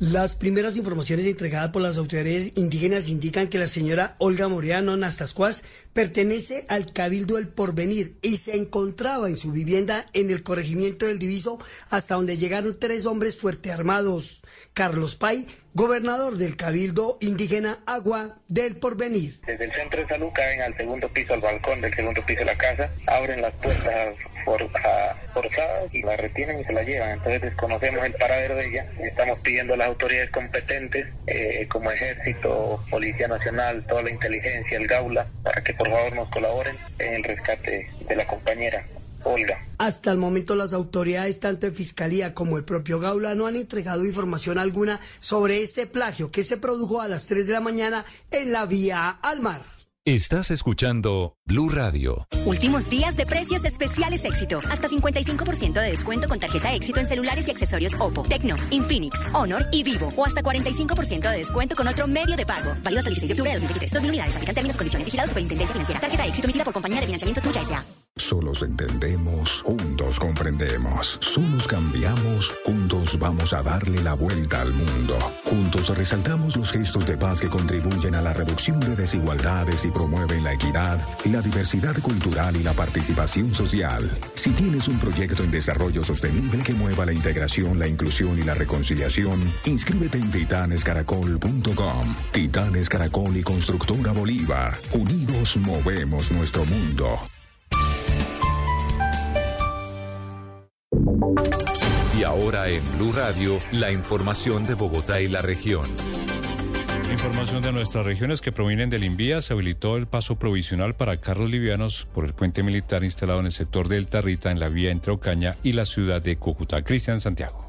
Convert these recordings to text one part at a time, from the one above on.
Las primeras informaciones entregadas por las autoridades indígenas indican que la señora Olga Moreano Nastascuas pertenece al Cabildo del Porvenir y se encontraba en su vivienda en el corregimiento del Diviso hasta donde llegaron tres hombres fuerte armados. Carlos Pay, gobernador del Cabildo Indígena Agua del Porvenir. Desde el centro de salud caen al segundo piso, al balcón del segundo piso de la casa, abren las puertas forzadas y la retienen y se la llevan. Entonces desconocemos el paradero de ella. Estamos pidiendo a las autoridades competentes, eh, como Ejército, Policía Nacional, toda la inteligencia, el Gaula, para que por favor nos colaboren en el rescate de la compañera. Olga. Hasta el momento las autoridades, tanto en Fiscalía como el propio Gaula, no han entregado información alguna sobre este plagio que se produjo a las 3 de la mañana en la vía al mar. Estás escuchando Blue Radio. Últimos días de precios especiales éxito. Hasta 55% de descuento con tarjeta éxito en celulares y accesorios Oppo, Tecno, Infinix, Honor y Vivo. O hasta 45% de descuento con otro medio de pago. Válido hasta el 16 de octubre de 2023. 2.000 unidades. Aplican términos, condiciones. Vigilado Superintendencia Financiera. Tarjeta éxito emitida por compañía de financiamiento tuya S.A. Solos entendemos, juntos comprendemos. Solos cambiamos, juntos vamos a darle la vuelta al mundo. Juntos resaltamos los gestos de paz que contribuyen a la reducción de desigualdades y promueven la equidad, la diversidad cultural y la participación social. Si tienes un proyecto en desarrollo sostenible que mueva la integración, la inclusión y la reconciliación, inscríbete en titanescaracol.com. Titanes Caracol y Constructora Bolívar. Unidos movemos nuestro mundo. Y ahora en Blue Radio, la información de Bogotá y la región. Información de nuestras regiones que provienen del INVIA, se habilitó el paso provisional para carros livianos por el puente militar instalado en el sector del Tarrita en la vía entre Ocaña y la ciudad de Cúcuta. Cristian Santiago.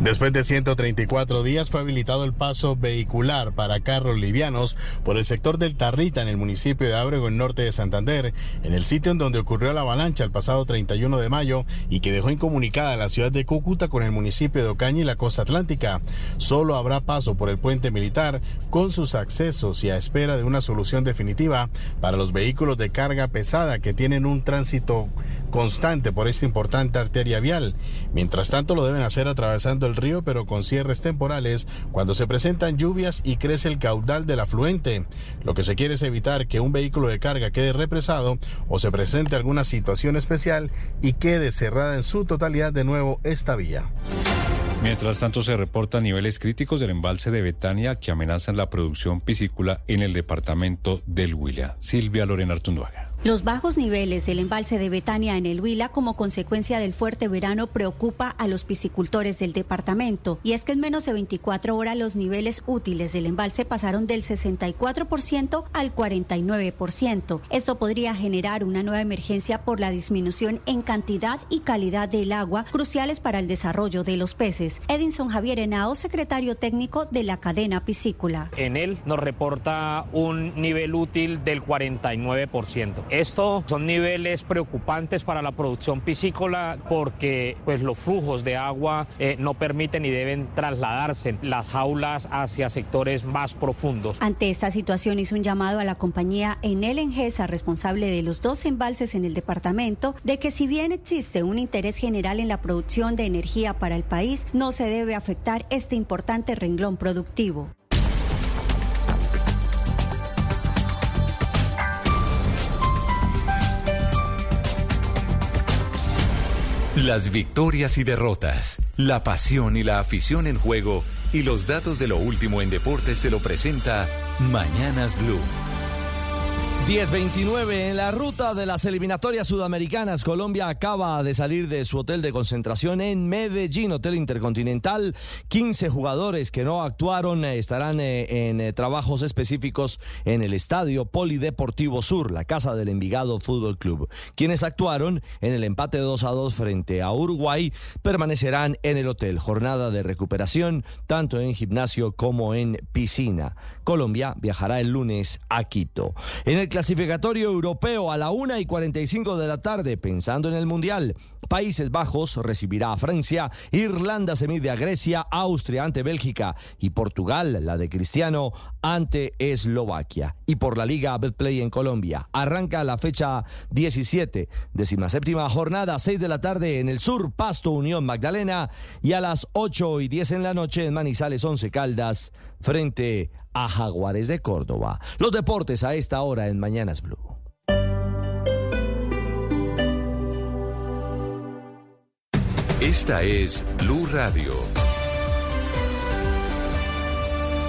Después de 134 días fue habilitado el paso vehicular para carros livianos por el sector del Tarrita en el municipio de Ábrego, en norte de Santander, en el sitio en donde ocurrió la avalancha el pasado 31 de mayo y que dejó incomunicada la ciudad de Cúcuta con el municipio de Ocaña y la costa atlántica. Solo habrá paso por el puente militar con sus accesos y a espera de una solución definitiva para los vehículos de carga pesada que tienen un tránsito constante por esta importante arteria vial. Mientras tanto lo deben hacer atravesando el río pero con cierres temporales cuando se presentan lluvias y crece el caudal del afluente. Lo que se quiere es evitar que un vehículo de carga quede represado o se presente alguna situación especial y quede cerrada en su totalidad de nuevo esta vía. Mientras tanto, se reportan niveles críticos del embalse de Betania que amenazan la producción piscícola en el departamento del Huila. Silvia Lorena Artunduaga. Los bajos niveles del embalse de Betania en el Huila como consecuencia del fuerte verano preocupa a los piscicultores del departamento y es que en menos de 24 horas los niveles útiles del embalse pasaron del 64% al 49%. Esto podría generar una nueva emergencia por la disminución en cantidad y calidad del agua cruciales para el desarrollo de los peces. Edinson Javier Henao, secretario técnico de la cadena piscícola. En él nos reporta un nivel útil del 49%. Esto son niveles preocupantes para la producción piscícola porque pues, los flujos de agua eh, no permiten y deben trasladarse las jaulas hacia sectores más profundos. Ante esta situación hizo un llamado a la compañía Enel Engesa, responsable de los dos embalses en el departamento, de que si bien existe un interés general en la producción de energía para el país, no se debe afectar este importante renglón productivo. Las victorias y derrotas, la pasión y la afición en juego y los datos de lo último en deportes se lo presenta Mañanas Blue. 10.29 en la ruta de las eliminatorias sudamericanas. Colombia acaba de salir de su hotel de concentración en Medellín, Hotel Intercontinental. 15 jugadores que no actuaron eh, estarán eh, en eh, trabajos específicos en el Estadio Polideportivo Sur, la casa del Envigado Fútbol Club. Quienes actuaron en el empate 2 a 2 frente a Uruguay permanecerán en el hotel. Jornada de recuperación tanto en gimnasio como en piscina. Colombia viajará el lunes a Quito. En el clasificatorio europeo a la 1 y 45 de la tarde, pensando en el Mundial, Países Bajos recibirá a Francia, Irlanda se mide a Grecia, Austria ante Bélgica y Portugal, la de Cristiano, ante Eslovaquia. Y por la Liga Betplay en Colombia, arranca la fecha 17, séptima jornada, 6 de la tarde en el sur, Pasto Unión Magdalena y a las 8 y 10 en la noche en Manizales 11 Caldas frente a Jaguares de Córdoba. Los deportes a esta hora en Mañanas Blue. Esta es Blue Radio.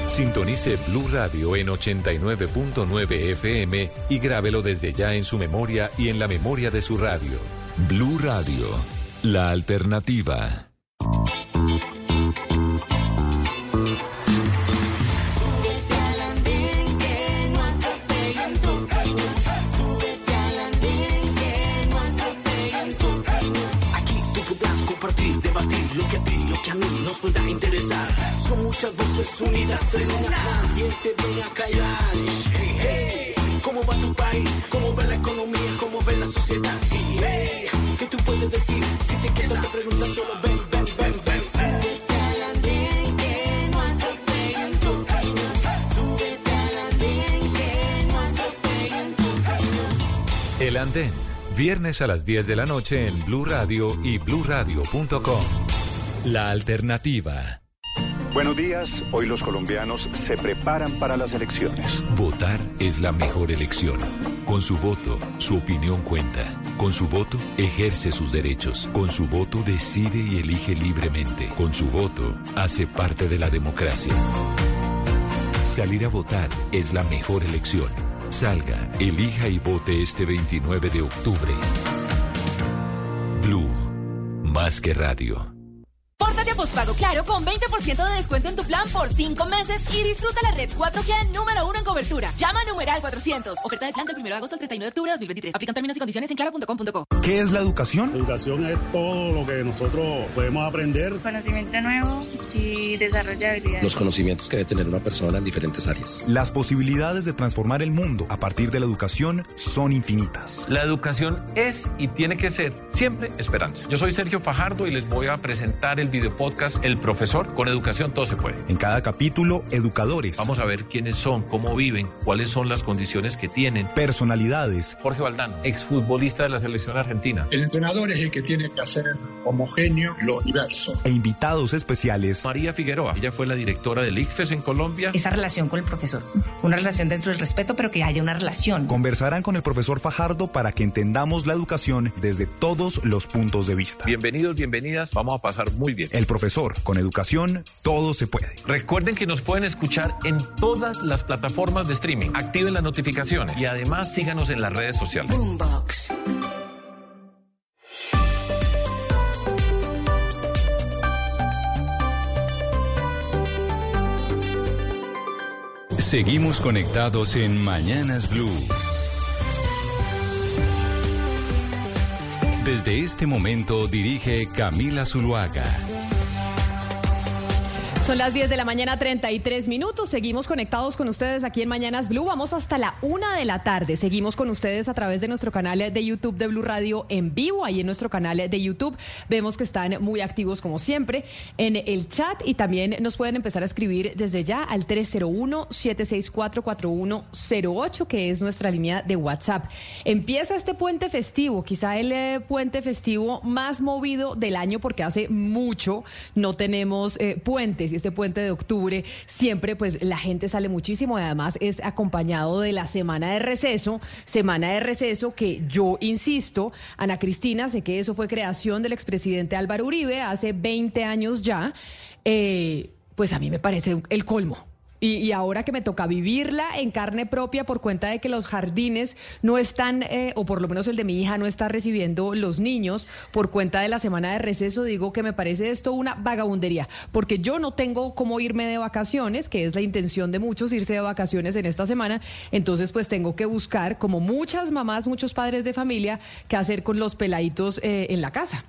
Sintonice Blue Radio en 89.9 FM y grábelo desde ya en su memoria y en la memoria de su radio. Blue Radio, la alternativa. Nos pueda interesar. Son muchas voces unidas en una. Nadie te viene a callar. Hey, ¿cómo va tu país? ¿Cómo va la economía? ¿Cómo ve la sociedad? Hey, ¿qué tú puedes decir? Si te quedas te preguntas solo ven, ven, ven, ven. El andén. Viernes a las 10 de la noche en Blue Radio y bluradio.com. La alternativa. Buenos días. Hoy los colombianos se preparan para las elecciones. Votar es la mejor elección. Con su voto, su opinión cuenta. Con su voto, ejerce sus derechos. Con su voto, decide y elige libremente. Con su voto, hace parte de la democracia. Salir a votar es la mejor elección. Salga, elija y vote este 29 de octubre. Blue, más que radio. Pórtate a Postpago Claro con 20% de descuento en tu plan por 5 meses y disfruta la red 4G número 1 en cobertura. Llama a numeral 400. Oferta de plan del 1 de agosto al 31 de octubre de 2023. Aplican términos y condiciones en claro.com.co. ¿Qué es la educación? educación es todo lo que nosotros podemos aprender. Conocimiento nuevo y desarrollo habilidades. Los conocimientos que debe tener una persona en diferentes áreas. Las posibilidades de transformar el mundo a partir de la educación son infinitas. La educación es y tiene que ser siempre esperanza. Yo soy Sergio Fajardo y les voy a presentar el video podcast El Profesor. Con educación todo se puede. En cada capítulo, educadores. Vamos a ver quiénes son, cómo viven, cuáles son las condiciones que tienen. Personalidades. Jorge Valdano, exfutbolista de la selección argentina. El entrenador es el que tiene que hacer homogéneo lo diverso. E invitados especiales. María Figueroa, ella fue la directora del ICFES en Colombia. Esa relación con el profesor. Una relación dentro del respeto, pero que haya una relación. Conversarán con el profesor Fajardo para que entendamos la educación desde todos los puntos de vista. Bienvenidos, bienvenidas. Vamos a pasar muy bien. El profesor, con educación, todo se puede. Recuerden que nos pueden escuchar en todas las plataformas de streaming. Activen las notificaciones y además síganos en las redes sociales. Boombox. Seguimos conectados en Mañanas Blue. Desde este momento dirige Camila Zuluaga. Son las 10 de la mañana, 33 minutos. Seguimos conectados con ustedes aquí en Mañanas Blue. Vamos hasta la una de la tarde. Seguimos con ustedes a través de nuestro canal de YouTube de Blue Radio en vivo. Ahí en nuestro canal de YouTube vemos que están muy activos como siempre en el chat y también nos pueden empezar a escribir desde ya al 301-764-4108, que es nuestra línea de WhatsApp. Empieza este puente festivo, quizá el eh, puente festivo más movido del año porque hace mucho no tenemos eh, puentes este puente de octubre siempre pues la gente sale muchísimo. Y además es acompañado de la semana de receso, semana de receso que yo insisto, Ana Cristina, sé que eso fue creación del expresidente Álvaro Uribe hace 20 años ya, eh, pues a mí me parece el colmo Y, ahora que me toca vivirla en carne propia por cuenta de que los jardines no están, eh, o por lo menos el de mi hija no está recibiendo los niños por cuenta de la semana de receso, digo que me parece esto una vagabundería, porque yo no tengo cómo irme de vacaciones, que es la intención de muchos irse de vacaciones en esta semana, entonces pues tengo que buscar, como muchas mamás, muchos padres de familia, qué hacer con los peladitos eh, en la casa.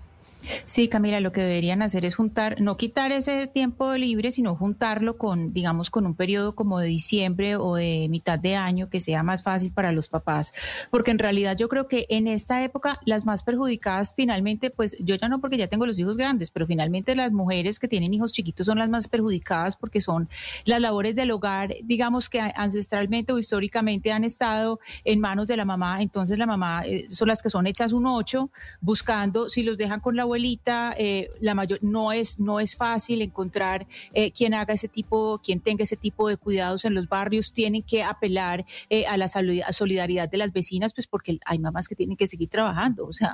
Sí, Camila, lo que deberían hacer es juntar, no quitar ese tiempo libre, sino juntarlo con, digamos, con un periodo como de diciembre o de mitad de año que sea más fácil para los papás. Porque en realidad yo creo que en esta época las más perjudicadas finalmente, pues yo ya no porque ya tengo los hijos grandes, pero finalmente las mujeres que tienen hijos chiquitos son las más perjudicadas porque son las labores del hogar, digamos que ancestralmente o históricamente han estado en manos de la mamá. Entonces la mamá eh, son las que son hechas un ocho, buscando si los dejan con la abuela eh, la mayor, no es, no es fácil encontrar eh, quien haga ese tipo, quien tenga ese tipo de cuidados en los barrios, tienen que apelar eh, a la solidaridad de las vecinas, pues porque hay mamás que tienen que seguir trabajando, o sea,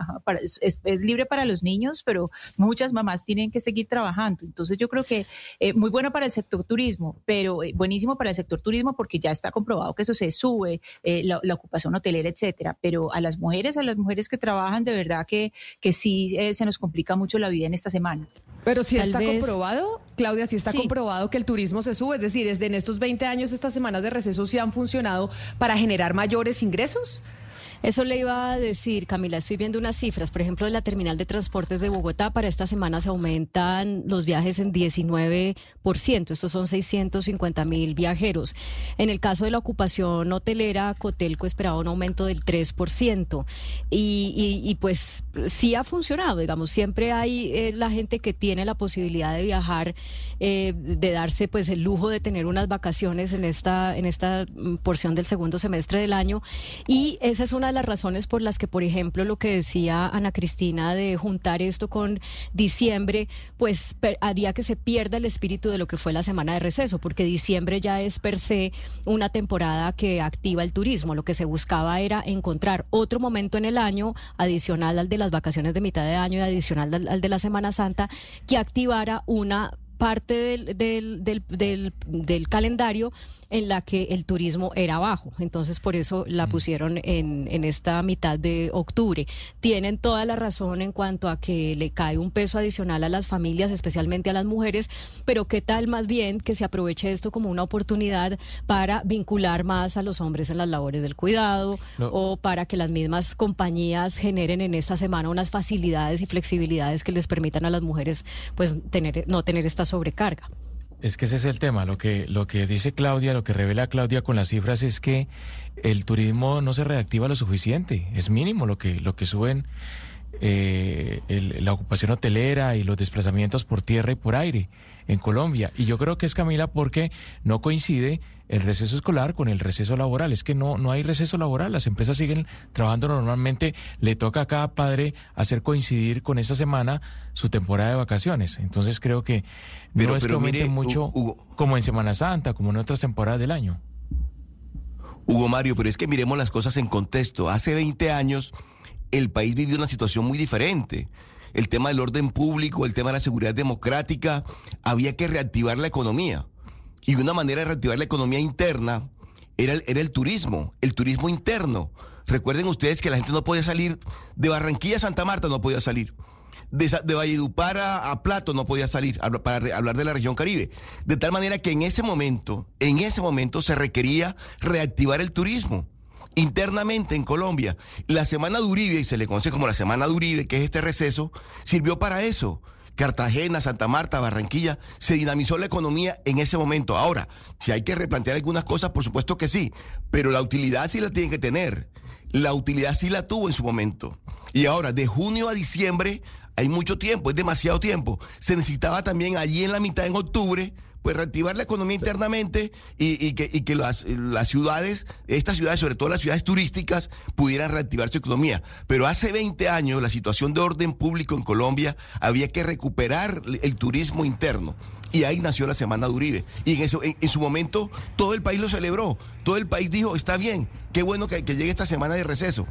es, libre para los niños, pero muchas mamás tienen que seguir trabajando. Entonces yo creo que muy bueno para el sector turismo, pero buenísimo para el sector turismo porque ya está comprobado que eso se sube, la, ocupación hotelera, etcétera. Pero a las mujeres, a las mujeres que trabajan, de verdad que, que sí se nos complica mucho la vida en esta semana. Pero si está comprobado, Claudia, si está comprobado que el turismo se sube, es decir, desde en estos 20 años estas semanas de receso sí han funcionado para generar mayores ingresos. Eso le iba a decir, Camila, estoy viendo unas cifras, por ejemplo, de la terminal de transportes de Bogotá, para esta semana se aumentan los viajes en 19%, estos son 650 mil viajeros. En el caso de la ocupación hotelera, Cotelco esperaba un aumento del 3%, y, y, pues sí ha funcionado, digamos, siempre hay eh, la gente que tiene la posibilidad de viajar, eh, de darse pues el lujo de tener unas vacaciones en esta, en esta mm, porción del segundo semestre del año, y esa es una las razones por las que, por ejemplo, lo que decía Ana Cristina de juntar esto con diciembre, pues haría que se pierda el espíritu de lo que fue la semana de receso, porque diciembre ya es per se una temporada que activa el turismo. Lo que se buscaba era encontrar otro momento en el año adicional al de las vacaciones de mitad de año y adicional al de la Semana Santa que activara una parte del, del, del, del, calendario en la que el turismo era bajo. Entonces, por eso la mm. pusieron en, en esta mitad de octubre. Tienen toda la razón en cuanto a que le cae un peso adicional a las familias, especialmente a las mujeres, pero qué tal más bien que se aproveche esto como una oportunidad para vincular más a los hombres en las labores del cuidado o para que las mismas compañías generen en esta semana unas facilidades y flexibilidades que les permitan a las mujeres pues tener no tener estas sobrecarga. Es que ese es el tema. Lo que, lo que dice Claudia, lo que revela Claudia con las cifras es que el turismo no se reactiva lo suficiente. Es mínimo lo que, lo que suben eh, la ocupación hotelera y los desplazamientos por tierra y por aire en Colombia. Y yo creo que es Camila porque no coincide el receso escolar con el receso laboral. Es que no, no hay receso laboral, las empresas siguen trabajando normalmente, le toca a cada padre hacer coincidir con esa semana su temporada de vacaciones. Entonces creo que no es que mucho como en Semana Santa, como en otras temporadas del año. Hugo Mario, pero es que miremos las cosas en contexto. Hace 20 años el país vivió una situación muy diferente el tema del orden público, el tema de la seguridad democrática, había que reactivar la economía. Y una manera de reactivar la economía interna era el, era el turismo, el turismo interno. Recuerden ustedes que la gente no podía salir de Barranquilla a Santa Marta, no podía salir. De, de Valledupar a, Plato no podía salir para hablar de la región Caribe. De tal manera que en ese momento, en ese momento se requería reactivar el turismo internamente en Colombia. La semana de Uribe, y se le conoce como la semana de Uribe, que es este receso, sirvió para eso. Cartagena, Santa Marta, Barranquilla, se dinamizó la economía en ese momento. Ahora, si hay que replantear algunas cosas, por supuesto que sí, pero la utilidad sí la tiene que tener. La utilidad sí la tuvo en su momento. Y ahora, de junio a diciembre, hay mucho tiempo, es demasiado tiempo. Se necesitaba también allí en la mitad, en octubre, pues reactivar la economía internamente y, que, y que las, las, ciudades, estas ciudades, sobre todo las ciudades turísticas, pudieran reactivar su economía. Pero hace 20 años la situación de orden público en Colombia había que recuperar el turismo interno. Y ahí nació la Semana de Uribe. Y en, eso, en, su momento todo el país lo celebró. Todo el país dijo, está bien, qué bueno que, que llegue esta semana de receso.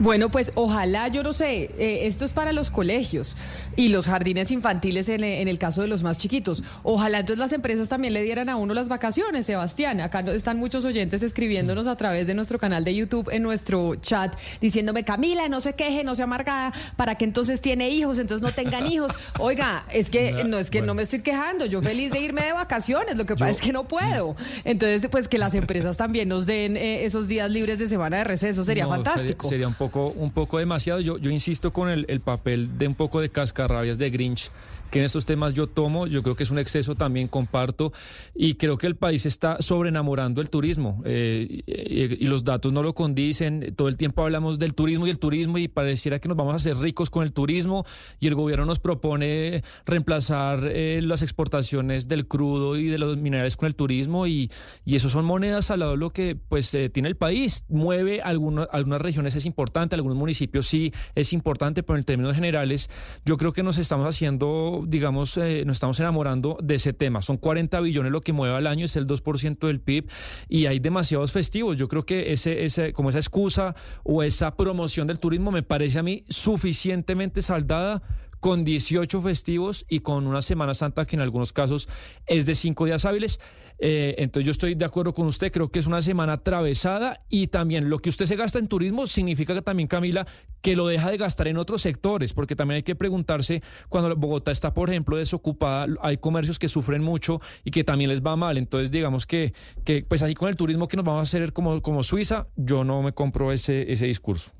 Bueno, pues ojalá, yo no sé, eh, esto es para los colegios y los jardines infantiles en, en, el caso de los más chiquitos. Ojalá entonces las empresas también le dieran a uno las vacaciones, Sebastián. Acá están muchos oyentes escribiéndonos a través de nuestro canal de YouTube, en nuestro chat, diciéndome, Camila, no se queje, no se amargada, para que entonces tiene hijos, entonces no tengan hijos. Oiga, es que no, es que no me estoy quejando, yo feliz de irme de vacaciones, lo que pasa es que no puedo. Entonces, pues que las empresas también nos den eh, esos días libres de semana de receso, sería fantástico. Sería, sería un poco, un poco demasiado. Yo, yo insisto con el, el papel de un poco de cascarrabias de Grinch en estos temas yo tomo, yo creo que es un exceso también, comparto, y creo que el país está sobreenamorando el turismo, eh, y, los datos no lo condicen, todo el tiempo hablamos del turismo y el turismo, y pareciera que nos vamos a hacer ricos con el turismo, y el gobierno nos propone reemplazar eh, las exportaciones del crudo y de los minerales con el turismo, y, y eso son monedas al lado de lo que pues eh, tiene el país, mueve algunas, algunas regiones es importante, algunos municipios sí es importante, pero en términos generales yo creo que nos estamos haciendo digamos, eh, nos estamos enamorando de ese tema. Son 40 billones lo que mueve al año, es el 2% del PIB y hay demasiados festivos. Yo creo que ese, ese, como esa excusa o esa promoción del turismo me parece a mí suficientemente saldada con 18 festivos y con una Semana Santa que en algunos casos es de cinco días hábiles. Eh, entonces yo estoy de acuerdo con usted, creo que es una semana atravesada y también lo que usted se gasta en turismo significa que también, Camila, que lo deja de gastar en otros sectores, porque también hay que preguntarse, cuando Bogotá está, por ejemplo, desocupada, hay comercios que sufren mucho y que también les va mal. Entonces, digamos que, que pues así con el turismo que nos vamos a hacer como, como Suiza, yo no me compro ese, ese discurso.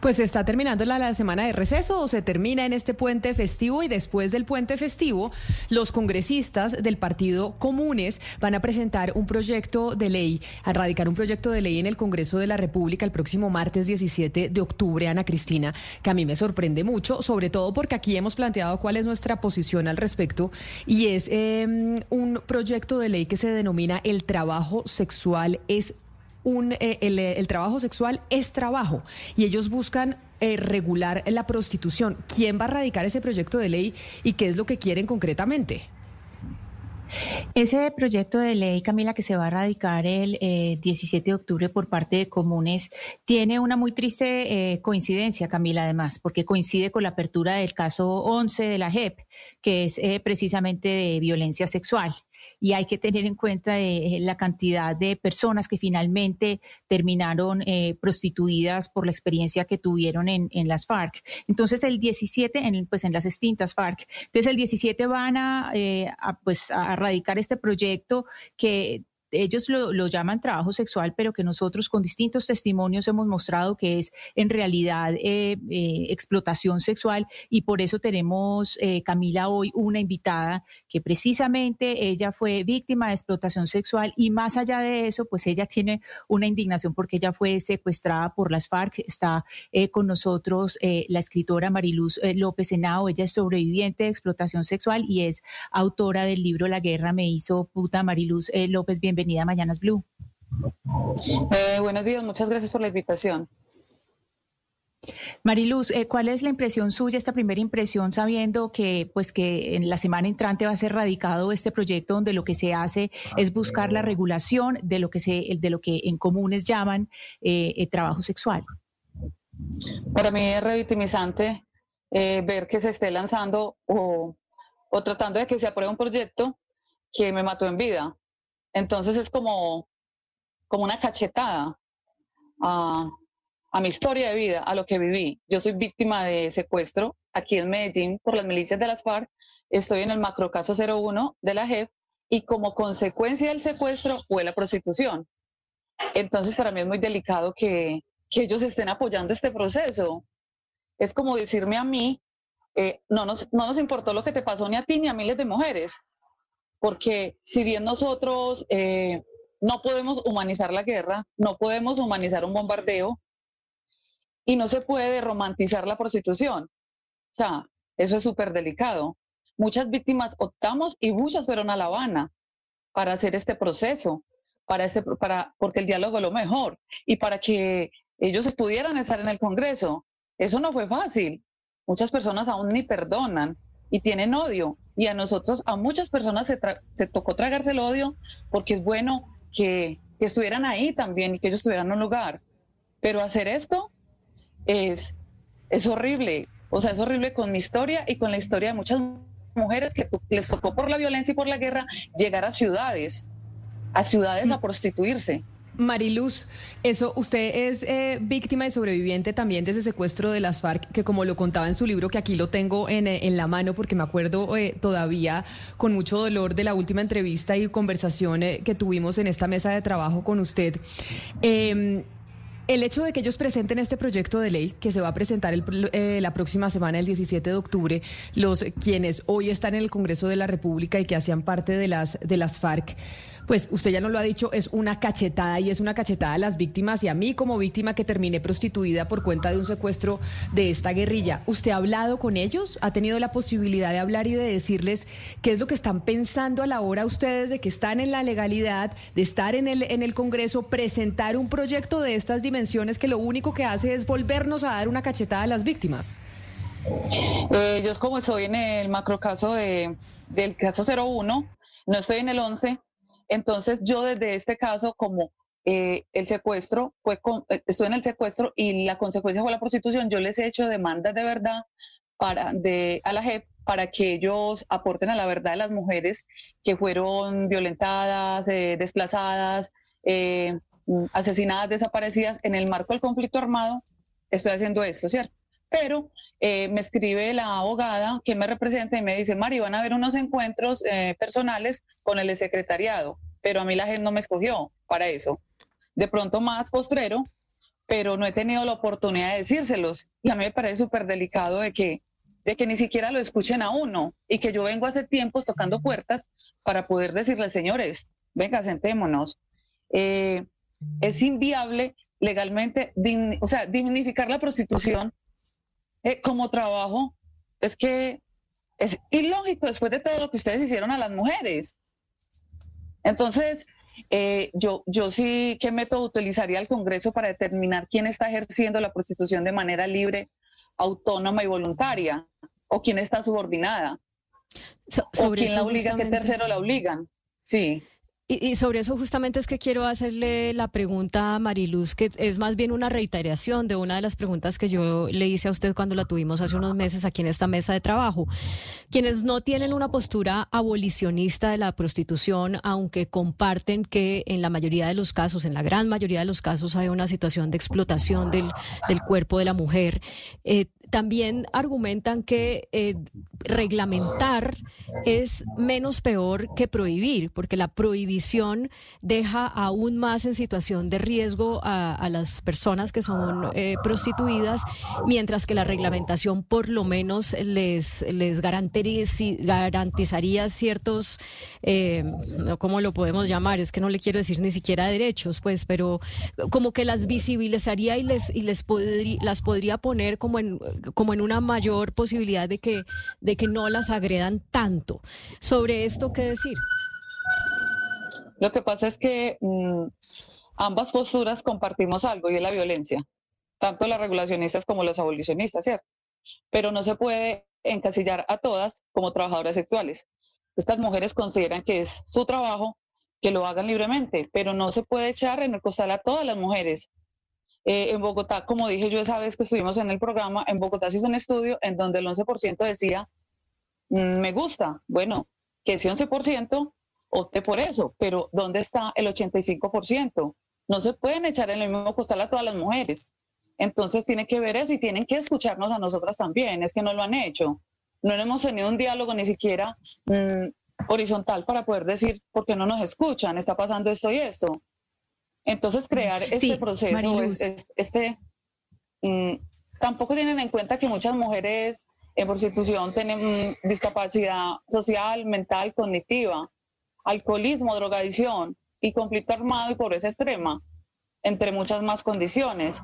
Pues se está terminando la, semana de receso o se termina en este puente festivo y después del puente festivo los congresistas del Partido Comunes van a presentar un proyecto de ley, a radicar un proyecto de ley en el Congreso de la República el próximo martes 17 de octubre, Ana Cristina, que a mí me sorprende mucho, sobre todo porque aquí hemos planteado cuál es nuestra posición al respecto y es em, un proyecto de ley que se denomina el trabajo sexual es un, eh, el, trabajo sexual es trabajo y ellos buscan eh, regular la prostitución. ¿Quién va a radicar ese proyecto de ley y qué es lo que quieren concretamente? Ese proyecto de ley, Camila, que se va a radicar el 17 eh, de octubre por parte de comunes, tiene una muy triste coincidencia, Camila, además, porque coincide con la apertura del caso 11 de la JEP, que es precisamente de violencia sexual y hay que tener en cuenta eh, la cantidad de personas que finalmente terminaron eh, prostituidas por la experiencia que tuvieron en, las FARC. Entonces el 17, en, pues en las extintas FARC. Entonces el 17 van a, eh, a pues a radicar este proyecto que ellos lo, llaman trabajo sexual, pero que nosotros con distintos testimonios hemos mostrado que es en realidad eh, eh, explotación sexual. Y por eso tenemos, eh, Camila, hoy una invitada que precisamente ella fue víctima de explotación sexual. Y más allá de eso, pues ella tiene una indignación porque ella fue secuestrada por las FARC. Está con nosotros la escritora Mariluz López Henao, ella es sobreviviente de explotación sexual y es autora del libro La guerra me hizo puta. Mariluz López, bienvenida bienvenida a Mañanas Blue. Eh, buenos días, muchas gracias por la invitación. Mariluz, eh, ¿cuál es la impresión suya, esta primera impresión, sabiendo que, pues, que en la semana entrante va a ser radicado este proyecto donde lo que se hace es buscar la regulación de lo que se, de lo que en comunes llaman eh, trabajo sexual? Para mí es revictimizante ver que se esté lanzando o, o tratando de que se apruebe un proyecto que me mató en vida. Entonces es como, como una cachetada a, mi historia de vida, a lo que viví. Yo soy víctima de secuestro aquí en Medellín por las milicias de las FARC. Estoy en el macrocaso 01 de la JEP y como consecuencia del secuestro fue la prostitución. Entonces para mí es muy delicado que, ellos estén apoyando este proceso. Es como decirme a mí, eh, no, nos, no nos importó lo que te pasó ni a ti ni a miles de mujeres porque si bien nosotros eh, no podemos humanizar la guerra, no podemos humanizar un bombardeo y no se puede romantizar la prostitución. O sea, eso es súper delicado. Muchas víctimas optamos y muchas fueron a La Habana para hacer este proceso, para este, para, porque el diálogo es lo mejor y para que ellos pudieran estar en el Congreso. Eso no fue fácil. Muchas personas aún ni perdonan y tienen odio. Y a nosotros, a muchas personas se, se tocó tragarse el odio porque es bueno que, estuvieran ahí también y que ellos tuvieran un lugar. Pero hacer esto es, es horrible. O sea, es horrible con mi historia y con la historia de muchas mujeres que les tocó por la violencia y por la guerra llegar a ciudades, a ciudades a prostituirse. Mariluz, eso, usted es eh, víctima y sobreviviente también de ese secuestro de las FARC, que como lo contaba en su libro, que aquí lo tengo en, eh, en la mano, porque me acuerdo eh, todavía con mucho dolor de la última entrevista y conversación que tuvimos en esta mesa de trabajo con usted. Em, el hecho de que ellos presenten este proyecto de ley que se va a presentar la próxima semana, el 17 de octubre, los quienes hoy están en el Congreso de la República y que hacían parte de las, de las FARC, pues usted ya no lo ha dicho, es una cachetada y es una cachetada a las víctimas y a mí como víctima que terminé prostituida por cuenta de un secuestro de esta guerrilla. ¿Usted ha hablado con ellos? ¿Ha tenido la posibilidad de hablar y de decirles qué es lo que están pensando a la hora ustedes de que están en la legalidad, de estar en el, en el Congreso, presentar un proyecto de estas dimensiones que lo único que hace es volvernos a dar una cachetada a las víctimas? Eh, yo como estoy en el macrocaso de, del caso 01, no estoy en el 11, entonces yo desde este caso, como eh, el secuestro, fue eh, estuve en el secuestro y la consecuencia fue la prostitución, yo les he hecho demandas de verdad para, de, a la JEP para que ellos aporten a la verdad de las mujeres que fueron violentadas, eh, desplazadas, mm, asesinadas, desaparecidas en el marco del conflicto armado. Estoy haciendo esto, ¿cierto? Pero me escribe la abogada que me representa y me dice, Mari, van a haber unos encuentros personales con el secretariado pero a mí la gente no me escogió para eso. De pronto más postrero, pero no he tenido la oportunidad de decírselos. Y a mí me parece súper delicado de que, de que ni siquiera lo escuchen a uno y que yo vengo hace tiempos tocando puertas para poder decirles, señores, venga, sentémonos. Eh, es inviable legalmente, o sea, dignificar la prostitución eh, como trabajo. Es que es ilógico después de todo lo que ustedes hicieron a las mujeres. Entonces, eh, yo, yo sí, ¿qué método utilizaría el Congreso para determinar quién está ejerciendo la prostitución de manera libre, autónoma y voluntaria? ¿O quién está subordinada? ¿O quién la obliga? ¿Qué tercero la obligan? Sí. Y, sobre eso justamente es que quiero hacerle la pregunta a Mariluz, que es más bien una reiteración de una de las preguntas que yo le hice a usted cuando la tuvimos hace unos meses aquí en esta mesa de trabajo. Quienes no tienen una postura abolicionista de la prostitución, aunque comparten que en la mayoría de los casos, en la gran mayoría de los casos, hay una situación de explotación del, del cuerpo de la mujer, eh, también argumentan que eh, reglamentar es menos peor que prohibir, porque la prohibición deja aún más en situación de riesgo a, las personas que son eh, prostituidas, mientras que la reglamentación por lo menos les, les garantizaría ciertos, eh, ¿cómo lo podemos llamar? Es que no le quiero decir ni siquiera derechos, pues, pero como que las visibilizaría y les, y les las podría poner como en como en una mayor posibilidad de que, de que no las agredan tanto. Sobre esto, ¿qué decir? Lo que pasa es que mm, ambas posturas compartimos algo y es la violencia, tanto las regulacionistas como los abolicionistas, ¿cierto? Pero no se puede encasillar a todas como trabajadoras sexuales. Estas mujeres consideran que es su trabajo que lo hagan libremente, pero no se puede echar en el costal a todas las mujeres eh, en Bogotá, como dije yo esa vez que estuvimos en el programa, en Bogotá se hizo un estudio en donde el 11% decía, mm, me gusta, bueno, que ese 11% opte por eso, pero ¿dónde está el 85%? No se pueden echar en el mismo costal a todas las mujeres. Entonces tienen que ver eso y tienen que escucharnos a nosotras también, es que no lo han hecho. No hemos tenido un diálogo ni siquiera mm, horizontal para poder decir, ¿por qué no nos escuchan? Está pasando esto y esto. Entonces, crear este proceso, este, mm, tampoco tienen en cuenta que muchas mujeres en prostitución tienen mm, discapacidad social, mental, cognitiva, alcoholismo, drogadicción y conflicto armado y pobreza extrema, entre muchas más condiciones.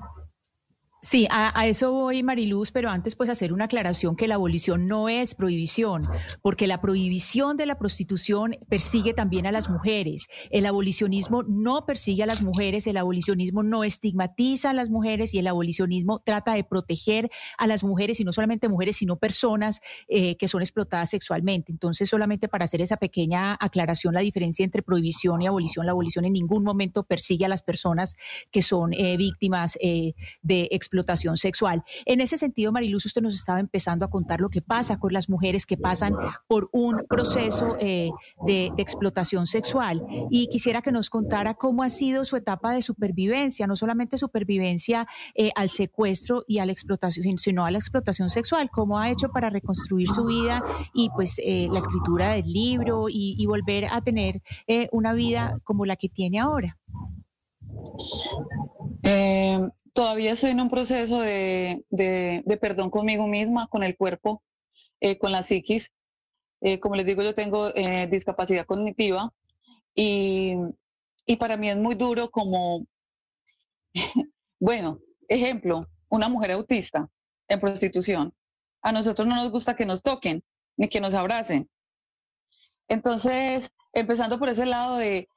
Sí, a, eso voy, Mariluz, pero antes pues hacer una aclaración que la abolición no es prohibición, porque la prohibición de la prostitución persigue también a las mujeres. El abolicionismo no persigue a las mujeres, el abolicionismo no estigmatiza a las mujeres y el abolicionismo trata de proteger a las mujeres, y no solamente mujeres, sino personas eh, que son explotadas sexualmente. Entonces, solamente para hacer esa pequeña aclaración, la diferencia entre prohibición y abolición, la abolición en ningún momento persigue a las personas que son eh, víctimas eh, de explotación explotación sexual. En ese sentido, Mariluz, usted nos estaba empezando a contar lo que pasa con las mujeres que pasan por un proceso eh, de, explotación sexual y quisiera que nos contara cómo ha sido su etapa de supervivencia, no solamente supervivencia eh, al secuestro y a la explotación, sino a la explotación sexual, cómo ha hecho para reconstruir su vida y pues eh, la escritura del libro y, volver a tener una vida como la que tiene ahora. Todavía estoy en un proceso de, perdón conmigo misma, con el cuerpo, con la psiquis. como les digo, yo tengo discapacidad cognitiva y, y para mí es muy duro como, bueno, ejemplo, una mujer autista en prostitución. A nosotros no nos gusta que nos toquen ni que nos abracen. Entonces, empezando por ese lado de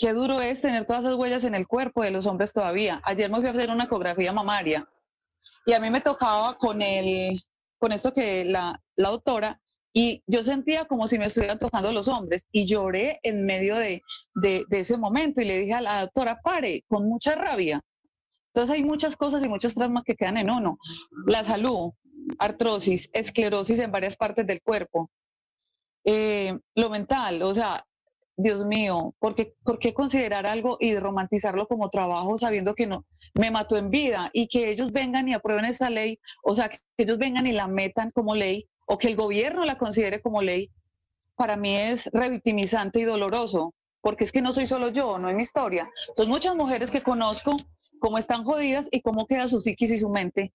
qué duro es tener todas esas huellas en el cuerpo de los hombres todavía. Ayer me fui a hacer una ecografía mamaria y a mí me tocaba con el, con esto que la, la doctora y yo sentía como si me estuvieran tocando los hombres y lloré en medio de, ese momento y le dije a la doctora, pare, con mucha rabia. Entonces hay muchas cosas y muchos traumas que quedan en uno. La salud, artrosis, esclerosis en varias partes del cuerpo. Eh, lo mental, o sea, Dios mío, ¿por qué, ¿por qué, considerar algo y romantizarlo como trabajo sabiendo que no me mató en vida y que ellos vengan y aprueben esa ley, o sea, que ellos vengan y la metan como ley o que el gobierno la considere como ley, para mí es revictimizante y doloroso, porque es que no soy solo yo, no es mi historia. Son muchas mujeres que conozco cómo están jodidas y cómo queda su psiquis y su mente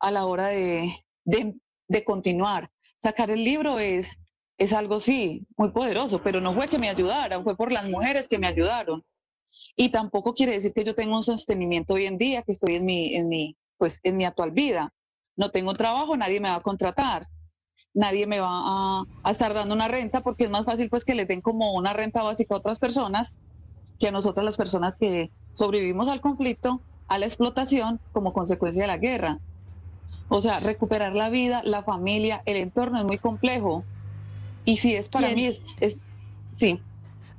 a la hora de, de, continuar. Sacar el libro es, es algo, sí, muy poderoso, pero no fue que me ayudaran, fue por las mujeres que me ayudaron. Y tampoco quiere decir que yo tenga un sostenimiento hoy en día, que estoy en mi, en mi, pues, en mi actual vida. No tengo trabajo, nadie me va a contratar nadie me va a, estar dando una renta porque es más fácil pues que le den como una renta básica a otras personas que a nosotras las personas que sobrevivimos al conflicto, a la explotación como consecuencia de la guerra. O sea, recuperar la vida, la familia, el entorno es muy complejo. Y si es para mí, es, es sí.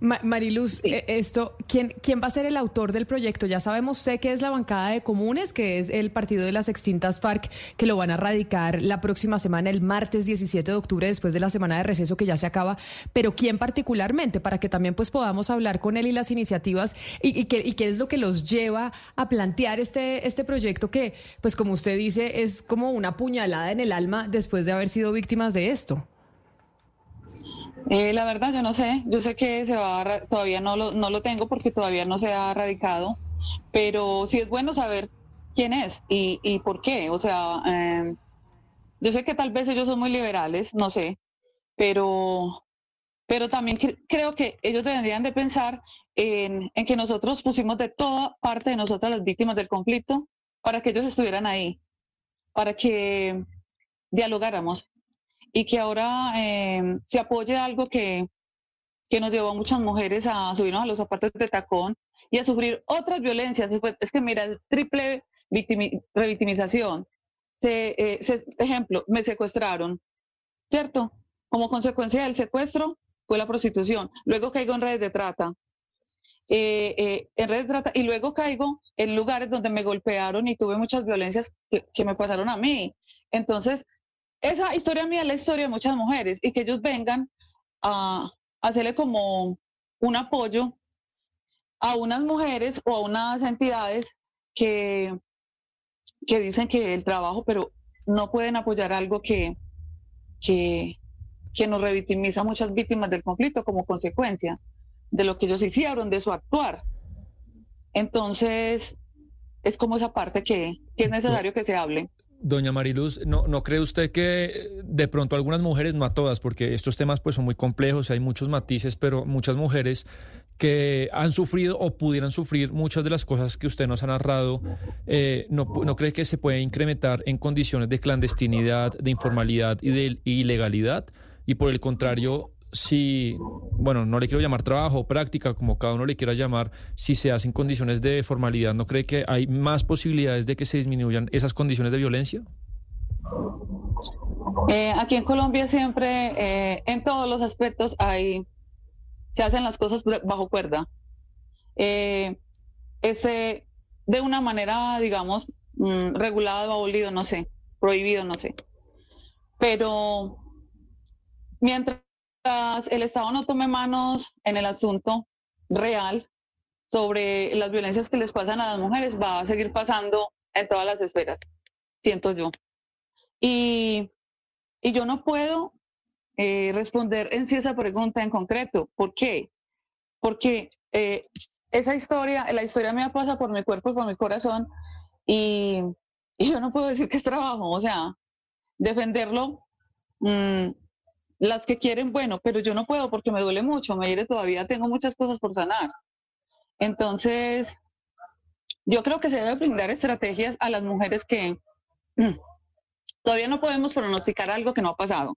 Mariluz, eh, esto, ¿quién, ¿quién va a ser el autor del proyecto? Ya sabemos, sé que es la bancada de comunes, que es el partido de las extintas FARC, que lo van a radicar la próxima semana, el martes 17 de octubre, después de la semana de receso que ya se acaba. Pero ¿quién particularmente? Para que también pues podamos hablar con él y las iniciativas y, qué, y qué es lo que los lleva a plantear este, este proyecto que, pues como usted dice, es como una puñalada en el alma después de haber sido víctimas de esto. Eh, la verdad, yo no sé. Yo sé que se va todavía no lo, no lo tengo porque todavía no se ha radicado, pero sí es bueno saber quién es y, y por qué. O sea, em, yo sé que tal vez ellos son muy liberales, no sé, pero, pero también creo que ellos deberían de pensar en, en, que nosotros pusimos de toda parte de nosotras las víctimas del conflicto para que ellos estuvieran ahí, para que dialogáramos y que ahora eh, se apoye algo que, que nos llevó a muchas mujeres a subirnos a los zapatos de tacón y a sufrir otras violencias. Es que mira, es triple revictimización. Eh, se, ejemplo, me secuestraron, ¿cierto? Como consecuencia del secuestro fue la prostitución. Luego caigo en redes de trata. Eh, en redes de trata y luego caigo en lugares donde me golpearon y tuve muchas violencias que, que me pasaron a mí. Entonces, esa historia mía es la historia de muchas mujeres y que ellos vengan a, hacerle como un apoyo a unas mujeres o a unas entidades que, que dicen que el trabajo, pero no pueden apoyar algo que, que, que nos revictimiza a muchas víctimas del conflicto como consecuencia de lo que ellos hicieron, de su actuar. Entonces, es como esa parte que, que es necesario que se hable. Doña Mariluz, ¿no, ¿no cree usted que de pronto algunas mujeres, no a todas, porque estos temas pues son muy complejos, hay muchos matices, pero muchas mujeres que han sufrido o pudieran sufrir muchas de las cosas que usted nos ha narrado, eh, no, ¿no cree que se puede incrementar en condiciones de clandestinidad, de informalidad y de ilegalidad? Y por el contrario, si, bueno, no le quiero llamar trabajo o práctica, como cada uno le quiera llamar, si se hace en condiciones de formalidad, ¿no cree que hay más posibilidades de que se disminuyan esas condiciones de violencia? Eh, aquí en Colombia siempre, eh, en todos los aspectos, hay, se hacen las cosas bajo cuerda. Eh, ese, de una manera, digamos, mm, regulado, abolido, no sé, prohibido, no sé. Pero mientras el Estado no tome manos en el asunto real sobre las violencias que les pasan a las mujeres, va a seguir pasando en todas las esferas, siento yo. Y, y yo no puedo eh, responder en sí esa pregunta en concreto. ¿Por qué? Porque eh, esa historia, la historia mía pasa por mi cuerpo y por mi corazón y, y yo no puedo decir que es trabajo, o sea, defenderlo, mm, las que quieren, bueno, pero yo no puedo porque me duele mucho, me hiere todavía, tengo muchas cosas por sanar. Entonces, yo creo que se debe brindar estrategias a las mujeres que mm, todavía no podemos pronosticar algo que no ha pasado.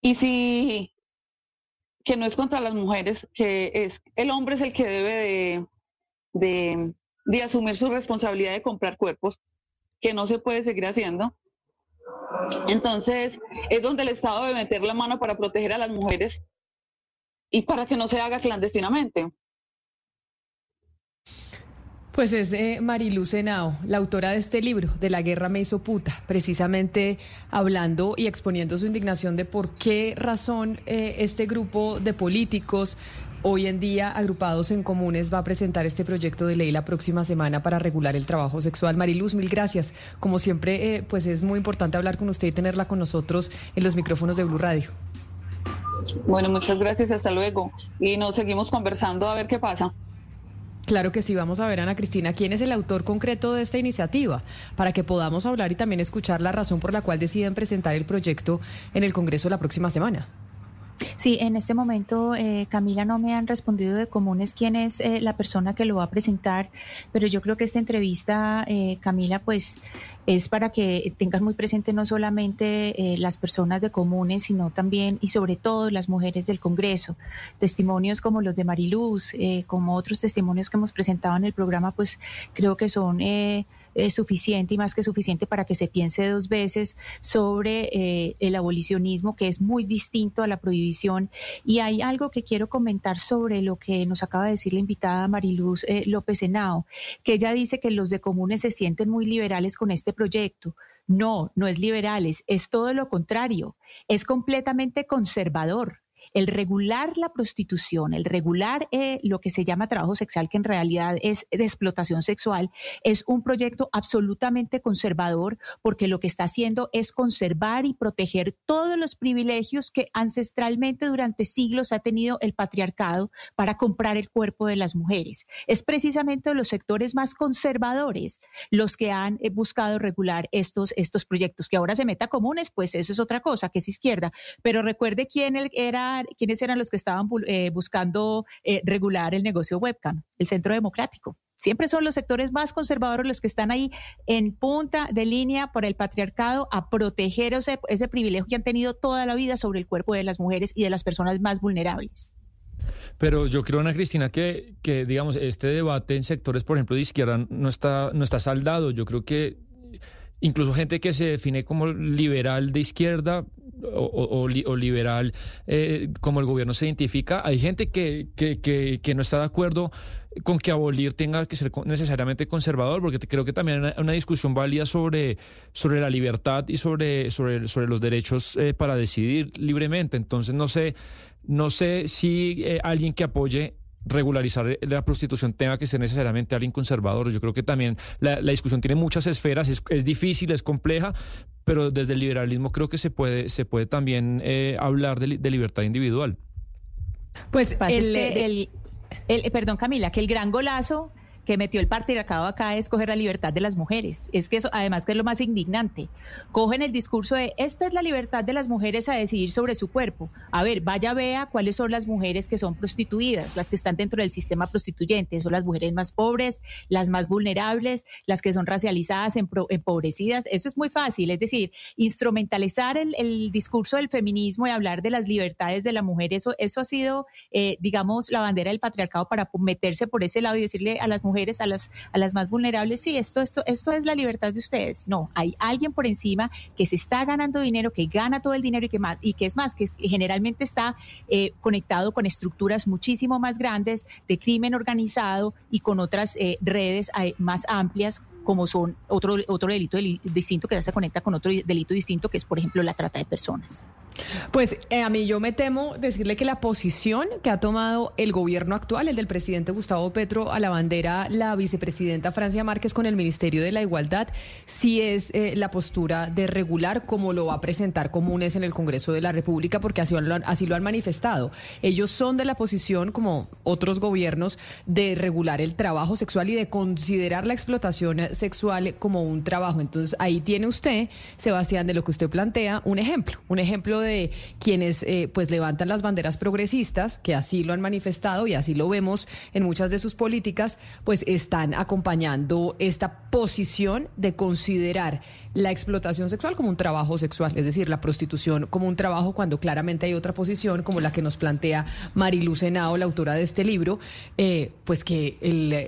Y si que no es contra las mujeres, que es el hombre es el que debe de, de, de asumir su responsabilidad de comprar cuerpos, que no se puede seguir haciendo. Entonces, es donde el Estado debe meter la mano para proteger a las mujeres y para que no se haga clandestinamente. Pues es eh, Mariluz la autora de este libro, de La guerra me hizo puta, precisamente hablando y exponiendo su indignación de por qué razón eh, este grupo de políticos hoy en día agrupados en comunes va a presentar este proyecto de ley la próxima semana para regular el trabajo sexual. Mariluz, mil gracias. Como siempre, eh, pues es muy importante hablar con usted y tenerla con nosotros en los micrófonos de Blue Radio. Bueno, muchas gracias, hasta luego. Y nos seguimos conversando a ver qué pasa. Claro que sí, vamos a ver, Ana Cristina, quién es el autor concreto de esta iniciativa, para que podamos hablar y también escuchar la razón por la cual deciden presentar el proyecto en el Congreso la próxima semana. Sí, en este momento, eh, Camila, no me han respondido de comunes quién es eh, la persona que lo va a presentar, pero yo creo que esta entrevista, eh, Camila, pues es para que tengan muy presente no solamente las personas de comunes, sino también y sobre todo las mujeres del Congreso. Testimonios como los de Mariluz, como otros testimonios que hemos presentado en el programa, pues creo que son es suficiente y más que suficiente para que se piense dos veces sobre eh, el abolicionismo, que es muy distinto a la prohibición. Y hay algo que quiero comentar sobre lo que nos acaba de decir la invitada Mariluz eh, López Henao, que ella dice que los de comunes se sienten muy liberales con este proyecto. No, no es liberales, es todo lo contrario, es completamente conservador el regular la prostitución, el regular eh, lo que se llama trabajo sexual, que en realidad es de explotación sexual, es un proyecto absolutamente conservador porque lo que está haciendo es conservar y proteger todos los privilegios que ancestralmente durante siglos ha tenido el patriarcado para comprar el cuerpo de las mujeres. Es precisamente los sectores más conservadores los que han eh, buscado regular estos, estos proyectos. Que ahora se meta comunes, pues eso es otra cosa, que es izquierda. Pero recuerde quién era quiénes eran los que estaban eh, buscando eh, regular el negocio webcam, el Centro Democrático. Siempre son los sectores más conservadores los que están ahí en punta de línea por el patriarcado a proteger ese, ese privilegio que han tenido toda la vida sobre el cuerpo de las mujeres y de las personas más vulnerables. Pero yo creo, Ana Cristina, que, que digamos, este debate en sectores, por ejemplo, de izquierda no está, no está saldado. Yo creo que incluso gente que se define como liberal de izquierda o, liberal eh, como el gobierno se identifica, hay gente que, no está de acuerdo con que abolir tenga que ser necesariamente conservador, porque creo que también hay una discusión válida sobre, sobre la libertad y sobre, sobre, sobre los derechos eh, para decidir libremente. Entonces no sé, no sé si eh, alguien que apoye regularizar la prostitución tenga que ser necesariamente alguien conservador. Yo creo que también la, discusión tiene muchas esferas, es, difícil, es compleja, pero desde el liberalismo creo que se puede, se puede también eh, hablar de, libertad individual. Pues el, el, perdón Camila, que el gran golazo que metió el patriarcado acá es coger la libertad de las mujeres. Es que eso, además, que es lo más indignante. Cogen el discurso de esta es la libertad de las mujeres a decidir sobre su cuerpo. A ver, vaya, vea cuáles son las mujeres que son prostituidas, las que están dentro del sistema prostituyente. Son las mujeres más pobres, las más vulnerables, las que son racializadas, empobrecidas. Eso es muy fácil. Es decir, instrumentalizar el, discurso del feminismo y hablar de las libertades de la mujer, eso, eso ha sido, eh, digamos, la bandera del patriarcado para meterse por ese lado y decirle a las mujeres a las, a las más vulnerables, sí, esto, esto, esto es la libertad de ustedes. No, hay alguien por encima que se está ganando dinero, que gana todo el dinero y que más, y que es más, que generalmente está eh, conectado con estructuras muchísimo más grandes de crimen organizado y con otras eh, redes eh, más amplias como son otro, otro delito distinto que ya se conecta con otro delito distinto, que es, por ejemplo, la trata de personas. Pues eh, a mí yo me temo decirle que la posición que ha tomado el gobierno actual, el del presidente Gustavo Petro, a la bandera la vicepresidenta Francia Márquez con el Ministerio de la Igualdad, sí es eh, la postura de regular como lo va a presentar Comunes en el Congreso de la República, porque así lo, han, así lo han manifestado. Ellos son de la posición, como otros gobiernos, de regular el trabajo sexual y de considerar la explotación sexual como un trabajo. Entonces ahí tiene usted, Sebastián, de lo que usted plantea, un ejemplo, un ejemplo de de quienes eh, pues levantan las banderas progresistas, que así lo han manifestado y así lo vemos en muchas de sus políticas, pues están acompañando esta posición de considerar la explotación sexual como un trabajo sexual, es decir, la prostitución como un trabajo cuando claramente hay otra posición como la que nos plantea Marilu Senao, la autora de este libro, eh, pues que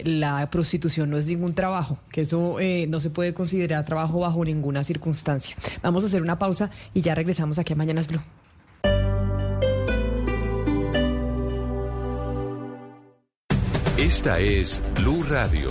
la prostitución no es ningún trabajo, que eso eh, no se puede considerar trabajo bajo ninguna circunstancia. Vamos a hacer una pausa y ya regresamos aquí a Mañanas Blue. Esta es Blue Radio.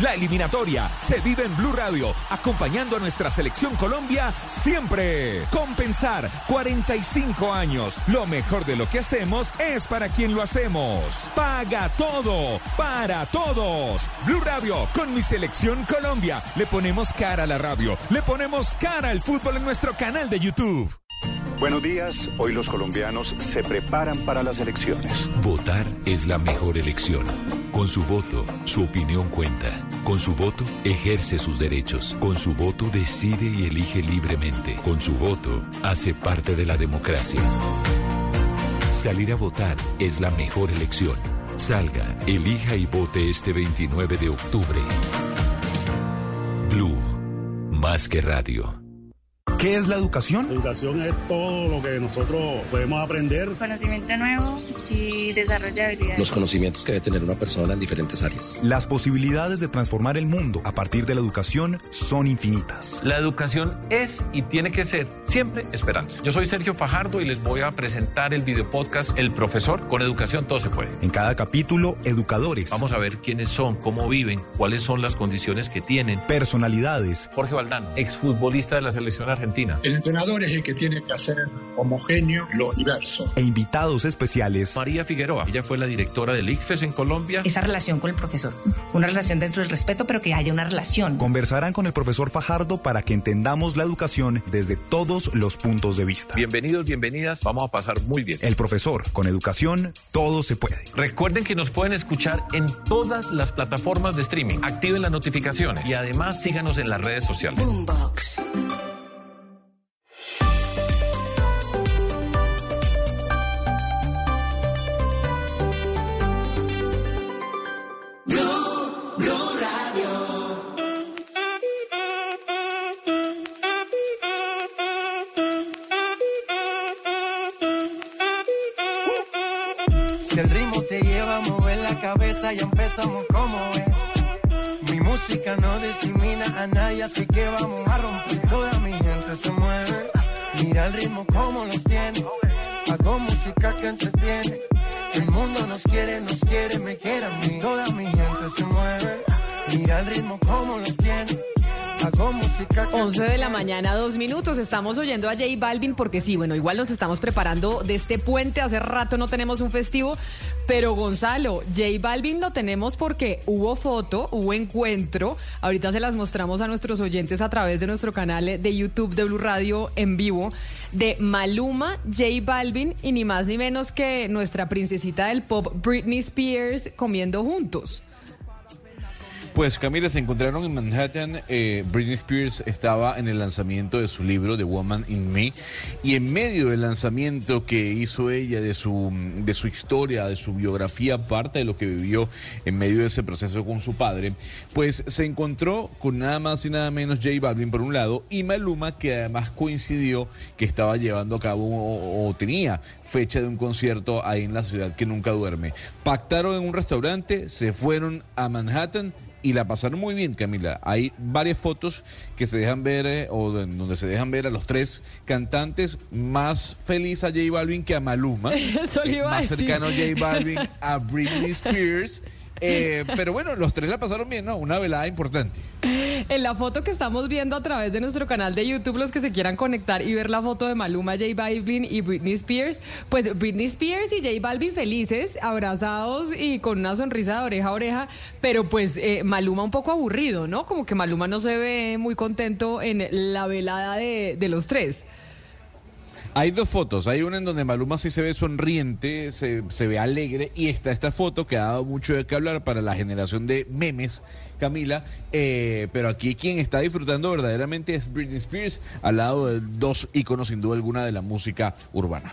La eliminatoria se vive en Blue Radio, acompañando a nuestra selección Colombia siempre. Compensar 45 años. Lo mejor de lo que hacemos es para quien lo hacemos. Paga todo, para todos. Blue Radio con mi selección Colombia. Le ponemos cara a la radio, le ponemos cara al fútbol en nuestro canal de YouTube. Buenos días, hoy los colombianos se preparan para las elecciones. Votar es la mejor elección. Con su voto, su opinión cuenta. Con su voto, ejerce sus derechos. Con su voto, decide y elige libremente. Con su voto, hace parte de la democracia. Salir a votar es la mejor elección. Salga, elija y vote este 29 de octubre. Blue, más que radio. ¿Qué es la educación? La educación es todo lo que nosotros podemos aprender. Conocimiento nuevo y desarrollo de habilidades. Los conocimientos que debe tener una persona en diferentes áreas. Las posibilidades de transformar el mundo a partir de la educación son infinitas. La educación es y tiene que ser siempre esperanza. Yo soy Sergio Fajardo y les voy a presentar el video podcast El Profesor. Con educación todo se puede. En cada capítulo, educadores. Vamos a ver quiénes son, cómo viven, cuáles son las condiciones que tienen. Personalidades. Jorge Valdano, exfutbolista de la selección argentina. El entrenador es el que tiene que hacer homogéneo lo diverso. E invitados especiales. María Figueroa, ella fue la directora del ICFES en Colombia. Esa relación con el profesor. Una relación dentro del respeto, pero que haya una relación. Conversarán con el profesor Fajardo para que entendamos la educación desde todos los puntos de vista. Bienvenidos, bienvenidas. Vamos a pasar muy bien. El profesor, con educación, todo se puede. Recuerden que nos pueden escuchar en todas las plataformas de streaming. Activen las notificaciones y además síganos en las redes sociales. Boombox. Ya empezamos como es. Mi música no discrimina a nadie, así que vamos a romper. Toda mi gente se mueve. Mira el ritmo como los tiene. Hago música que entretiene. El mundo nos quiere, nos quiere, me quiere a mí. Toda mi gente se mueve. Mira el ritmo como los tiene. 11 de la mañana, dos minutos. Estamos oyendo a J Balvin porque sí, bueno, igual nos estamos preparando de este puente. Hace rato no tenemos un festivo, pero Gonzalo, J Balvin lo tenemos porque hubo foto, hubo encuentro. Ahorita se las mostramos a nuestros oyentes a través de nuestro canal de YouTube de Blue Radio en vivo de Maluma, J Balvin y ni más ni menos que nuestra princesita del pop Britney Spears comiendo juntos. Pues Camila, se encontraron en Manhattan. Eh, Britney Spears estaba en el lanzamiento de su libro The Woman in Me y en medio del lanzamiento que hizo ella de su, de su historia, de su biografía, parte de lo que vivió en medio de ese proceso con su padre, pues se encontró con nada más y nada menos J Balvin por un lado y Maluma que además coincidió que estaba llevando a cabo o, o tenía fecha de un concierto ahí en la ciudad que nunca duerme. Pactaron en un restaurante, se fueron a Manhattan y la pasaron muy bien, Camila. Hay varias fotos que se dejan ver, eh, o en donde se dejan ver a los tres cantantes más feliz a J Balvin que a Maluma. Eso le Eh, iba a más decir. cercano a J Balvin a Britney Spears. Eh, pero bueno, los tres la pasaron bien, ¿no? Una velada importante. En la foto que estamos viendo a través de nuestro canal de YouTube, los que se quieran conectar y ver la foto de Maluma, J Balvin y Britney Spears, pues Britney Spears y J Balvin felices, abrazados y con una sonrisa de oreja a oreja, pero pues eh, Maluma un poco aburrido, ¿no? Como que Maluma no se ve muy contento en la velada de, de los tres. Hay dos fotos. Hay una en donde Maluma sí se ve sonriente, se, se ve alegre. Y está esta foto que ha dado mucho de qué hablar para la generación de memes, Camila. Eh, pero aquí quien está disfrutando verdaderamente es Britney Spears, al lado de dos íconos sin duda alguna de la música urbana.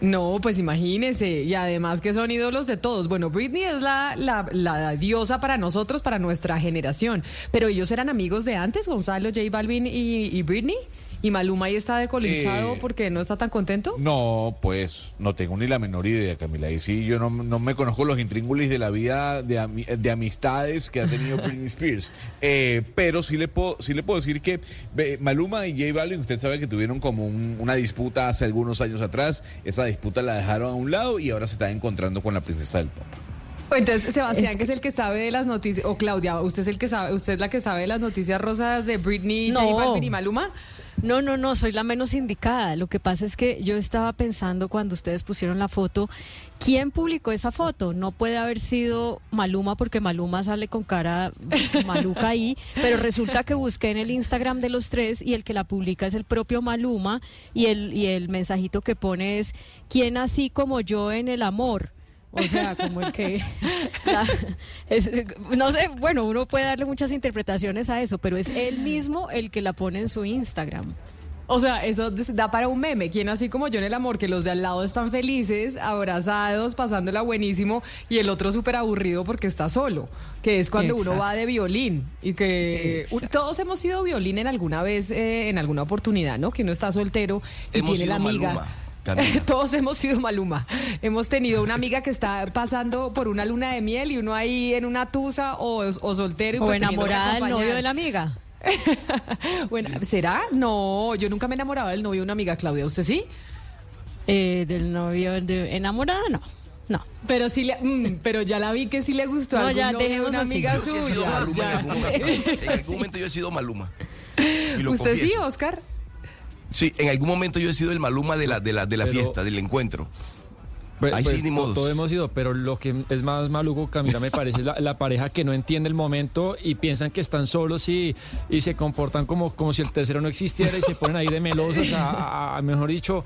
No, pues imagínese, y además que son ídolos de todos. Bueno, Britney es la, la, la diosa para nosotros, para nuestra generación, pero ellos eran amigos de antes, Gonzalo, J Balvin y Britney, y Maluma ahí está decolinchado Eh, porque no está tan contento. No, pues no tengo ni la menor idea, Camila. Y sí, yo no, no me conozco los intríngulis de la vida de, ami- de amistades que ha tenido Britney Spears. Eh, pero sí le, puedo, sí le puedo decir que Maluma y J Balvin, usted sabe que tuvieron como un- una disputa hace algunos años atrás. Esa disputa la dejaron a un lado y ahora se están encontrando con la princesa del pop. Entonces, Sebastián, que es el que sabe de las noticias, o Claudia, usted es el que sabe, usted es la que sabe de las noticias rosas de Britney, J No. Balvin y Maluma. No, no, no, soy la menos indicada. Lo que pasa es que yo estaba pensando cuando ustedes pusieron la foto, ¿quién publicó esa foto? No puede haber sido Maluma porque Maluma sale con cara maluca ahí, pero resulta que busqué en el Instagram de los tres y el que la publica es el propio Maluma y el, y el mensajito que pone es, ¿quién así como yo en el amor? O sea, como el que... la- es- no sé, bueno, uno puede darle muchas interpretaciones a eso, pero es él mismo el que la pone en su Instagram. O sea, eso da para un meme. ¿Quién así como yo en el amor, que los de al lado están felices, abrazados, pasándola buenísimo, y el otro súper aburrido porque está solo? Que es cuando uno va de violín. Y que Exacto. todos hemos sido violín en alguna vez, eh, en alguna oportunidad, ¿no? Que uno está soltero y Hemos tiene la amiga. Maluma. Todos hemos sido Maluma. Hemos tenido una amiga que está pasando por una luna de miel y uno ahí en una tusa o, o soltero y O pues enamorada del novio de la amiga. Bueno, ¿será? No, yo nunca me he enamorado del novio de una amiga, Claudia. ¿Usted sí? Eh, del novio de enamorada, no. No. Pero sí le, mm, pero ya la vi que sí le gustó No, algún ya, novio de dejemos una así. amiga Yo sí he sido suya. Maluma en algún momento. En algún momento yo he sido Maluma. Y lo ¿Usted sí. Oscar? Sí, en algún momento yo he sido el Maluma de la, de la, de la Pero- fiesta, del encuentro. Pues, Ahí pues, sí, ni modos. todo hemos ido, pero lo que es más maluco, Camila, me parece es la, la pareja que no entiende el momento y piensan que están solos y, y se comportan como, como si el tercero no existiera y se ponen ahí de melosos, a, a- a- mejor dicho,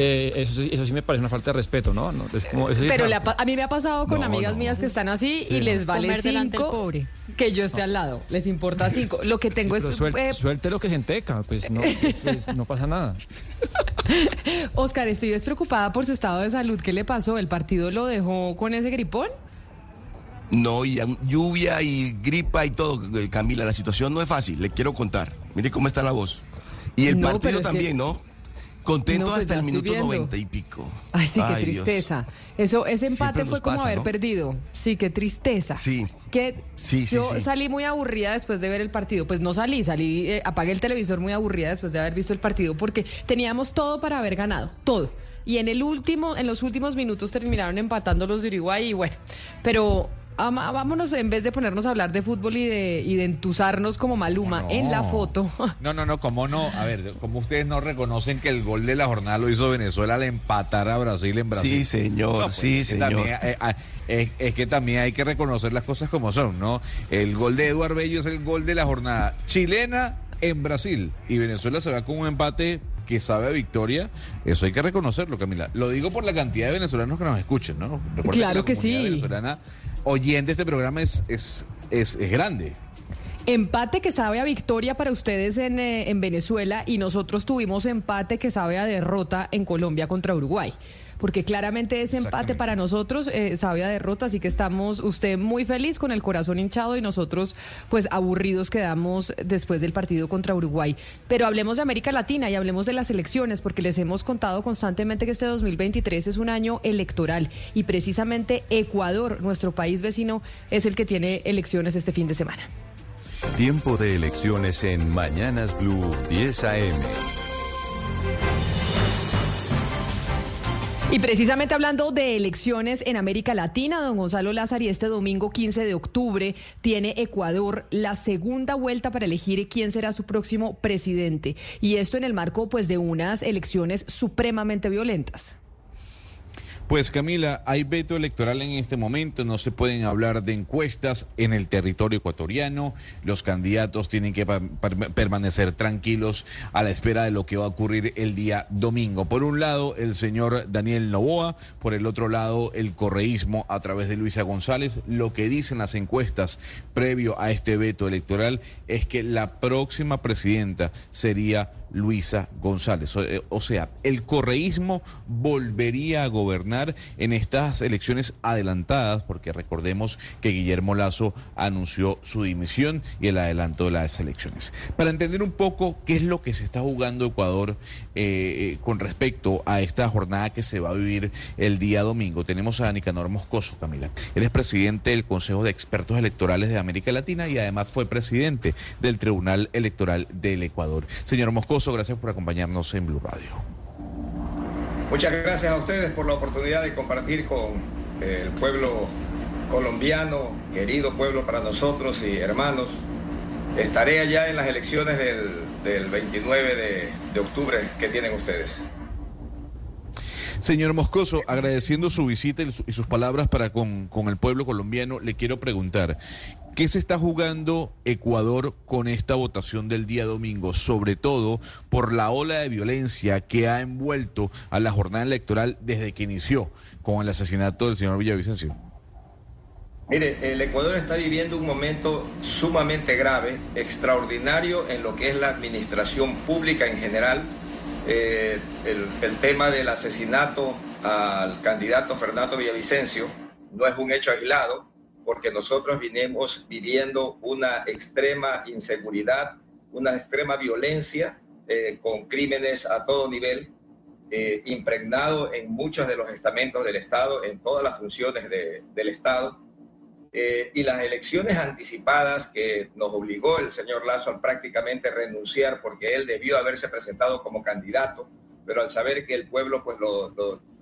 eh, eso, sí- eso sí me parece una falta de respeto, ¿no? No, es como, eso sí es Pero le ha a mí me ha pasado con No, amigas no. mías que están así Sí, y les es vale comer delante del cinco pobre. Que yo esté al lado. Les importa cinco. Lo que tengo Sí, es... suel- eh, suelte lo que se enteca, pues no, es- es- no pasa nada. Oscar, estoy despreocupada por su estado de salud. ¿Qué le pasó? ¿El partido lo dejó con ese gripón? No, y lluvia y gripa y todo, eh, Camila, la situación no es fácil, le quiero contar. Mire cómo está la voz. Y el No, partido que- también, ¿no? Contento No, pues hasta el minuto viendo. noventa y pico. Ay, sí, qué tristeza. Eso, ese empate fue como pasa, haber ¿no? perdido. Sí, qué tristeza. Sí. Que Sí, sí, yo sí. salí muy aburrida después de ver el partido. Pues no salí, salí, eh, apagué el televisor muy aburrida después de haber visto el partido porque teníamos todo para haber ganado, todo. Y en el último, en los últimos minutos terminaron empatando los de Uruguay y bueno, pero vámonos en vez de ponernos a hablar de fútbol y de, y de entusarnos como Maluma No. en la foto. No, no, no, ¿cómo no? A ver, ¿cómo ustedes no reconocen que el gol de la jornada lo hizo Venezuela al empatar a Brasil en Brasil? Sí, señor, pues, sí, es que señor. también, eh, es, es que también hay que reconocer las cosas como son, ¿no? El gol de Eduardo Bello es el gol de la jornada chilena en Brasil y Venezuela se va con un empate que sabe a victoria, eso hay que reconocerlo, Camila. Lo digo por la cantidad de venezolanos que nos escuchen, ¿no? Recuerda Claro la que sí. venezolana oyente de este programa es, es, es, es grande. Empate que sabe a victoria para ustedes en, eh, en Venezuela y nosotros tuvimos empate que sabe a derrota en Colombia contra Uruguay. Porque claramente ese empate para nosotros eh, sabe a derrota, así que estamos usted muy feliz con el corazón hinchado y nosotros pues aburridos quedamos después del partido contra Uruguay. Pero hablemos de América Latina y hablemos de las elecciones, porque les hemos contado constantemente que este 2023 es un año electoral y precisamente Ecuador, nuestro país vecino, es el que tiene elecciones este fin de semana. Tiempo de elecciones en Mañanas Blue 10 AM. Y precisamente hablando de elecciones en América Latina, don Gonzalo Lázaro, este domingo 15 de octubre tiene Ecuador la segunda vuelta para elegir quién será su próximo presidente. Y esto en el marco pues de unas elecciones supremamente violentas. Pues Camila, hay veto electoral en este momento, no se pueden hablar de encuestas en el territorio ecuatoriano, los candidatos tienen que permanecer tranquilos a la espera de lo que va a ocurrir el día domingo. Por un lado, el señor Daniel Novoa, por el otro lado, el correísmo a través de Luisa González. Lo que dicen las encuestas previo a este veto electoral es que la próxima presidenta sería Luisa González. Eh, o, sea, el correísmo volvería a gobernar en estas elecciones adelantadas, porque recordemos que Guillermo Lazo anunció su dimisión y el adelanto de las elecciones. Para entender un poco qué es lo que se está jugando Ecuador eh, eh, con respecto a esta jornada que se va a vivir el día domingo, tenemos a Nicanor Moscoso, Camila. Él es presidente del Consejo de Expertos Electorales de América Latina y además fue presidente del Tribunal Electoral del Ecuador. Señor Moscoso, gracias por acompañarnos en Blue Radio. Muchas gracias a ustedes por la oportunidad de compartir con el pueblo colombiano, querido pueblo para nosotros y hermanos. Estaré allá en las elecciones del, 29 de, de octubre que tienen ustedes. Señor Moscoso, agradeciendo su visita y sus palabras para con, con, el pueblo colombiano, le quiero preguntar, ¿Qué se está jugando Ecuador con esta votación del día domingo? Sobre todo por la ola de violencia que ha envuelto a la jornada electoral desde que inició con el asesinato del señor Villavicencio. Mire, el Ecuador está viviendo un momento sumamente grave, extraordinario en lo que es la administración pública en general. Eh, el, el tema del asesinato al candidato Fernando Villavicencio no es un hecho aislado, porque nosotros vinimos viviendo una extrema inseguridad, una extrema violencia eh, con crímenes a todo nivel, eh, impregnado en muchos de los estamentos del Estado, en todas las funciones del Estado. Eh, y las elecciones anticipadas que nos obligó el señor Lazo a prácticamente renunciar porque él debió haberse presentado como candidato, pero al saber que el pueblo pues lo,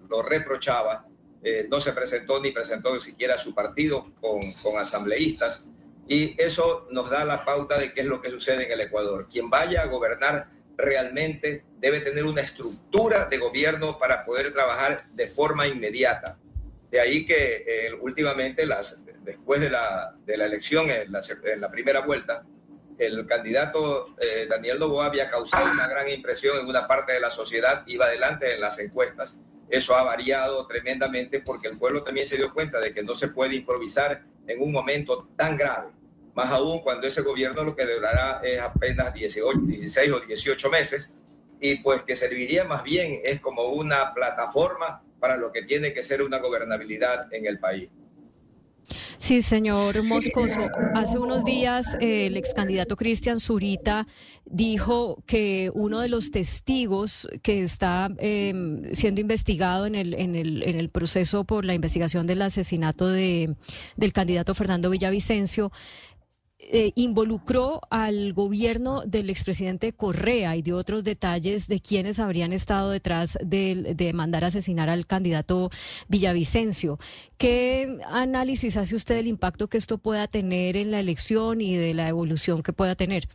lo reprochaba, eh, no se presentó ni presentó siquiera su partido con, con asambleístas. Y eso nos da la pauta de qué es lo que sucede en el Ecuador. Quien vaya a gobernar realmente debe tener una estructura de gobierno para poder trabajar de forma inmediata. De ahí que eh, últimamente, las, después de la, de la elección, en la, en la, primera vuelta, el candidato eh, Daniel Novoa había causado una gran impresión en una parte de la sociedad, iba adelante en las encuestas, eso ha variado tremendamente porque el pueblo también se dio cuenta de que no se puede improvisar en un momento tan grave, más aún cuando ese gobierno lo que durará es apenas 18, 16 o 18 meses y pues que serviría más bien es como una plataforma para lo que tiene que ser una gobernabilidad en el país. Sí, señor Moscoso. Hace unos días eh, el ex candidato Cristian Zurita dijo que uno de los testigos que está em, siendo investigado en el, en, el, en el proceso por la investigación del asesinato de, del candidato Fernando Villavicencio eh, involucró al gobierno del expresidente Correa y dio otros detalles de quienes habrían estado detrás de, mandar asesinar al candidato Villavicencio. ¿Qué análisis hace usted del impacto que esto pueda tener en la elección y de la evolución que pueda tener?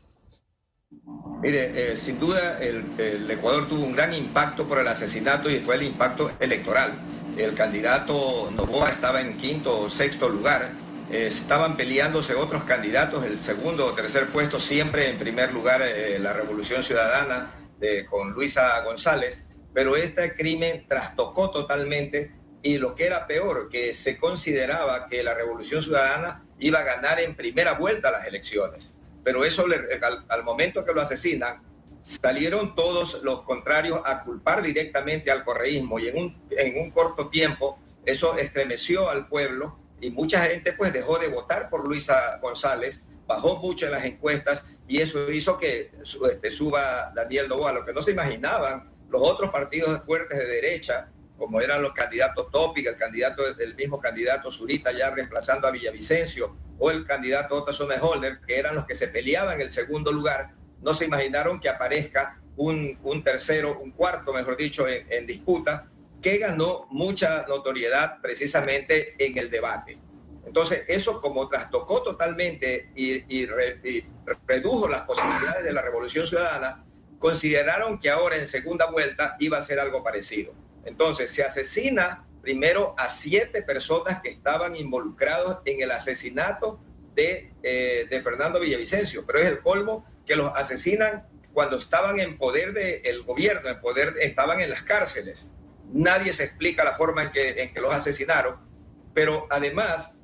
Mire, eh, sin duda el, el, Ecuador tuvo un gran impacto por el asesinato y fue el impacto electoral. El candidato Novoa estaba en quinto o sexto lugar estaban peleándose otros candidatos, el segundo o tercer puesto, siempre en primer lugar eh, la Revolución Ciudadana con Luisa González, pero este crimen trastocó totalmente y lo que era peor, que se consideraba que la Revolución Ciudadana iba a ganar en primera vuelta las elecciones, pero eso al, momento que lo asesinan, salieron todos los contrarios a culpar directamente al correísmo y en un, en un corto tiempo eso estremeció al pueblo y mucha gente pues dejó de votar por Luisa González, bajó mucho en las encuestas y eso hizo que este, suba Daniel Novoa, lo que no se imaginaban los otros partidos fuertes de derecha, como eran los candidatos Topic, el candidato el mismo candidato Zurita ya reemplazando a Villavicencio, o el candidato Otasone Holder, que eran los que se peleaban el segundo lugar, no se imaginaron que aparezca un, un tercero, un cuarto, mejor dicho, en, disputa, que ganó mucha notoriedad precisamente en el debate. Entonces, eso como trastocó totalmente y, redujo las posibilidades de la revolución ciudadana, consideraron que ahora en segunda vuelta iba a ser algo parecido. Entonces, se asesina primero a siete personas que estaban involucrados en el asesinato de, eh, de Fernando Villavicencio, pero es el colmo que los asesinan cuando estaban en poder del gobierno, en poder, estaban en las cárceles. Nadie se explica la forma en que, los asesinaron, pero además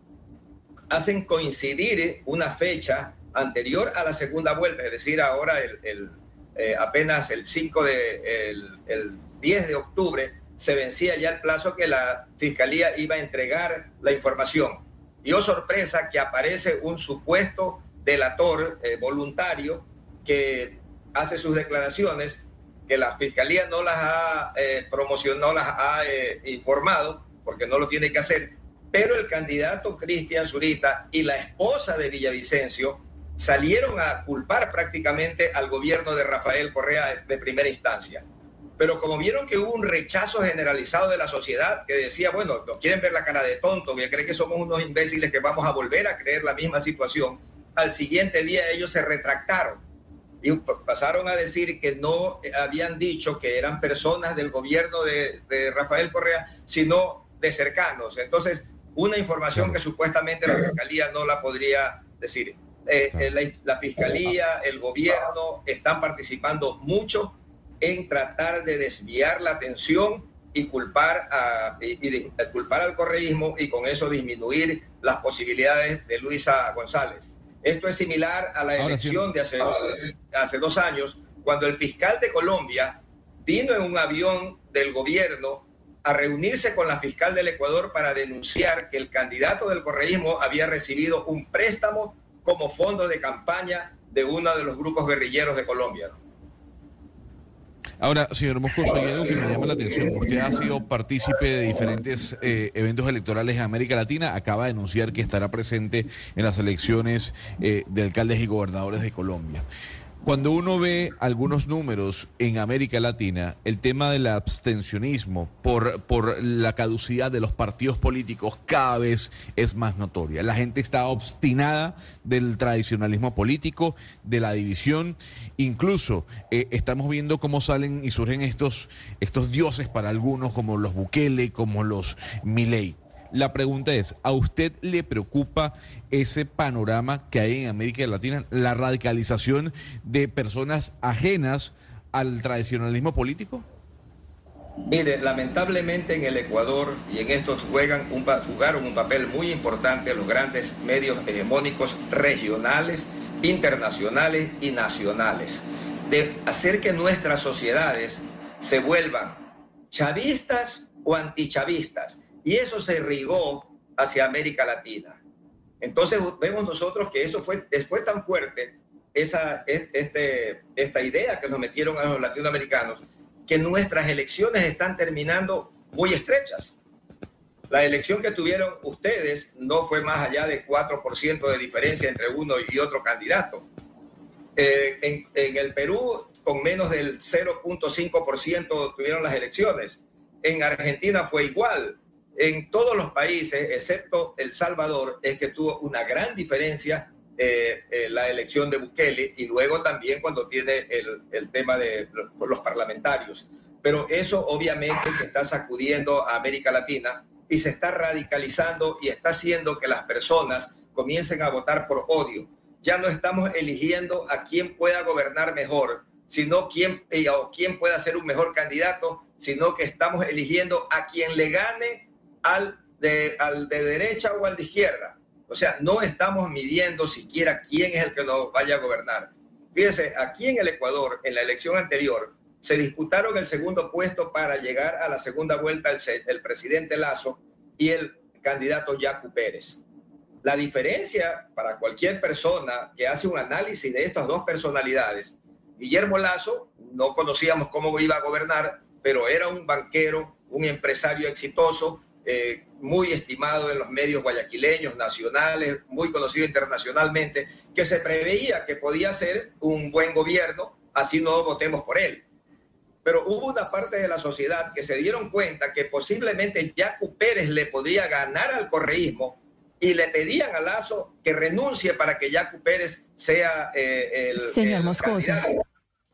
hacen coincidir una fecha anterior a la segunda vuelta, es decir, ahora eh, apenas el 5 de, el, el 10 de octubre se vencía ya el plazo que la fiscalía iba a entregar la información. Y oh sorpresa que aparece un supuesto delator eh, voluntario que hace sus declaraciones, que la fiscalía no las ha eh, promocionado, no las ha eh, informado, porque no lo tiene que hacer, pero el candidato Cristian Zurita y la esposa de Villavicencio salieron a culpar prácticamente al gobierno de Rafael Correa de primera instancia. Pero como vieron que hubo un rechazo generalizado de la sociedad que decía, bueno, nos quieren ver la cara de tonto, que creen que somos unos imbéciles que vamos a volver a creer la misma situación, al siguiente día ellos se retractaron y pasaron a decir que no habían dicho que eran personas del gobierno de, Rafael Correa, sino de cercanos. Entonces, una información que supuestamente la Fiscalía no la podría decir. Eh, eh, la Fiscalía, el gobierno están participando mucho en tratar de desviar la atención y culpar, a, y, culpar al correísmo y con eso disminuir las posibilidades de Luisa González. Esto es similar a la elección de hace, hace dos años, cuando el fiscal de Colombia vino en un avión del gobierno a reunirse con la fiscal del Ecuador para denunciar que el candidato del correísmo había recibido un préstamo como fondo de campaña de uno de los grupos guerrilleros de Colombia. Ahora, señor Moscoso, hay algo que me llama la atención. Usted ha sido partícipe de diferentes eh, eventos electorales en América Latina. Acaba de anunciar que estará presente en las elecciones eh, de alcaldes y gobernadores de Colombia. Cuando uno ve algunos números en América Latina, el tema del abstencionismo por, por la caducidad de los partidos políticos cada vez es más notoria. La gente está obstinada del tradicionalismo político, de la división. Incluso eh, estamos viendo cómo salen y surgen estos, estos dioses para algunos, como los Bukele, como los Milei. La pregunta es, ¿a usted le preocupa ese panorama que hay en América Latina, la radicalización de personas ajenas al tradicionalismo político? Mire, lamentablemente en el Ecuador y en estos juegan un, jugaron un papel muy importante los grandes medios hegemónicos regionales, internacionales y nacionales, de hacer que nuestras sociedades se vuelvan chavistas o antichavistas y eso se irrigó hacia América Latina. Entonces vemos nosotros que eso fue, fue tan fuerte, esa, este, esta idea que nos metieron a los latinoamericanos, que nuestras elecciones están terminando muy estrechas. La elección que tuvieron ustedes no fue más allá de 4% de diferencia entre uno y otro candidato. Eh, en, en el Perú, con menos del 0.5% tuvieron las elecciones. En Argentina fue igual en todos los países, excepto El Salvador, es que tuvo una gran diferencia eh, eh, la elección de Bukele y luego también cuando tiene el, el tema de los parlamentarios. Pero eso obviamente que está sacudiendo a América Latina y se está radicalizando y está haciendo que las personas comiencen a votar por odio. Ya no estamos eligiendo a quién pueda gobernar mejor, sino quién, eh, o quién pueda ser un mejor candidato, sino que estamos eligiendo a quien le gane al de, al de derecha o al de izquierda. O sea, no estamos midiendo siquiera quién es el que nos vaya a gobernar. Fíjese, aquí en el Ecuador, en la elección anterior, se disputaron el segundo puesto para llegar a la segunda vuelta el, el presidente Lazo y el candidato Yacu Pérez. La diferencia para cualquier persona que hace un análisis de estas dos personalidades, Guillermo Lazo, no conocíamos cómo iba a gobernar, pero era un banquero, un empresario exitoso, eh, muy estimado en los medios guayaquileños, nacionales, muy conocido internacionalmente, que se preveía que podía ser un buen gobierno, así no votemos por él. Pero hubo una parte de la sociedad que se dieron cuenta que posiblemente Yacu Pérez le podría ganar al correísmo y le pedían a Lazo que renuncie para que Yacu Pérez sea eh, el, Señor Moscoso.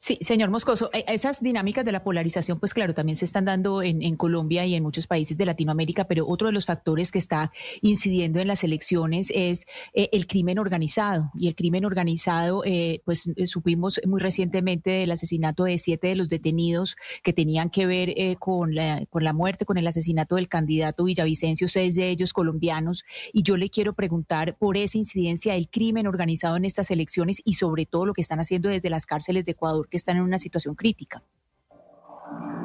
Sí, señor Moscoso, e, esas dinámicas de la polarización, pues claro, también se están dando en, Colombia y en muchos países de Latinoamérica, pero otro de los factores que está incidiendo en las elecciones es eh, el crimen organizado. Y el crimen organizado, eh, pues eh, supimos muy recientemente del asesinato de siete de los detenidos que tenían que ver con, la, con la muerte, con el asesinato del candidato Villavicencio, seis de ellos colombianos. Y yo le quiero preguntar por esa incidencia del crimen organizado en estas elecciones y sobre todo lo que están haciendo desde las cárceles de Ecuador que están en una situación crítica?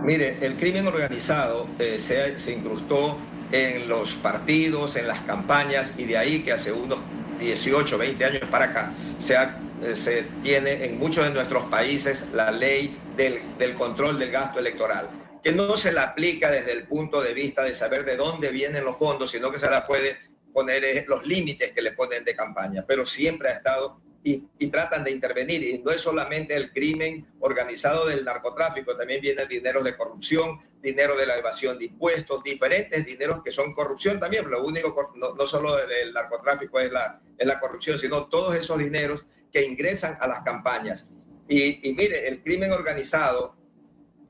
Mire, el crimen organizado eh, se, incrustó en los partidos, en las campañas, y de ahí que hace unos 18, 20 años para acá se, eh, se tiene en muchos de nuestros países la ley del, del, control del gasto electoral, que no se la aplica desde el punto de vista de saber de dónde vienen los fondos, sino que se la puede poner eh, los límites que le ponen de campaña, pero siempre ha estado y, tratan de intervenir. Y no es solamente el crimen organizado del narcotráfico, también viene dinero de corrupción, dinero de la evasión de impuestos, diferentes dineros que son corrupción también. Lo único, no, no solo el narcotráfico es la, es la corrupción, sino todos esos dineros que ingresan a las campañas. Y, y mire, el crimen organizado,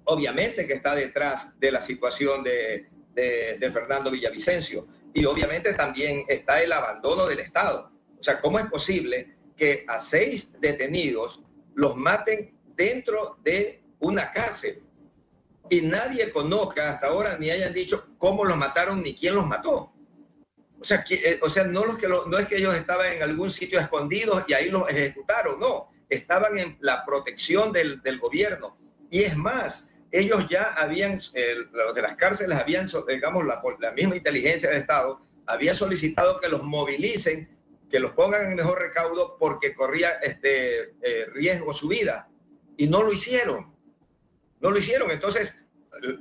obviamente que está detrás de la situación de, de, de Fernando Villavicencio. Y obviamente también está el abandono del Estado. O sea, ¿cómo es posible que a seis detenidos los maten dentro de una cárcel y nadie conozca hasta ahora ni hayan dicho cómo los mataron ni quién los mató. O sea, eh, o sea no, los que no es que ellos estaban en algún sitio escondidos y ahí los ejecutaron, no, estaban en la protección del, del gobierno. Y es más, ellos ya habían, los de las cárceles habían, digamos, la, la misma inteligencia del Estado había solicitado que los movilicen que los pongan en mejor recaudo porque corría este eh, riesgo su vida. Y no lo hicieron. No lo hicieron. Entonces,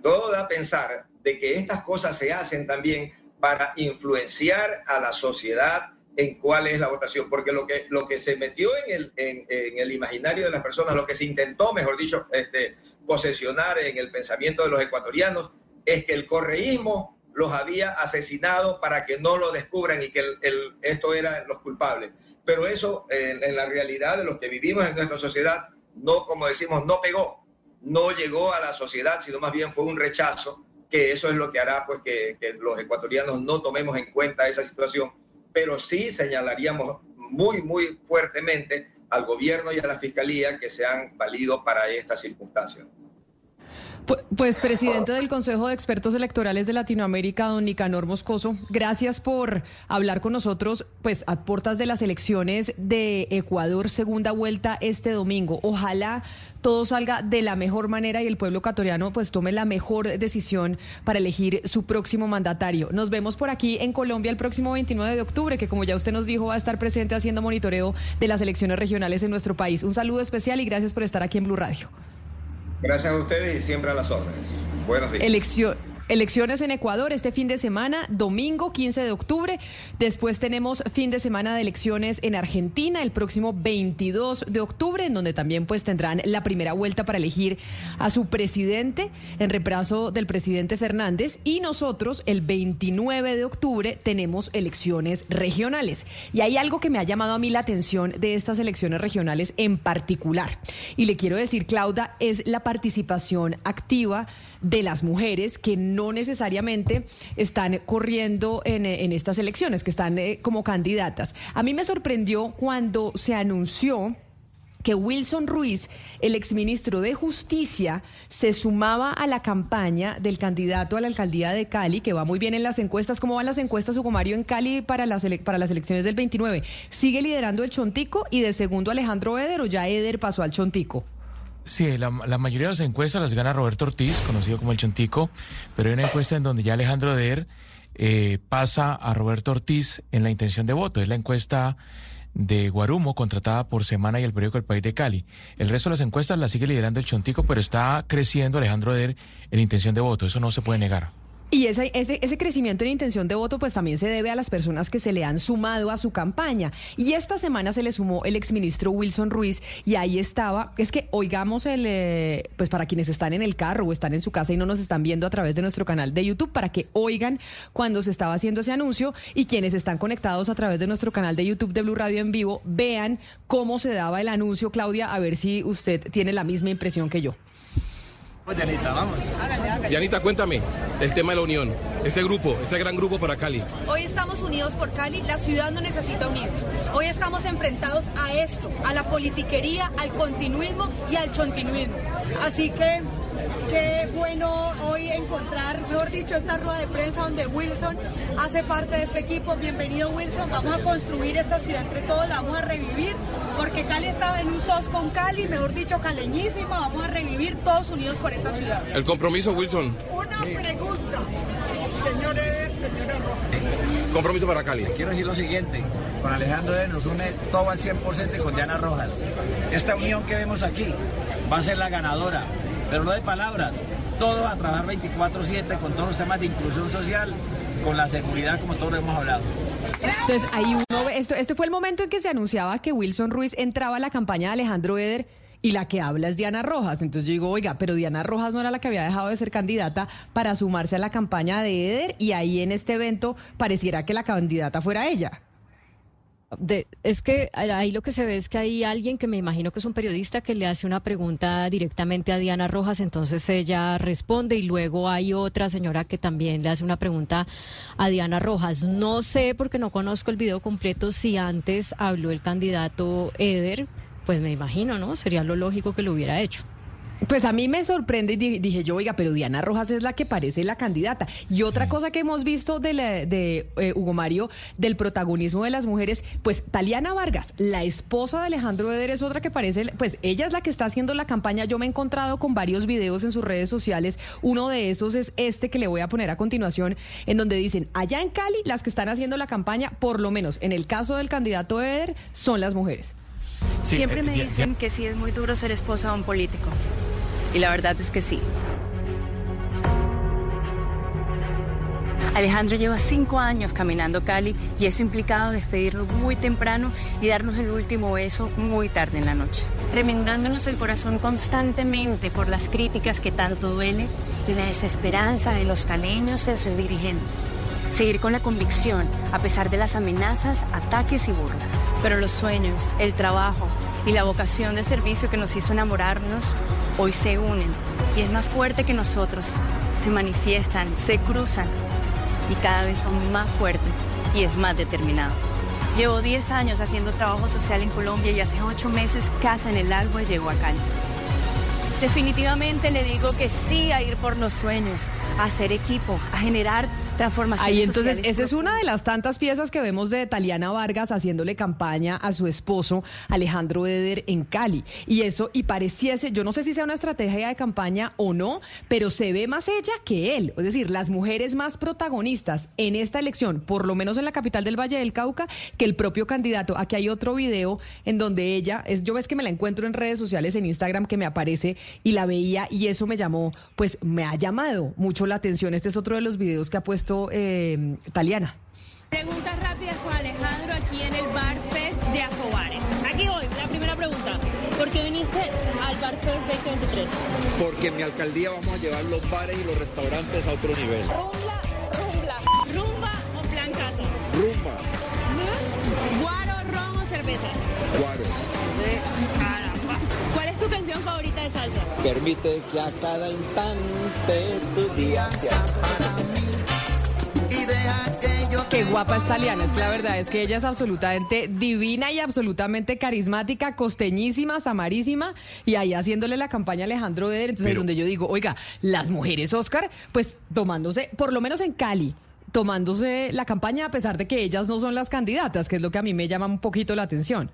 todo da a pensar de que estas cosas se hacen también para influenciar a la sociedad en cuál es la votación, porque lo que, lo que se metió en el, en, el imaginario de las personas, lo que se intentó, mejor dicho, este, posesionar en el pensamiento de los ecuatorianos, es que el correísmo los había asesinado para que no lo descubran y que esto eran los culpables. Pero eso en, la realidad de los que vivimos en nuestra sociedad, no, como decimos, no pegó, no llegó a la sociedad, sino más bien fue un rechazo, que eso es lo que hará pues que, que los ecuatorianos no tomemos en cuenta esa situación, pero sí señalaríamos muy, muy fuertemente al gobierno y a la fiscalía que se han valido para esta circunstancia. Pues, presidente del Consejo de Expertos Electorales de Latinoamérica, don Nicanor Moscoso, gracias por hablar con nosotros, pues a puertas de las elecciones de Ecuador, segunda vuelta este domingo. Ojalá todo salga de la mejor manera y el pueblo ecuatoriano pues tome la mejor decisión para elegir su próximo mandatario. Nos vemos por aquí en Colombia el próximo 29 de octubre, que como ya usted nos dijo va a estar presente haciendo monitoreo de las elecciones regionales en nuestro país. Un saludo especial y gracias por estar aquí en Blue Radio. Gracias a ustedes y siempre a las órdenes. Buenos días. Elección. Elecciones en Ecuador este fin de semana, domingo 15 de octubre. Después tenemos fin de semana de elecciones en Argentina el próximo 22 de octubre, en donde también pues tendrán la primera vuelta para elegir a su presidente en reemplazo del presidente Fernández. Y nosotros el 29 de octubre tenemos elecciones regionales. Y hay algo que me ha llamado a mí la atención de estas elecciones regionales en particular. Y le quiero decir, Claudia, es la participación activa de las mujeres que no necesariamente están corriendo en, estas elecciones, que están eh, como candidatas. A mí me sorprendió cuando se anunció que Wilson Ruiz, el exministro de Justicia, se sumaba a la campaña del candidato a la alcaldía de Cali, que va muy bien en las encuestas. ¿Cómo van las encuestas, Hugo Mario, en Cali para las, para las elecciones del 29? ¿Sigue liderando el Chontico y de segundo Alejandro Eder o ya Eder pasó al Chontico? Sí, la, mayoría de las encuestas las gana Roberto Ortiz, conocido como el Chontico, pero hay una encuesta en donde ya Alejandro Der eh, pasa a Roberto Ortiz en la intención de voto. Es la encuesta de Guarumo, contratada por Semana y el periódico El País de Cali. El resto de las encuestas las sigue liderando el Chontico, pero está creciendo Alejandro Der en intención de voto. Eso no se puede negar. Y ese, ese, ese crecimiento en intención de voto pues también se debe a las personas que se le han sumado a su campaña. Y esta semana se le sumó el exministro Wilson Ruiz y ahí estaba, es que oigamos el, eh, pues para quienes están en el carro o están en su casa y no nos están viendo a través de nuestro canal de YouTube, para que oigan cuando se estaba haciendo ese anuncio y quienes están conectados a través de nuestro canal de YouTube de Blue Radio en vivo, vean cómo se daba el anuncio, Claudia, a ver si usted tiene la misma impresión que yo. Yanita, vamos. Yanita, cuéntame el tema de la unión. Este grupo, este gran grupo para Cali. Hoy estamos unidos por Cali, la ciudad no necesita unirse. Hoy estamos enfrentados a esto, a la politiquería, al continuismo y al chontinuismo. Así que qué bueno hoy encontrar, mejor dicho, esta rueda de prensa donde Wilson hace parte de este equipo. Bienvenido Wilson, vamos a construir esta ciudad entre todos, la vamos a revivir, porque Cali estaba en un sos con Cali, mejor dicho, caleñísima, vamos a revivir todos unidos por esta ciudad. El compromiso, Wilson. Una pregunta, señor Eder, señora Rojas. Compromiso para Cali. Quiero decir lo siguiente, con Alejandro de nos une todo al 100% y con Diana Rojas. Esta unión que vemos aquí va a ser la ganadora, pero no de palabras, todo a trabajar 24/7 con todos los temas de inclusión social, con la seguridad como todos lo hemos hablado. Entonces, ahí uno esto, este fue el momento en que se anunciaba que Wilson Ruiz entraba a la campaña de Alejandro Eder y la que habla es Diana Rojas. Entonces yo digo, oiga, pero Diana Rojas no era la que había dejado de ser candidata para sumarse a la campaña de Eder y ahí en este evento pareciera que la candidata fuera ella. De- es que ahí lo que se ve es que hay alguien que me imagino que es un periodista que le hace una pregunta directamente a Diana Rojas, entonces ella responde y luego hay otra señora que también le hace una pregunta a Diana Rojas. No sé porque no conozco el video completo si antes habló el candidato Eder, pues me imagino, ¿no? Sería lo lógico que lo hubiera hecho. Pues a mí me sorprende y di- dije yo, oiga, pero Diana Rojas es la que parece la candidata. Y otra cosa que hemos visto de, la- de eh, Hugo Mario, del protagonismo de las mujeres, pues Taliana Vargas, la esposa de Alejandro Eder, es otra que parece, pues ella es la que está haciendo la campaña. Yo me he encontrado con varios videos en sus redes sociales. Uno de esos es este que le voy a poner a continuación, en donde dicen, allá en Cali, las que están haciendo la campaña, por lo menos en el caso del candidato Eder, son las mujeres. Sí, Siempre eh, me dicen que sí es muy duro ser esposa de un político. Y la verdad es que sí. Alejandro lleva cinco años caminando Cali y eso implicado despedirnos muy temprano y darnos el último beso muy tarde en la noche. Remendándonos el corazón constantemente por las críticas que tanto duele y la desesperanza de los caleños en sus dirigentes. Seguir con la convicción a pesar de las amenazas, ataques y burlas. Pero los sueños, el trabajo y la vocación de servicio que nos hizo enamorarnos hoy se unen y es más fuerte que nosotros. Se manifiestan, se cruzan y cada vez son más fuertes y es más determinado. Llevo 10 años haciendo trabajo social en Colombia y hace 8 meses Casa en el Agua llegó a Cali. Definitivamente le digo que sí a ir por los sueños, a hacer equipo, a generar transformaciones Ahí entonces, esa es una de las tantas piezas que vemos de Taliana Vargas haciéndole campaña a su esposo Alejandro Eder en Cali. Y eso, y pareciese, yo no sé si sea una estrategia de campaña o no, pero se ve más ella que él. Es decir, las mujeres más protagonistas en esta elección, por lo menos en la capital del Valle del Cauca, que el propio candidato. Aquí hay otro video en donde ella, es, yo ves que me la encuentro en redes sociales, en Instagram, que me aparece y la veía y eso me llamó, pues me ha llamado mucho la atención. Este es otro de los videos que ha puesto eh, Taliana. Preguntas rápidas con Alejandro aquí en el Bar Fest de Asobares. Aquí voy, la primera pregunta. ¿Por qué viniste al Bar Fest 2023? Porque en mi alcaldía vamos a llevar los bares y los restaurantes a otro nivel. Rumba, rumba, rumba o plan casa. Rumba, Guaro, ron o cerveza. guaro. Caramba. ¿Cuál es tu canción favorita de salsa? Permite que a cada instante tu día sea te Qué guapa es Taliana, es que la verdad es que ella es absolutamente divina y absolutamente carismática, costeñísima, samarísima, y ahí haciéndole la campaña a Alejandro Eder, entonces es donde yo digo, oiga, las mujeres Oscar, pues tomándose, por lo menos en Cali, tomándose la campaña a pesar de que ellas no son las candidatas, que es lo que a mí me llama un poquito la atención.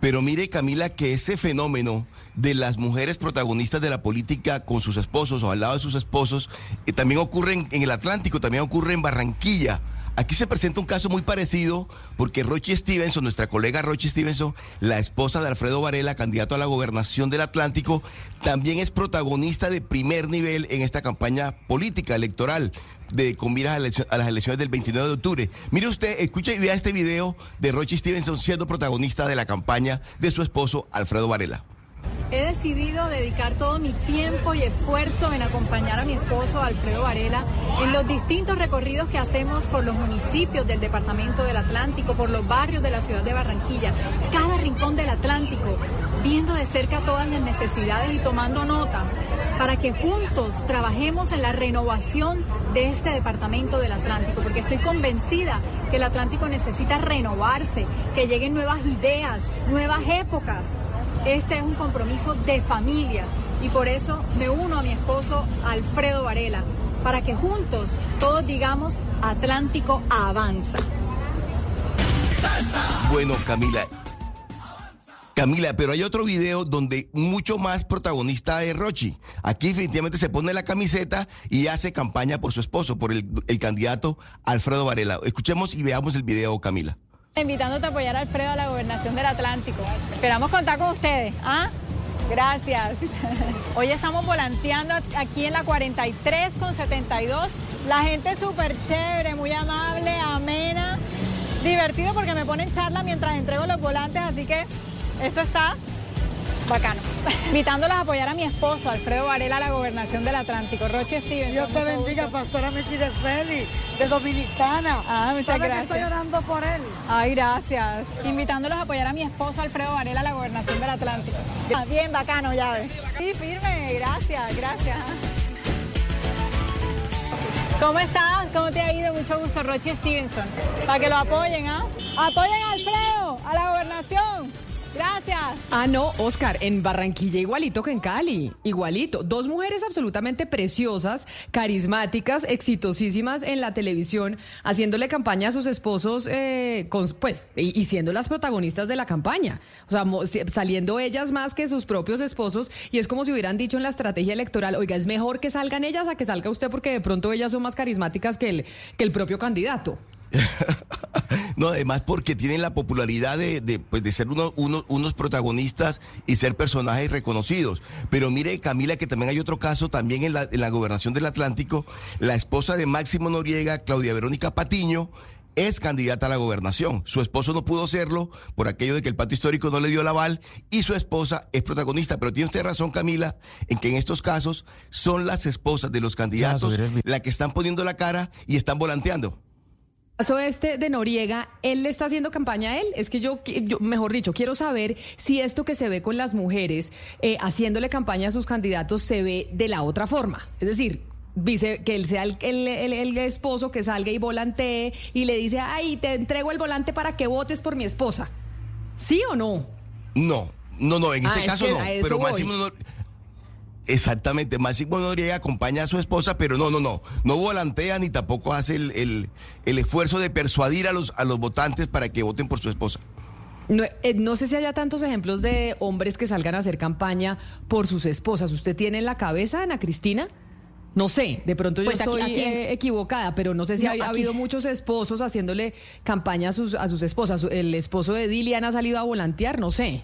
Pero mire, Camila, que ese fenómeno de las mujeres protagonistas de la política con sus esposos o al lado de sus esposos, eh, también ocurre en, en el Atlántico, también ocurre en Barranquilla. Aquí se presenta un caso muy parecido porque Rochi Stevenson, nuestra colega Rochi Stevenson, la esposa de Alfredo Varela, candidato a la gobernación del Atlántico, también es protagonista de primer nivel en esta campaña política electoral de con miras a, a las elecciones del 29 de octubre. Mire usted, escuche y vea este video de Rochi Stevenson siendo protagonista de la campaña de su esposo Alfredo Varela. He decidido dedicar todo mi tiempo y esfuerzo en acompañar a mi esposo Alfredo Varela en los distintos recorridos que hacemos por los municipios del Departamento del Atlántico, por los barrios de la ciudad de Barranquilla, cada rincón del Atlántico, viendo de cerca todas las necesidades y tomando nota para que juntos trabajemos en la renovación de este Departamento del Atlántico, porque estoy convencida que el Atlántico necesita renovarse, que lleguen nuevas ideas, nuevas épocas. Este es un compromiso de familia y por eso me uno a mi esposo Alfredo Varela, para que juntos todos digamos Atlántico avanza. Bueno, Camila. Camila, pero hay otro video donde mucho más protagonista es Rochi. Aquí definitivamente se pone la camiseta y hace campaña por su esposo, por el, el candidato Alfredo Varela. Escuchemos y veamos el video, Camila. Invitándote a apoyar a Alfredo a la gobernación del Atlántico. Esperamos contar con ustedes. ¿ah? Gracias. Hoy estamos volanteando aquí en la 43 con 72. La gente es súper chévere, muy amable, amena, divertido porque me ponen charla mientras entrego los volantes, así que esto está bacano. Invitándolas a apoyar a mi esposo, Alfredo Varela, a la gobernación del Atlántico. Roche Stevenson. Dios te bendiga, gusto. pastora Mechi de Feli, de Dominicana. Ah, muchas ¿Sabe gracias. que estoy orando por él? Ay, gracias. Invitándolos a apoyar a mi esposo Alfredo Varela a la gobernación del Atlántico. Ah, Bien, bacano, ya ves. Sí, firme, gracias, gracias. ¿Cómo estás? ¿Cómo te ha ido? Mucho gusto, Rochi Stevenson. Para que lo apoyen, ¿ah? Apoyen a Alfredo, a la gobernación. Gracias. Ah, no, Oscar, en Barranquilla igualito que en Cali, igualito. Dos mujeres absolutamente preciosas, carismáticas, exitosísimas en la televisión, haciéndole campaña a sus esposos, eh, con- pues, y, y siendo las protagonistas de la campaña. O sea, mo- saliendo ellas más que sus propios esposos, y es como si hubieran dicho en la estrategia electoral, oiga, es mejor que salgan ellas a que salga usted porque de pronto ellas son más carismáticas que el, que el propio candidato. No, además porque tienen la popularidad de, de, pues, de ser uno- uno- unos protagonistas y ser personajes reconocidos. Pero mire, Camila, que también hay otro caso, también en la, en la gobernación del Atlántico, la esposa de Máximo Noriega, Claudia Verónica Patiño, es candidata a la gobernación. Su esposo no pudo serlo por aquello de que el pacto histórico no le dio el aval y su esposa es protagonista. Pero tiene usted razón, Camila, en que en estos casos son las esposas de los candidatos las que están poniendo la cara y están volanteando. Caso este de Noriega, él le está haciendo campaña a él. Es que yo, mejor dicho, quiero saber si esto que se ve con las mujeres eh, haciéndole campaña a sus candidatos se ve de la otra forma. Es decir, dice que él sea el, el- el- el esposo que salga y volantee y le dice, ay, te entrego el volante para que votes por mi esposa. ¿Sí o no? No, no, no, en Ah, este es caso no. Pero. Máximo Nor- Exactamente, Máximo Noriega acompaña a su esposa, pero no, no, no. No volantea ni tampoco hace el, el- el esfuerzo de persuadir a los, a los votantes para que voten por su esposa. No, eh, no sé si haya tantos ejemplos de hombres que salgan a hacer campaña por sus esposas. ¿Usted tiene en la cabeza, Ana Cristina? No sé, de pronto yo Pues aquí- estoy aquí en- eh, equivocada, pero no sé si No, ha, ha habido muchos esposos haciéndole campaña a sus, a sus esposas. El esposo de Dilian ha salido a volantear, no sé.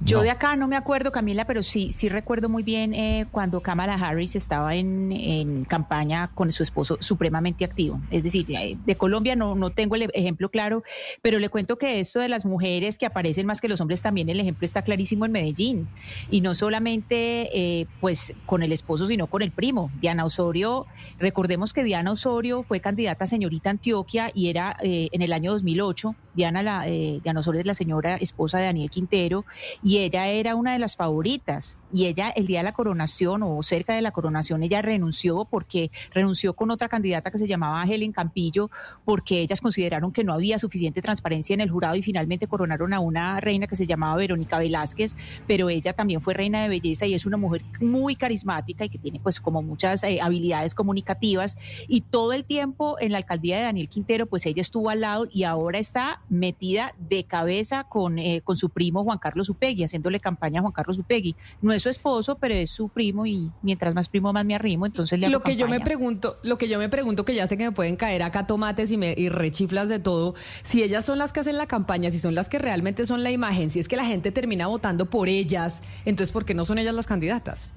Yo de acá no me acuerdo, Camila, pero sí, sí recuerdo muy bien eh, cuando Kamala Harris estaba en, en campaña con su esposo supremamente activo. Es decir, eh, de Colombia no, no tengo el ejemplo claro, pero le cuento que esto de las mujeres que aparecen más que los hombres también el ejemplo está clarísimo en Medellín. Y no solamente eh, pues con el esposo, sino con el primo. Diana Osorio, recordemos que Diana Osorio fue candidata a señorita Antioquia y era eh, en el año 2008. Diana, la, eh, Diana Osorio es la señora esposa de Daniel Quintero y ella era una de las favoritas. Y ella, el día de la coronación o cerca de la coronación, ella renunció porque renunció con otra candidata que se llamaba Helen Campillo, porque ellas consideraron que no había suficiente transparencia en el jurado y finalmente coronaron a una reina que se llamaba Verónica Velázquez, pero ella también fue reina de belleza y es una mujer muy carismática y que tiene pues como muchas eh, habilidades comunicativas y todo el tiempo en la alcaldía de Daniel Quintero pues ella estuvo al lado y ahora está metida de cabeza con, eh, con su primo Juan Carlos Upegui, haciéndole campaña a Juan Carlos Upegui. No es su esposo, pero es su primo y mientras más primo más me arrimo, entonces le hago Lo que yo me pregunto, lo que yo me pregunto que ya sé que me pueden caer acá tomates y, me, y rechiflas de todo, si ellas son las que hacen la campaña, si son las que realmente son la imagen, si es que la gente termina votando por ellas, entonces ¿por qué no son ellas las candidatas?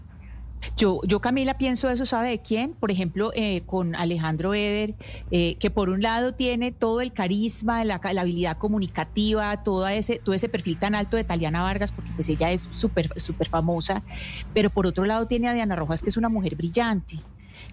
Yo, yo Camila pienso eso, ¿sabe de quién? Por ejemplo, eh, con Alejandro Eder, eh, que por un lado tiene todo el carisma, la, habilidad comunicativa, todo ese, todo ese perfil tan alto de Taliana Vargas, porque pues ella es súper súper famosa, pero por otro lado tiene a Diana Rojas, que es una mujer brillante.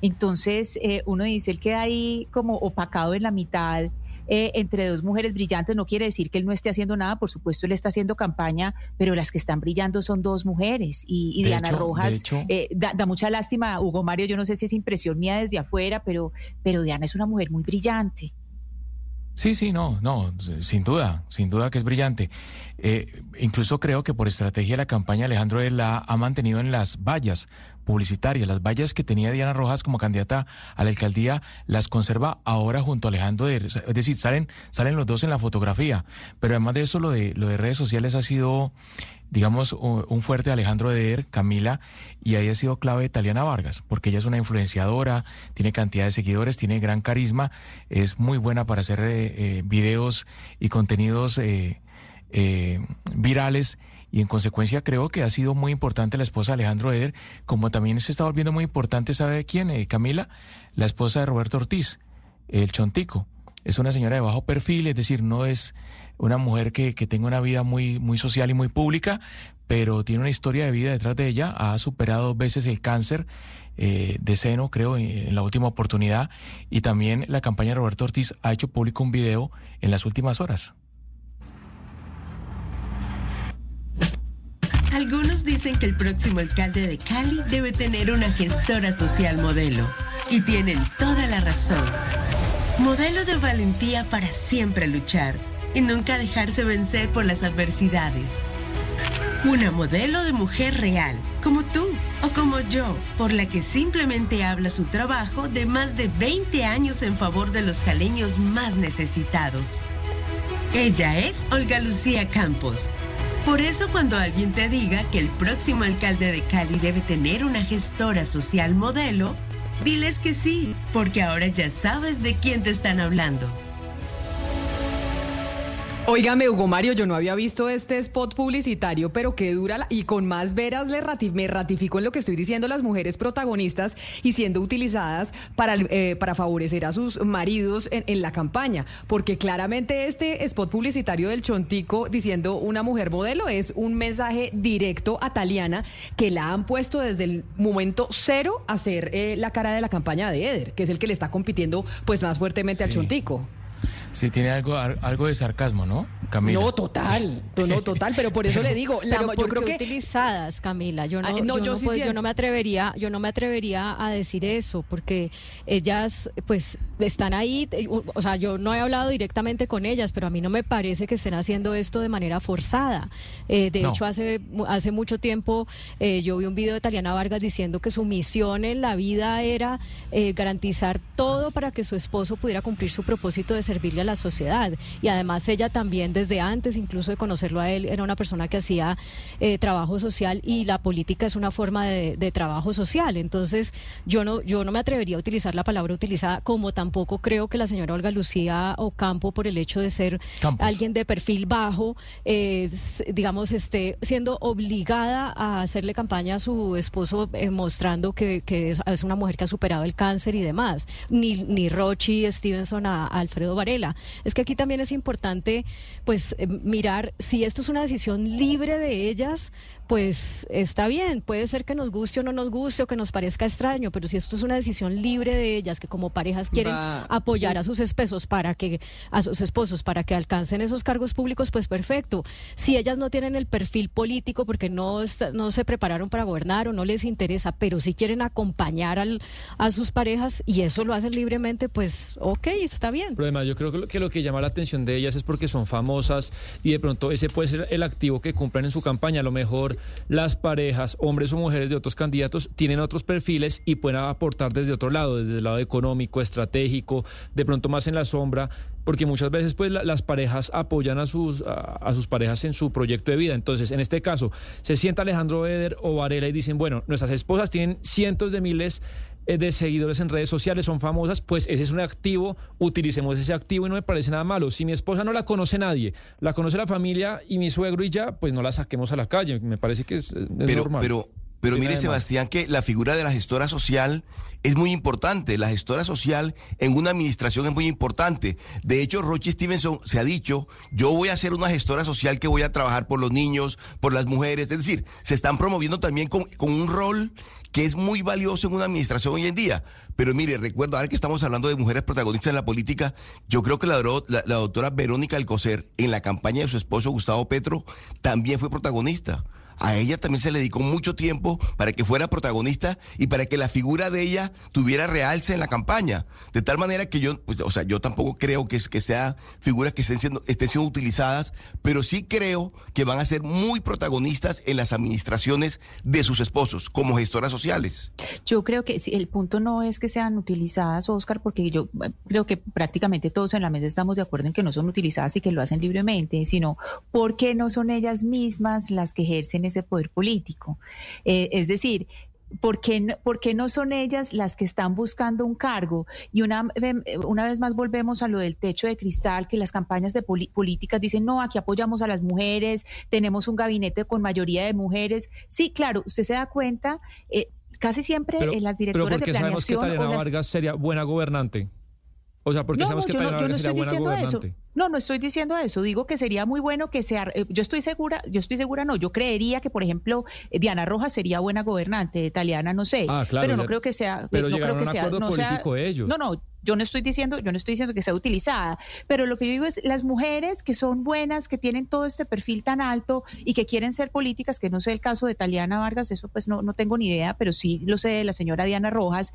Entonces, eh, uno dice, él queda ahí como opacado en la mitad eh, entre dos mujeres brillantes. No quiere decir que él no esté haciendo nada, por supuesto, él está haciendo campaña, pero las que están brillando son dos mujeres. Y, Diana hecho- Rojas hecho- eh, da, da mucha lástima, Hugo Mario. Yo no sé si es impresión mía desde afuera, pero, pero Diana es una mujer muy brillante. Sí, sí, no, no, sin duda, sin duda que es brillante. Eh, incluso creo que por estrategia de la campaña Alejandro él la ha mantenido en las vallas publicitarias, las vallas que tenía Diana Rojas como candidata a la alcaldía, las conserva ahora junto a Alejandro Eder. Es decir, salen, salen los dos en la fotografía. Pero además de eso, lo de, lo de redes sociales ha sido, digamos, un fuerte Alejandro Eder, Camila, y ahí ha sido clave Taliana Vargas, porque ella es una influenciadora, tiene cantidad de seguidores, tiene gran carisma, es muy buena para hacer eh, eh, videos y contenidos eh, eh, virales. Y en consecuencia creo que ha sido muy importante la esposa de Alejandro Eder, como también se está volviendo muy importante, ¿sabe quién? Eh, Camila, la esposa de Roberto Ortiz, el Chontico. Es una señora de bajo perfil, es decir, no es una mujer que, que tenga una vida muy, muy social y muy pública, pero tiene una historia de vida detrás de ella. Ha superado dos veces el cáncer eh, de seno, creo, en, en la última oportunidad. Y también la campaña de Roberto Ortiz ha hecho público un video en las últimas horas. Algunos dicen que el próximo alcalde de Cali debe tener una gestora social modelo. Y tienen toda la razón. Modelo de valentía para siempre luchar y nunca dejarse vencer por las adversidades. Una modelo de mujer real, como tú o como yo, por la que simplemente habla su trabajo de más de 20 años en favor de los caleños más necesitados. Ella es Olga Lucía Campos. Por eso cuando alguien te diga que el próximo alcalde de Cali debe tener una gestora social modelo, diles que sí, porque ahora ya sabes de quién te están hablando. Óigame, Hugo Mario, yo no había visto este spot publicitario, pero qué dura la- y con más veras le me ratifico en lo que estoy diciendo las mujeres protagonistas y siendo utilizadas para, eh, para favorecer a sus maridos en, en la campaña, porque claramente este spot publicitario del Chontico diciendo una mujer modelo es un mensaje directo a Taliana que la han puesto desde el momento cero a ser eh, la cara de la campaña de Eder, que es el que le está compitiendo pues más fuertemente al. Chontico. Sí, tiene algo, al- algo de sarcasmo, ¿no, Camila? No, total, to- no, total, pero por eso le digo, la, Pero yo creo que utilizadas, Camila. Yo no, Ah, no, yo, yo no sí puedo- siento- yo no me atrevería, yo no me atrevería a decir eso, porque ellas, pues, están ahí. eh, O sea, yo no he hablado directamente con ellas, pero a mí no me parece que estén haciendo esto de manera forzada. Eh, de No. hecho, hace hace mucho tiempo eh, yo vi un video de Taliana Vargas diciendo que su misión en la vida era eh, garantizar todo para que su esposo pudiera cumplir su propósito de servirle a la sociedad. Y además ella también desde antes, incluso de conocerlo a él, era una persona que hacía eh, trabajo social y la política es una forma de, de trabajo social. Entonces yo no, yo no me atrevería a utilizar la palabra utilizada, como tampoco creo que la señora Olga Lucía Ocampo, por el hecho de ser Campos. alguien de perfil bajo, eh, digamos, esté siendo obligada a hacerle campaña a su esposo eh, mostrando que, que es, es una mujer que ha superado el cáncer y demás. Ni, ni Rochi Stevenson a, a Alfredo Varela. Es que aquí también es importante, pues, pues eh, mirar si esto es una decisión libre de ellas, pues está bien, puede ser que nos guste o no nos guste o que nos parezca extraño, pero si esto es una decisión libre de ellas que como parejas quieren Va- apoyar a sus esposos para que a sus esposos para que alcancen esos cargos públicos, pues perfecto. Si ellas no tienen el perfil político porque no está- no se prepararon para gobernar o no les interesa, pero si quieren acompañar al, a sus parejas y eso lo hacen libremente, pues ok, está bien. Pero además yo creo que lo, que lo que llama la atención de ellas es porque son famosas y de pronto ese puede ser el activo que cumplan en su campaña. A lo mejor las parejas, hombres o mujeres de otros candidatos, tienen otros perfiles y pueden aportar desde otro lado, desde el lado económico, estratégico, de pronto más en la sombra, porque muchas veces pues la- las parejas apoyan a sus, a, sus parejas en su proyecto de vida. Entonces, en este caso, se sienta Alejandro Eder o Varela y dicen, bueno, nuestras esposas tienen cientos de miles de seguidores en redes sociales, son famosas, pues ese es un activo, utilicemos ese activo y no me parece nada malo. Si mi esposa no la conoce nadie, la conoce la familia y mi suegro y ya, pues no la saquemos a la calle. Me parece que es, es pero, normal. pero, pero mire. Sebastián, que la figura de la gestora social es muy importante. La gestora social en una administración es muy importante. De hecho, Roche Stevenson se ha dicho, yo voy a ser una gestora social que voy a trabajar por los niños, por las mujeres. Es decir, se están promoviendo también con, con un rol que es muy valioso en una administración hoy en día. Pero mire, recuerdo, ahora que estamos hablando de mujeres protagonistas en la política, yo creo que la, doctora Verónica Alcocer, en la campaña de su esposo Gustavo Petro, también fue protagonista. A ella también se le dedicó mucho tiempo para que fuera protagonista y para que la figura de ella tuviera realce en la campaña. De tal manera que yo, pues, o sea, yo tampoco creo que, que sea figuras que estén siendo, estén siendo utilizadas, pero sí creo que van a ser muy protagonistas en las administraciones de sus esposos como gestoras sociales. Yo creo que el punto no es que sean utilizadas, Oscar, porque yo eh, creo que prácticamente todos en la mesa estamos de acuerdo en que no son utilizadas y que lo hacen libremente, sino porque no son ellas mismas las que ejercen ese poder político. Eh, es decir, ¿Por qué, no, por qué no son ellas las que están buscando un cargo? Y una, una vez más volvemos a lo del techo de cristal, que las campañas de políticas dicen, no, aquí apoyamos a las mujeres, tenemos un gabinete con mayoría de mujeres. Sí, claro, usted se da cuenta, eh, casi siempre Pero, eh, las pero directoras ¿por qué de sabemos que planeación... O las- Vargas sería buena gobernante? O sea, ¿por qué no, sabemos no, que yo no, yo no estoy buena diciendo eso. No, no estoy diciendo eso. Digo que sería muy bueno que sea. eh, Yo estoy segura, yo estoy segura, no. Yo creería que, por ejemplo, eh, Diana Rojas sería buena gobernante, Taliana no sé. Ah, claro, pero no ya- creo que sea. pero no creo que a un sea. acuerdo sea- ellos. No, no. Yo no estoy diciendo, yo no estoy diciendo que sea utilizada, pero lo que yo digo es las mujeres que son buenas, que tienen todo este perfil tan alto y que quieren ser políticas, que no sé el caso de Taliana Vargas, eso pues no, no tengo ni idea, pero sí lo sé de la señora Diana Rojas,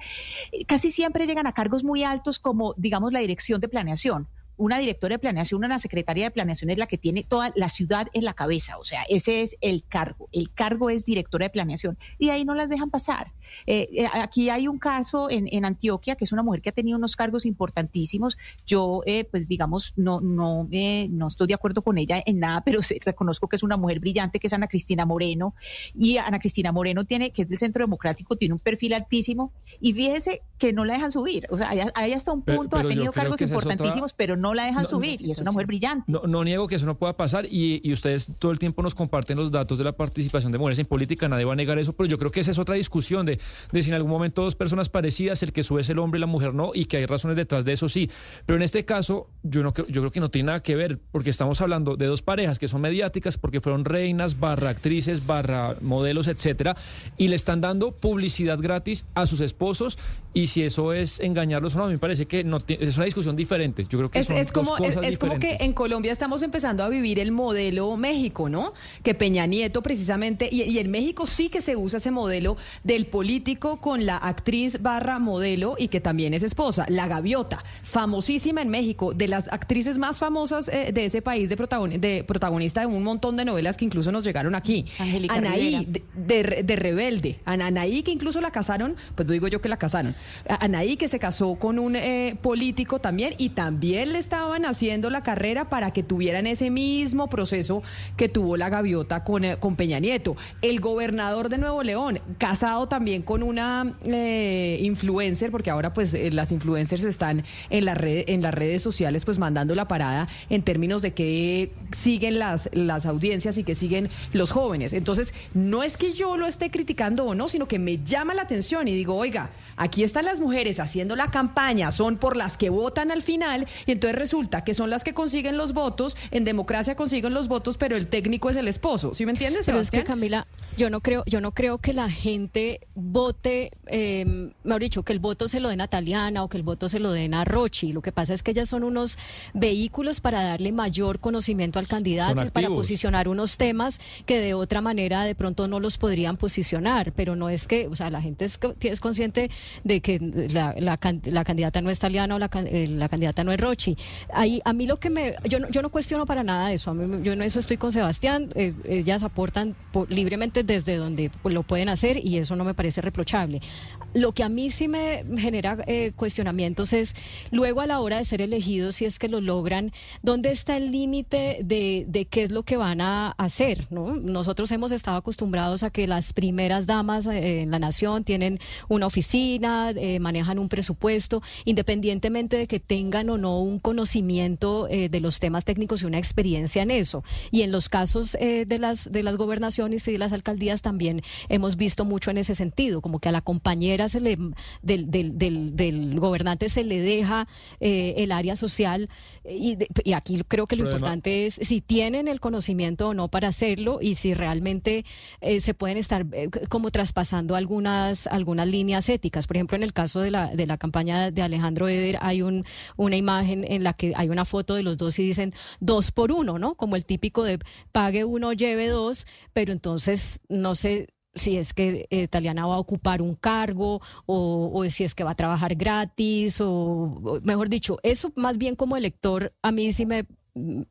eh, casi siempre llegan a cargos muy altos como, digamos, la dirección de planeación. Una directora de planeación, una secretaria de planeación es la que tiene toda la ciudad en la cabeza, o sea, ese es el cargo. El cargo es directora de planeación y ahí no las dejan pasar. Eh, eh, aquí hay un caso en, en Antioquia, que es una mujer que ha tenido unos cargos importantísimos. Yo, eh, pues digamos, no, no, eh, no estoy de acuerdo con ella en nada, pero sí reconozco que es una mujer brillante, que es Ana Cristina Moreno. Y Ana Cristina Moreno tiene, que es del Centro Democrático, tiene un perfil altísimo. Y fíjese que no la dejan subir. O sea, ahí- ahí hasta un Pero- punto pero ha yo tenido cargos importantísimos, pero no la dejan No, subir. Y es una mujer brillante. No, no niego que eso no pueda pasar y, y ustedes todo el tiempo nos comparten los datos de la participación de mujeres en política, nadie va a negar eso, pero yo creo que esa es otra discusión de, de si en algún momento dos personas parecidas, el que sube es el hombre y la mujer no, y que hay razones detrás de eso sí. Pero en este caso, yo, no, creo- yo creo que no tiene nada que ver, porque estamos hablando de dos parejas que son mediáticas, porque fueron reinas, barra actrices, barra modelos, etcétera, y le están dando publicidad gratis a sus esposos, y si eso es engañarlos o no, a mí me parece que no es una discusión diferente. Yo creo que Es, son es como, es, es como que en Colombia estamos empezando a vivir el modelo México, ¿no? Que Peña Nieto precisamente, y, y en México sí que se usa ese modelo del político con la actriz barra modelo y que también es esposa, la gaviota, famosísima en México, de las actrices más famosas eh, de ese país, de, protagon- de protagonista de un montón de novelas que incluso nos llegaron aquí. Angélica Anaí, de, de- de rebelde. Ana- Anaí, que incluso la casaron, pues no digo yo que la casaron. A- Anaí, que se casó con un eh, político también y también le estaban haciendo la carrera para que tuvieran ese mismo proceso que tuvo la gaviota con, eh, con Peña Nieto. El gobernador de Nuevo León, casado también con una eh, influencer, porque ahora pues eh, las influencers están en, la red, en las redes sociales pues mandando la parada en términos de que siguen las, las audiencias y que siguen los jóvenes. Entonces, no es que yo lo esté criticando o no, sino que me llama la atención y digo, oiga, aquí están las mujeres haciendo la campaña, son por las que votan al final, y entonces Entonces resulta que son las que consiguen los votos, en democracia consiguen los votos, pero el técnico es el esposo. ¿Sí me entiendes? Pero es que? Camila, yo no creo, yo no creo que la gente vote, eh, mejor dicho, que el voto se lo den a Taliana o que el voto se lo den a Rochi. Lo que pasa es que ellas son unos vehículos para darle mayor conocimiento al candidato, para posicionar unos temas que de otra manera de pronto no los podrían posicionar. Pero no es que, o sea, la gente es, es consciente de que la, la can- la candidata no es Taliana o la, eh, la candidata no es Rochi. Ahí, a mí lo que me, yo no, yo no cuestiono para nada eso. A mí, yo en eso estoy con Sebastián. eh, ellas aportan por- libremente desde donde lo pueden hacer y eso no me parece reprochable. Lo que a mí sí me genera eh, cuestionamientos es luego a la hora de ser elegidos, si es que lo logran, ¿dónde está el límite de, de qué es lo que van a hacer? ¿no? Nosotros hemos estado acostumbrados a que las primeras damas eh, en la nación tienen una oficina, eh, manejan un presupuesto, independientemente de que tengan o no un conocimiento eh, de los temas técnicos y una experiencia en eso. Y en los casos eh, de las de las gobernaciones y de las alcaldías también hemos visto mucho en ese sentido, como que a la compañera se le del, del, del, del gobernante se le deja eh, el área social eh, y, de- y aquí creo que lo importante es si tienen el conocimiento o no para hacerlo y si realmente eh, se pueden estar eh, como traspasando algunas algunas líneas éticas. Por ejemplo, en el caso de la de la campaña de Alejandro Eder hay un una imagen en la que hay una foto de los dos y dicen dos por uno, ¿no? Como el típico de pague uno, lleve dos, pero entonces no sé si es que eh, Taliana va a ocupar un cargo o, o si es que va a trabajar gratis o, o, mejor dicho, eso más bien como elector a mí sí me...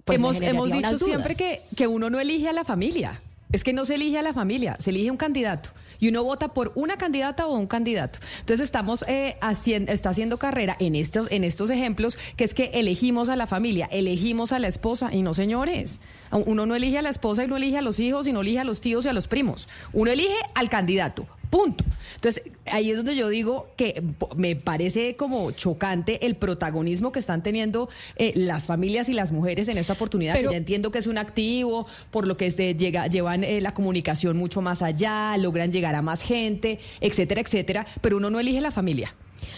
pues, hemos hemos dicho siempre que, que uno no elige a la familia. Es que no se elige a la familia, se elige un candidato. Y uno vota por una candidata o un candidato. Entonces estamos eh, haciendo, está haciendo carrera en estos, en estos ejemplos, que es que elegimos a la familia, elegimos a la esposa, y no señores. Uno no elige a la esposa y no elige a los hijos y no elige a los tíos y a los primos. Uno elige al candidato. Punto. Entonces, ahí es donde yo digo que me parece como chocante el protagonismo que están teniendo eh, las familias y las mujeres en esta oportunidad. Pero- que ya entiendo que es un activo, por lo que se llega, llevan eh, la comunicación mucho más allá, logran llegar a más gente, etcétera, etcétera, pero uno no elige la familia.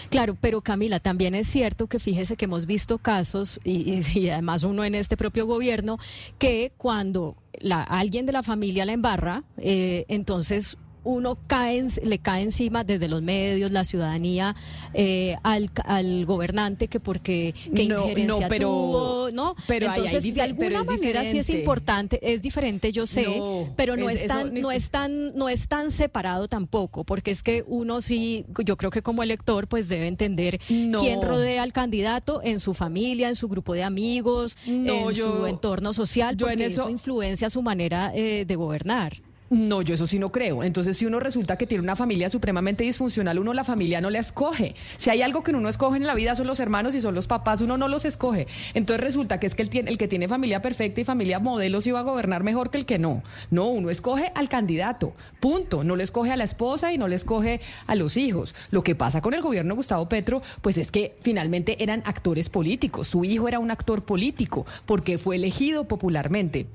Claro, pero Camila, también es cierto que fíjese que hemos visto casos, y además uno en este propio gobierno, que cuando la, alguien de la familia la embarra, eh, entonces uno cae, le cae encima desde los medios, la ciudadanía, eh, al, al gobernante que porque qué No, injerencia no, pero- tuvo, ¿no? pero hay Entonces, de alguna manera sí es importante, es diferente, yo sé, No, pero no es- tan, no es tan, no es tan separado tampoco, porque es que uno sí, yo creo que como elector, pues debe entender quién rodea al candidato en su familia, en su grupo de amigos, en yo- su entorno social, yo en porque eso- eso influencia su manera eh, de gobernar. No, yo eso sí no creo. Entonces, si uno resulta que tiene una familia supremamente disfuncional, uno la familia no la escoge. Si hay algo que uno no escoge en la vida son los hermanos y son los papás, uno no los escoge. Entonces resulta que es que el, el que tiene familia perfecta y familia modelo sí va a gobernar mejor que el que no. No, uno escoge al candidato, punto. No le escoge a la esposa y no le escoge a los hijos. Lo que pasa con el gobierno Gustavo Petro, pues es que finalmente eran actores políticos. Su hijo era un actor político porque fue elegido popularmente.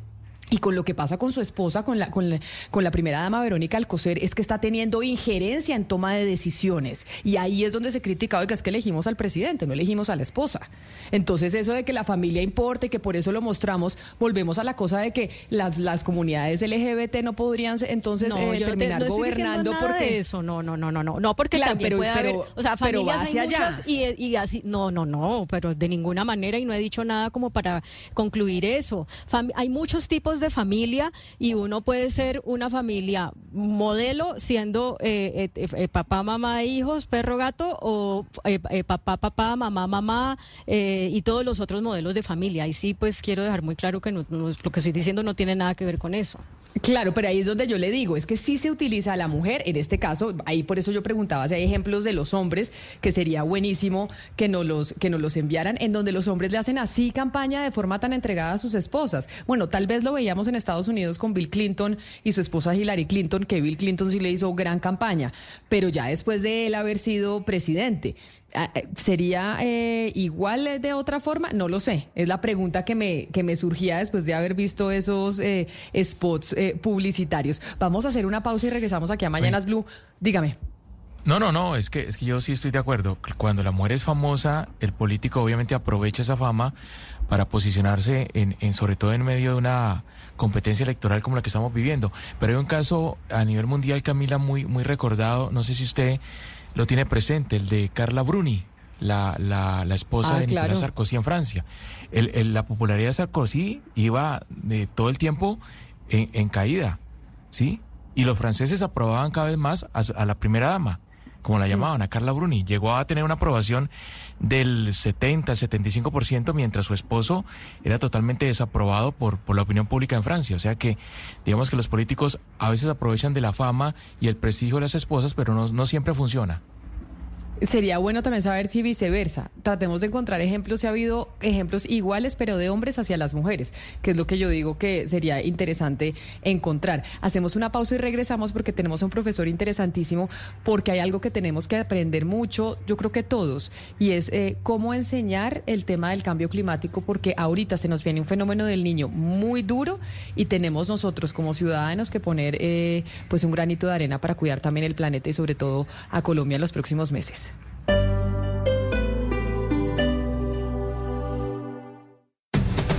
Y con lo que pasa con su esposa, con la, con la, con la primera dama Verónica Alcocer, es que está teniendo injerencia en toma de decisiones. Y ahí es donde se critica, oiga, es que elegimos al presidente, no elegimos a la esposa. Entonces eso de que la familia importe, que por eso lo mostramos, volvemos a la cosa de que las, las comunidades LGBT no podrían entonces no, eh, no te- terminar no gobernando nada porque... de eso, no, no, no, no, no, no, porque Claro, también pero- puede pero- haber, o sea, familias hay allá. muchas y, y así, no, no, no, pero de ninguna manera y no he dicho nada como para concluir eso. Fam- hay muchos tipos de familia y uno puede ser una familia modelo siendo eh, eh, eh, papá, mamá, hijos, perro, gato o eh, eh, papá, papá, mamá, mamá eh, y todos los otros modelos de familia. Y sí, pues quiero dejar muy claro que lo que estoy diciendo no tiene nada que ver con eso. Claro, pero ahí es donde yo le digo, es que sí se utiliza a la mujer, en este caso, ahí por eso yo preguntaba si hay ejemplos de los hombres, que sería buenísimo que nos los, que nos los enviaran, en donde los hombres le hacen así campaña de forma tan entregada a sus esposas. Bueno, tal vez lo veíamos en Estados Unidos con Bill Clinton y su esposa Hillary Clinton, que Bill Clinton sí le hizo gran campaña, pero ya después de él haber sido presidente. Ah, eh, ¿Sería eh, igual eh, de otra forma? No lo sé. Es la pregunta que me, que me surgía después de haber visto esos eh, spots eh, publicitarios. Vamos a hacer una pausa y regresamos aquí a Mañanas Blue. Dígame. No, no, no, es que, es que yo sí estoy de acuerdo. Cuando la mujer es famosa, el político obviamente aprovecha esa fama para posicionarse en, en, sobre todo en medio de una competencia electoral como la que estamos viviendo. Pero hay un caso a nivel mundial, Camila, muy, muy recordado, no sé si usted lo tiene presente, el de Carla Bruni, la, la, la esposa Ah, de Nicolás claro. Sarkozy en Francia. El, el- la popularidad de Sarkozy iba de todo el tiempo en, en caída, ¿sí? Y los franceses aprobaban cada vez más a la primera dama, como la llamaban, a Carla Bruni. Llegó a tener una aprobación del 70, 75%, mientras su esposo era totalmente desaprobado por, por la opinión pública en Francia. O sea que, digamos que los políticos a veces aprovechan de la fama y el prestigio de las esposas, pero no, no siempre funciona. Sería bueno también saber si viceversa. Tratemos de encontrar ejemplos, si ha habido ejemplos iguales, pero de hombres hacia las mujeres, que es lo que yo digo que sería interesante encontrar. Hacemos una pausa y regresamos porque tenemos a un profesor interesantísimo, porque hay algo que tenemos que aprender mucho, yo creo que todos, y es eh, cómo enseñar el tema del cambio climático, porque ahorita se nos viene un fenómeno del niño muy duro y tenemos nosotros como ciudadanos que poner eh, pues un granito de arena para cuidar también el planeta y sobre todo a Colombia en los próximos meses.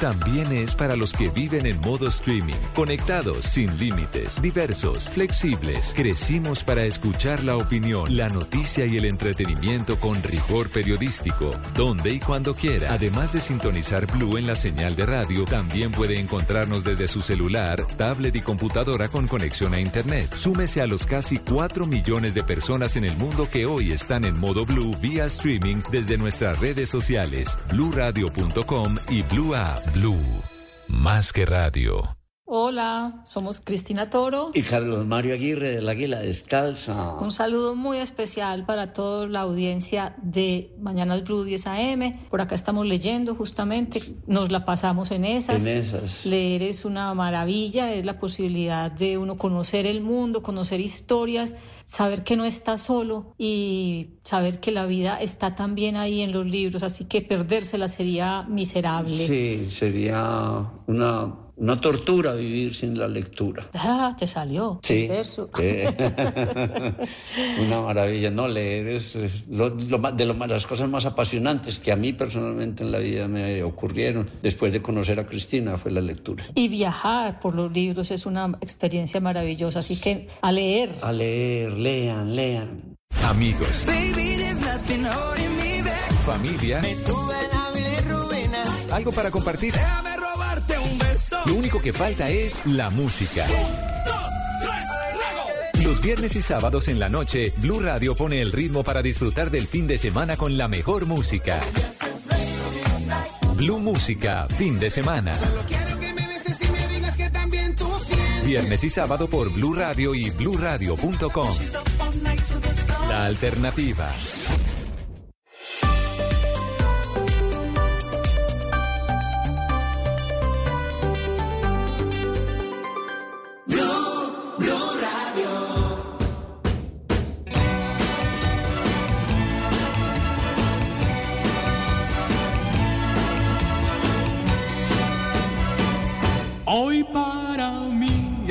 También es para los que viven en modo streaming, conectados, sin límites, diversos, flexibles. Crecimos para escuchar la opinión, la noticia y el entretenimiento con rigor periodístico, donde y cuando quiera. Además de sintonizar Blue en la señal de radio, también puede encontrarnos desde su celular, tablet y computadora con conexión a Internet. Súmese a los casi 4 millones de personas en el mundo que hoy están en modo Blue vía streaming desde nuestras redes sociales, bluradio.com y Blue App. Blue, más que radio. Hola, somos Cristina Toro. Y Carlos Mario Aguirre del Águila Descalza. Un saludo muy especial para toda la audiencia de Mañanas Blue 10 AM. Por acá estamos leyendo justamente, nos la pasamos en esas. En esas. Leer es una maravilla, es la posibilidad de uno conocer el mundo, conocer historias, saber que no está solo y saber que la vida está también ahí en los libros, así que perdérsela sería miserable. Sí, sería una, una tortura vivir sin la lectura. Ah, te salió. Sí. Una maravilla, ¿no? Leer es lo- lo más- de lo las cosas más apasionantes que a mí personalmente en la vida me ocurrieron después de conocer a Cristina fue la lectura. Y viajar por los libros es una experiencia maravillosa, así que a leer. A leer, lean, lean. Amigos, Baby, familia, Me sube la bilirrubina. algo para compartir. Déjame. Lo único que falta es la música. Los viernes y sábados en la noche, Blue Radio pone el ritmo para disfrutar del fin de semana con la mejor música. Blue Música, fin de semana. Viernes y sábado por Blue Radio y bluradio.com. La alternativa.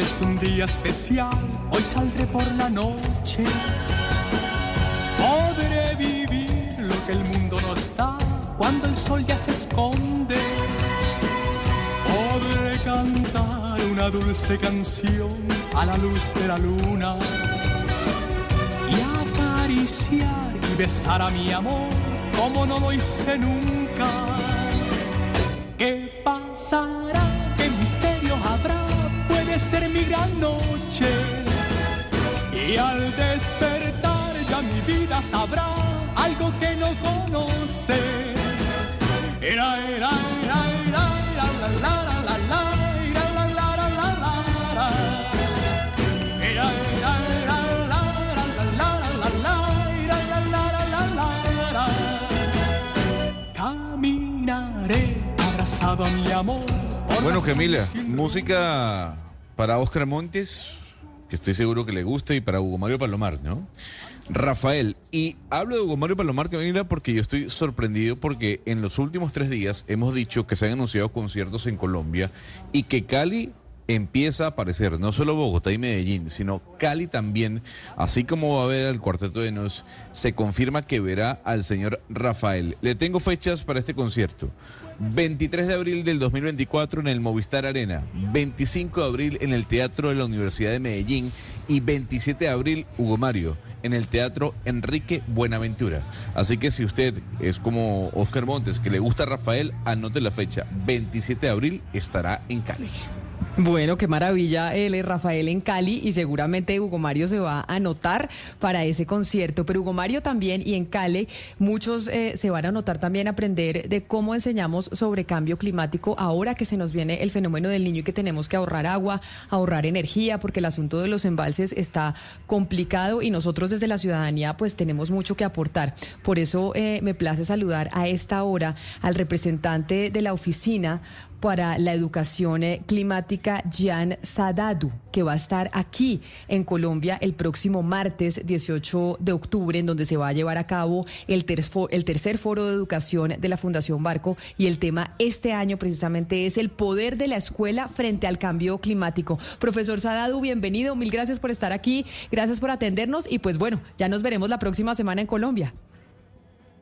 Es un día especial, hoy saldré por la noche. Podré vivir lo que el mundo no está cuando el sol ya se esconde. Podré cantar una dulce canción a la luz de la luna y acariciar y besar a mi amor como no lo hice nunca. ¿Qué pasará? Ser mi gran noche. Y al despertar ya mi vida sabrá algo que no conoce. Era, era, era, era, la, la, la, la, la, la, era, la, la, la, la, la, la. Era, era, era, la, la, la, la, la, la, era, la, la, la, la, la, la. Caminaré abrazado a mi amor. por Bueno, Camila, música para Oscar Montes. que estoy seguro que le gusta, y para Hugo Mario Palomar, ¿no? Rafael, y hablo de Hugo Mario Palomar Camila porque yo estoy sorprendido porque en los últimos tres días hemos dicho que se han anunciado conciertos en Colombia y que Cali empieza a aparecer, no solo Bogotá y Medellín, sino Cali también, así como va a ver al Cuarteto de Nos, se confirma que verá al señor Rafael. Le tengo fechas para este concierto. 23 de abril del 2024 en el Movistar Arena, 25 de abril en el Teatro de la Universidad de Medellín y 27 de abril, Hugo Mario, en el Teatro Enrique Buenaventura. Así que si usted es como Oscar Montes, que le gusta a Rafael, anote la fecha. 27 de abril estará en Cali. Bueno, qué maravilla él es Rafael en Cali y seguramente Hugo Mario se va a anotar para ese concierto. Pero Hugo Mario también y en Cali muchos eh, se van a anotar también aprender de cómo enseñamos sobre cambio climático ahora que se nos viene el fenómeno del niño y que tenemos que ahorrar agua, ahorrar energía, porque el asunto de los embalses está complicado y nosotros desde la ciudadanía pues tenemos mucho que aportar. Por eso eh, me place saludar a esta hora al representante de la oficina para la educación eh, climática, Jan Sadadu, que va a estar aquí en Colombia el próximo martes 18 de octubre, en donde se va a llevar a cabo el, el tercer foro de educación de la Fundación Barco. Y el tema este año precisamente es el poder de la escuela frente al cambio climático. Profesor Sadadu, bienvenido, mil gracias por estar aquí, gracias por atendernos y pues bueno, ya nos veremos la próxima semana en Colombia.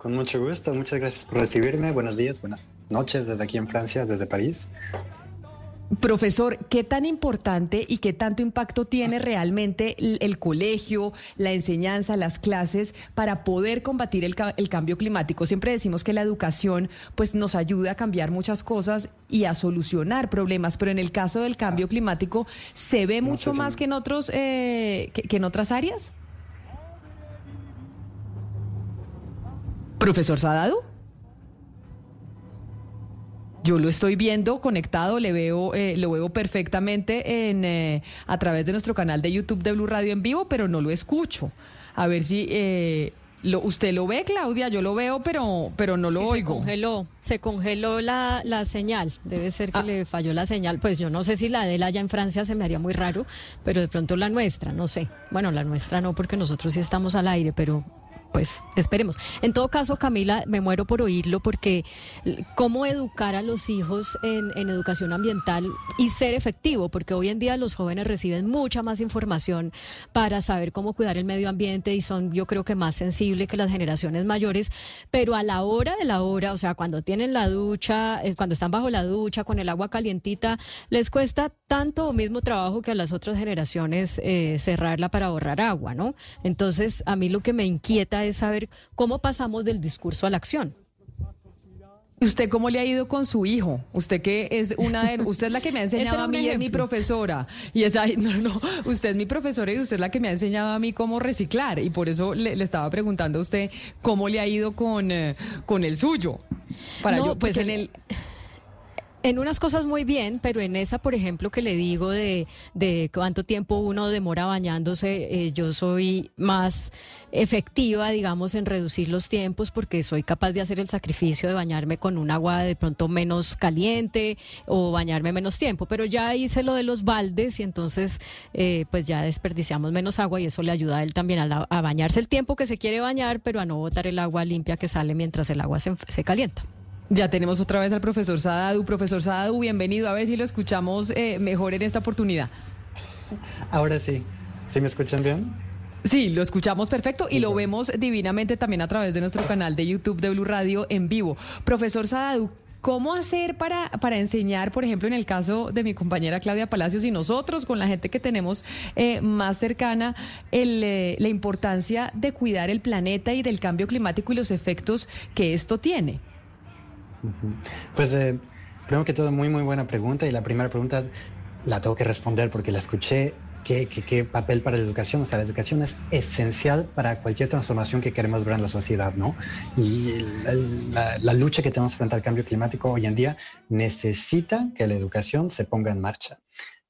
Con mucho gusto, muchas gracias por recibirme. Buenos días, buenas noches desde aquí en Francia, desde París. Profesor, ¿qué tan importante y qué tanto impacto tiene realmente el, colegio, la enseñanza, las clases para poder combatir el, cambio climático? Siempre decimos que la educación pues, nos ayuda a cambiar muchas cosas y a solucionar problemas, pero en el caso del cambio climático, ¿se ve mucho más que en, otros, eh, que en otras áreas? Profesor Sadadu. Yo lo estoy viendo conectado, le veo, eh, lo veo perfectamente en, eh, a través de nuestro canal de YouTube de Blue Radio en vivo, pero no lo escucho. A ver si eh, lo, usted lo ve, Claudia, yo lo veo, pero, pero no lo oigo. Se congeló, se congeló la, la señal. Debe ser que ah. le falló la señal. Pues yo no sé si la de él allá en Francia se me haría muy raro, pero de pronto la nuestra, no sé. Bueno, la nuestra no, porque nosotros sí estamos al aire, pero pues esperemos. En todo caso, Camila, me muero por oírlo porque cómo educar a los hijos en, educación ambiental y ser efectivo, porque hoy en día los jóvenes reciben mucha más información para saber cómo cuidar el medio ambiente y son yo creo que más sensibles que las generaciones mayores, pero a la hora de la hora, o sea, cuando tienen la ducha, eh, cuando están bajo la ducha con el agua calientita, les cuesta tanto o mismo trabajo que a las otras generaciones eh, cerrarla para ahorrar agua, ¿no? Entonces, a mí lo que me inquieta es saber cómo pasamos del discurso a la acción. ¿Usted cómo le ha ido con su hijo? Usted que es una de, usted es la que me ha enseñado a mí, es mi profesora. Y es no, no, usted es mi profesora y usted es la que me ha enseñado a mí cómo reciclar. Y por eso le, estaba preguntando a usted cómo le ha ido con, eh, con el suyo. Para yo, pues en el en unas cosas muy bien, pero en esa, por ejemplo, que le digo de, de cuánto tiempo uno demora bañándose, eh, yo soy más efectiva, digamos, en reducir los tiempos porque soy capaz de hacer el sacrificio de bañarme con un agua de pronto menos caliente o bañarme menos tiempo. Pero ya hice lo de los baldes y entonces eh, pues ya desperdiciamos menos agua y eso le ayuda a él también a, a, bañarse el tiempo que se quiere bañar, pero a no botar el agua limpia que sale mientras el agua se, se calienta. Ya tenemos otra vez al profesor Sadadu. Profesor Sadadu, bienvenido. A ver si lo escuchamos eh, mejor en esta oportunidad. Ahora sí. ¿Sí me escuchan bien? Sí, lo escuchamos perfecto y lo vemos divinamente también a través de nuestro canal de YouTube de Blue Radio en vivo. Profesor Sadadu, ¿Cómo hacer para, para enseñar, por ejemplo, en el caso de mi compañera Claudia Palacios y nosotros, con la gente que tenemos eh, más cercana, eh, la importancia de cuidar el planeta y del cambio climático y los efectos que esto tiene? Pues eh, primero que todo, muy, muy buena pregunta. Y la primera pregunta la tengo que responder porque la escuché. ¿Qué, qué, papel para la educación? O sea, la educación es esencial para cualquier transformación que queremos ver en la sociedad, ¿no? Y la, lucha que tenemos frente al cambio climático hoy en día necesita que la educación se ponga en marcha.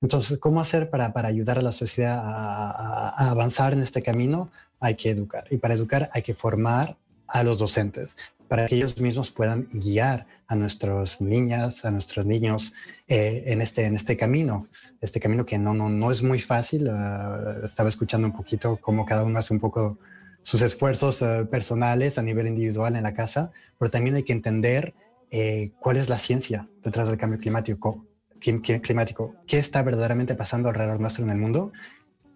Entonces, ¿cómo hacer para, para ayudar a la sociedad a, a, avanzar en este camino? Hay que educar. Y para educar hay que formar a los docentes para que ellos mismos puedan guiar a nuestras niñas, a nuestros niños eh, en, este, en este camino, este camino que no, no, no es muy fácil. Ah, estaba escuchando un poquito cómo cada uno hace un poco sus esfuerzos eh, personales a nivel individual en la casa, pero también hay que entender eh, cuál es la ciencia detrás del cambio climático, climático, qué está verdaderamente pasando alrededor nuestro en el mundo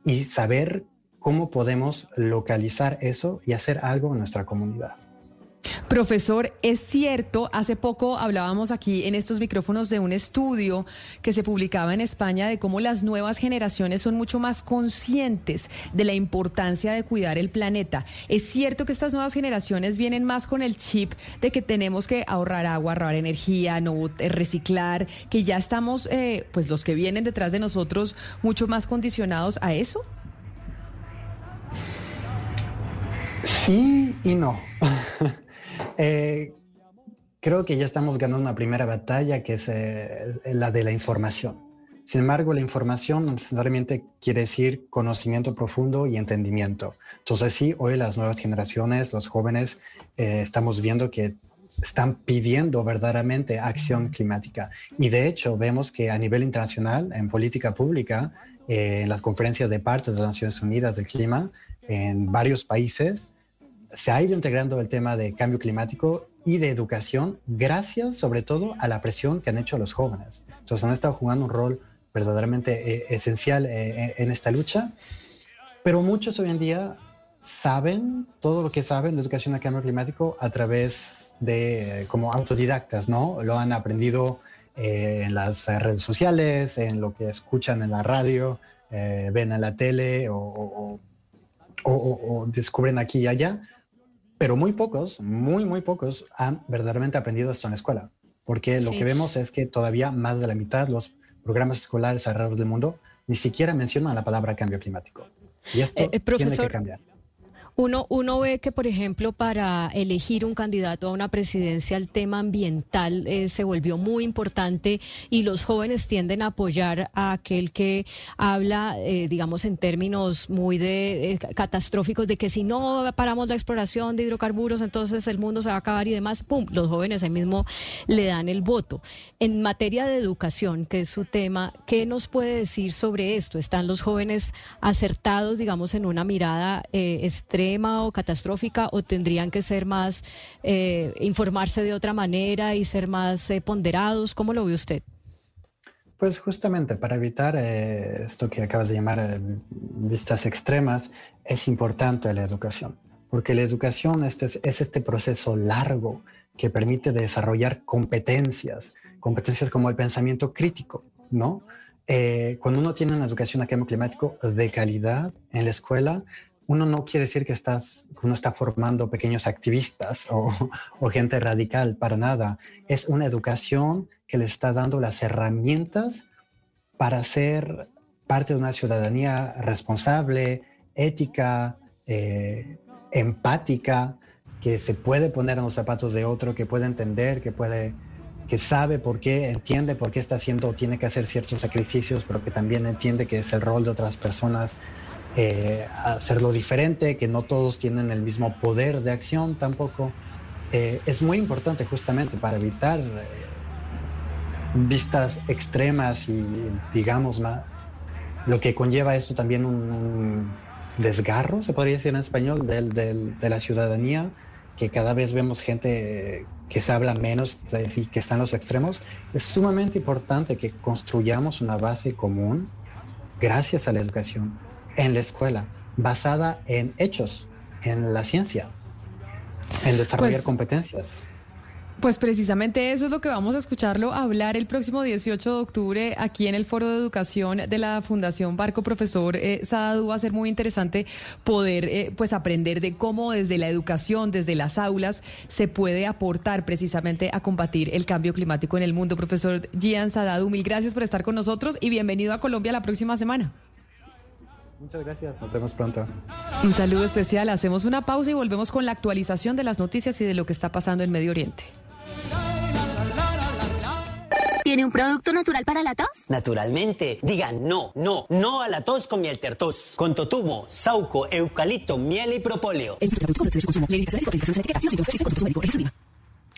y saber cómo podemos localizar eso y hacer algo en nuestra comunidad. Profesor, es cierto, hace poco hablábamos aquí en estos micrófonos de un estudio que se publicaba en España de cómo las nuevas generaciones son mucho más conscientes de la importancia de cuidar el planeta. Es cierto que estas nuevas generaciones vienen más con el chip de que tenemos que ahorrar agua, ahorrar energía, no eh, reciclar, que ya estamos, eh, pues los que vienen detrás de nosotros, mucho más condicionados a eso. Sí y no. Eh, creo que ya estamos ganando una primera batalla que es eh, la de la información. Sin embargo, la información no necesariamente quiere decir conocimiento profundo y entendimiento. Entonces sí, hoy las nuevas generaciones, los jóvenes, eh, estamos viendo que están pidiendo verdaderamente acción climática. Y de hecho vemos que a nivel internacional, en política pública, en las conferencias de partes de las Naciones Unidas del Clima, en varios países, se ha ido integrando el tema de cambio climático y de educación gracias sobre todo a la presión que han hecho los jóvenes. Entonces han estado jugando un rol verdaderamente eh, esencial eh, eh, en esta lucha, pero muchos hoy en día saben todo lo que saben de educación a cambio climático a través de como autodidactas, ¿no? Lo han aprendido en las redes sociales, en lo que escuchan en la radio, ven en la tele o, o descubren aquí y allá, pero muy pocos, muy, muy pocos han verdaderamente aprendido esto en la escuela, porque lo que vemos es que todavía más de la mitad de los programas escolares alrededor del mundo ni siquiera mencionan la palabra cambio climático. Y esto eh, eh, tiene que cambiar. Uno, uno ve que, por ejemplo, para elegir un candidato a una presidencia, el tema ambiental eh, se volvió muy importante y los jóvenes tienden a apoyar a aquel que habla, eh, digamos, en términos muy de eh, catastróficos, de que si no paramos la exploración de hidrocarburos, entonces el mundo se va a acabar y demás. ¡Pum! Los jóvenes ahí mismo le dan el voto. En materia de educación, que es su tema, ¿qué nos puede decir sobre esto? ¿Están los jóvenes acertados, digamos, en una mirada extrema? O catastrófica o tendrían que ser más, eh, informarse de otra manera y ser más eh, ponderados? ¿Cómo lo ve usted? Pues justamente para evitar eh, esto que acabas de llamar vistas extremas, es importante la educación, porque la educación es, es este proceso largo que permite desarrollar competencias, competencias como el pensamiento crítico, ¿no? cuando uno tiene una educación a cambio climático de calidad en la escuela, uno no quiere decir que estás, uno está formando pequeños activistas o, gente radical, para nada. Es una educación que le está dando las herramientas para ser parte de una ciudadanía responsable, ética, eh, empática, que se puede poner en los zapatos de otro, que puede entender, que puede que sabe por qué, entiende por qué está haciendo, tiene que hacer ciertos sacrificios, pero que también entiende que es el rol de otras personas eh, hacerlo diferente, que no todos tienen el mismo poder de acción tampoco. Eh, es muy importante justamente para evitar eh, vistas extremas y, digamos, más, lo que conlleva esto también un, desgarro, se podría decir en español, de la ciudadanía, que cada vez vemos gente que se habla menos y que están los extremos. Es sumamente importante que construyamos una base común gracias a la educación en la escuela, basada en hechos, en la ciencia, en desarrollar pues, competencias. Pues precisamente eso es lo que vamos a escucharlo hablar el próximo 18 de octubre aquí en el Foro de Educación de la Fundación Barco Profesor eh, Sadadu. Va a ser muy interesante poder eh, pues aprender de cómo desde la educación, desde las aulas, se puede aportar precisamente a combatir el cambio climático en el mundo. Profesor Gian Sadadu, mil gracias por estar con nosotros y bienvenido a Colombia la próxima semana. Muchas gracias, nos vemos pronto. Un saludo especial, hacemos una pausa y volvemos con la actualización de las noticias y de lo que está pasando en Medio Oriente. ¿Tiene un producto natural para la tos? Naturalmente. Digan no, no, no a la tos con miel tertos. Con totumo, sauco, eucalipto, miel y propóleo.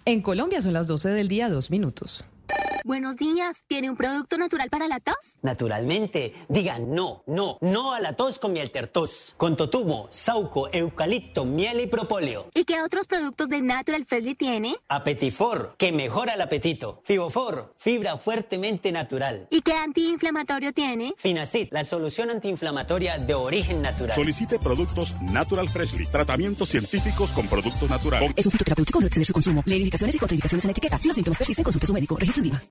En Colombia son las 12 del día, dos minutos. Buenos días. ¿Tiene un producto natural para la tos? Naturalmente, digan no, no, no a la tos con miel tertos. Con totumo, sauco, eucalipto, miel y propóleo. ¿Y qué otros productos de Natural Freshly tiene? Apetifor, que mejora el apetito. Fibofor, fibra fuertemente natural. ¿Y qué antiinflamatorio tiene? Finacid, la solución antiinflamatoria de origen natural. Solicite productos Natural Freshly. Tratamientos científicos con productos naturales. Es un fitoterapéutico, no exceder su consumo. Lee indicaciones y contraindicaciones en la etiqueta. Si los síntomas persisten, consulte a su médico. Registro en Viva.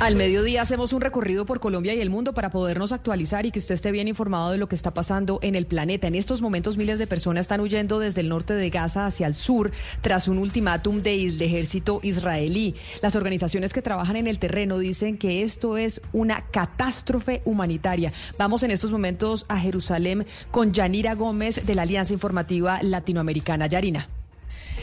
Al mediodía hacemos un recorrido por Colombia y el mundo para podernos actualizar y que usted esté bien informado de lo que está pasando en el planeta. En estos momentos miles de personas están huyendo desde el norte de Gaza hacia el sur tras un ultimátum del ejército israelí. Las organizaciones que trabajan en el terreno dicen que esto es una catástrofe humanitaria. Vamos en estos momentos a Jerusalén con Yanira Gómez de la Alianza Informativa Latinoamericana. Yarina.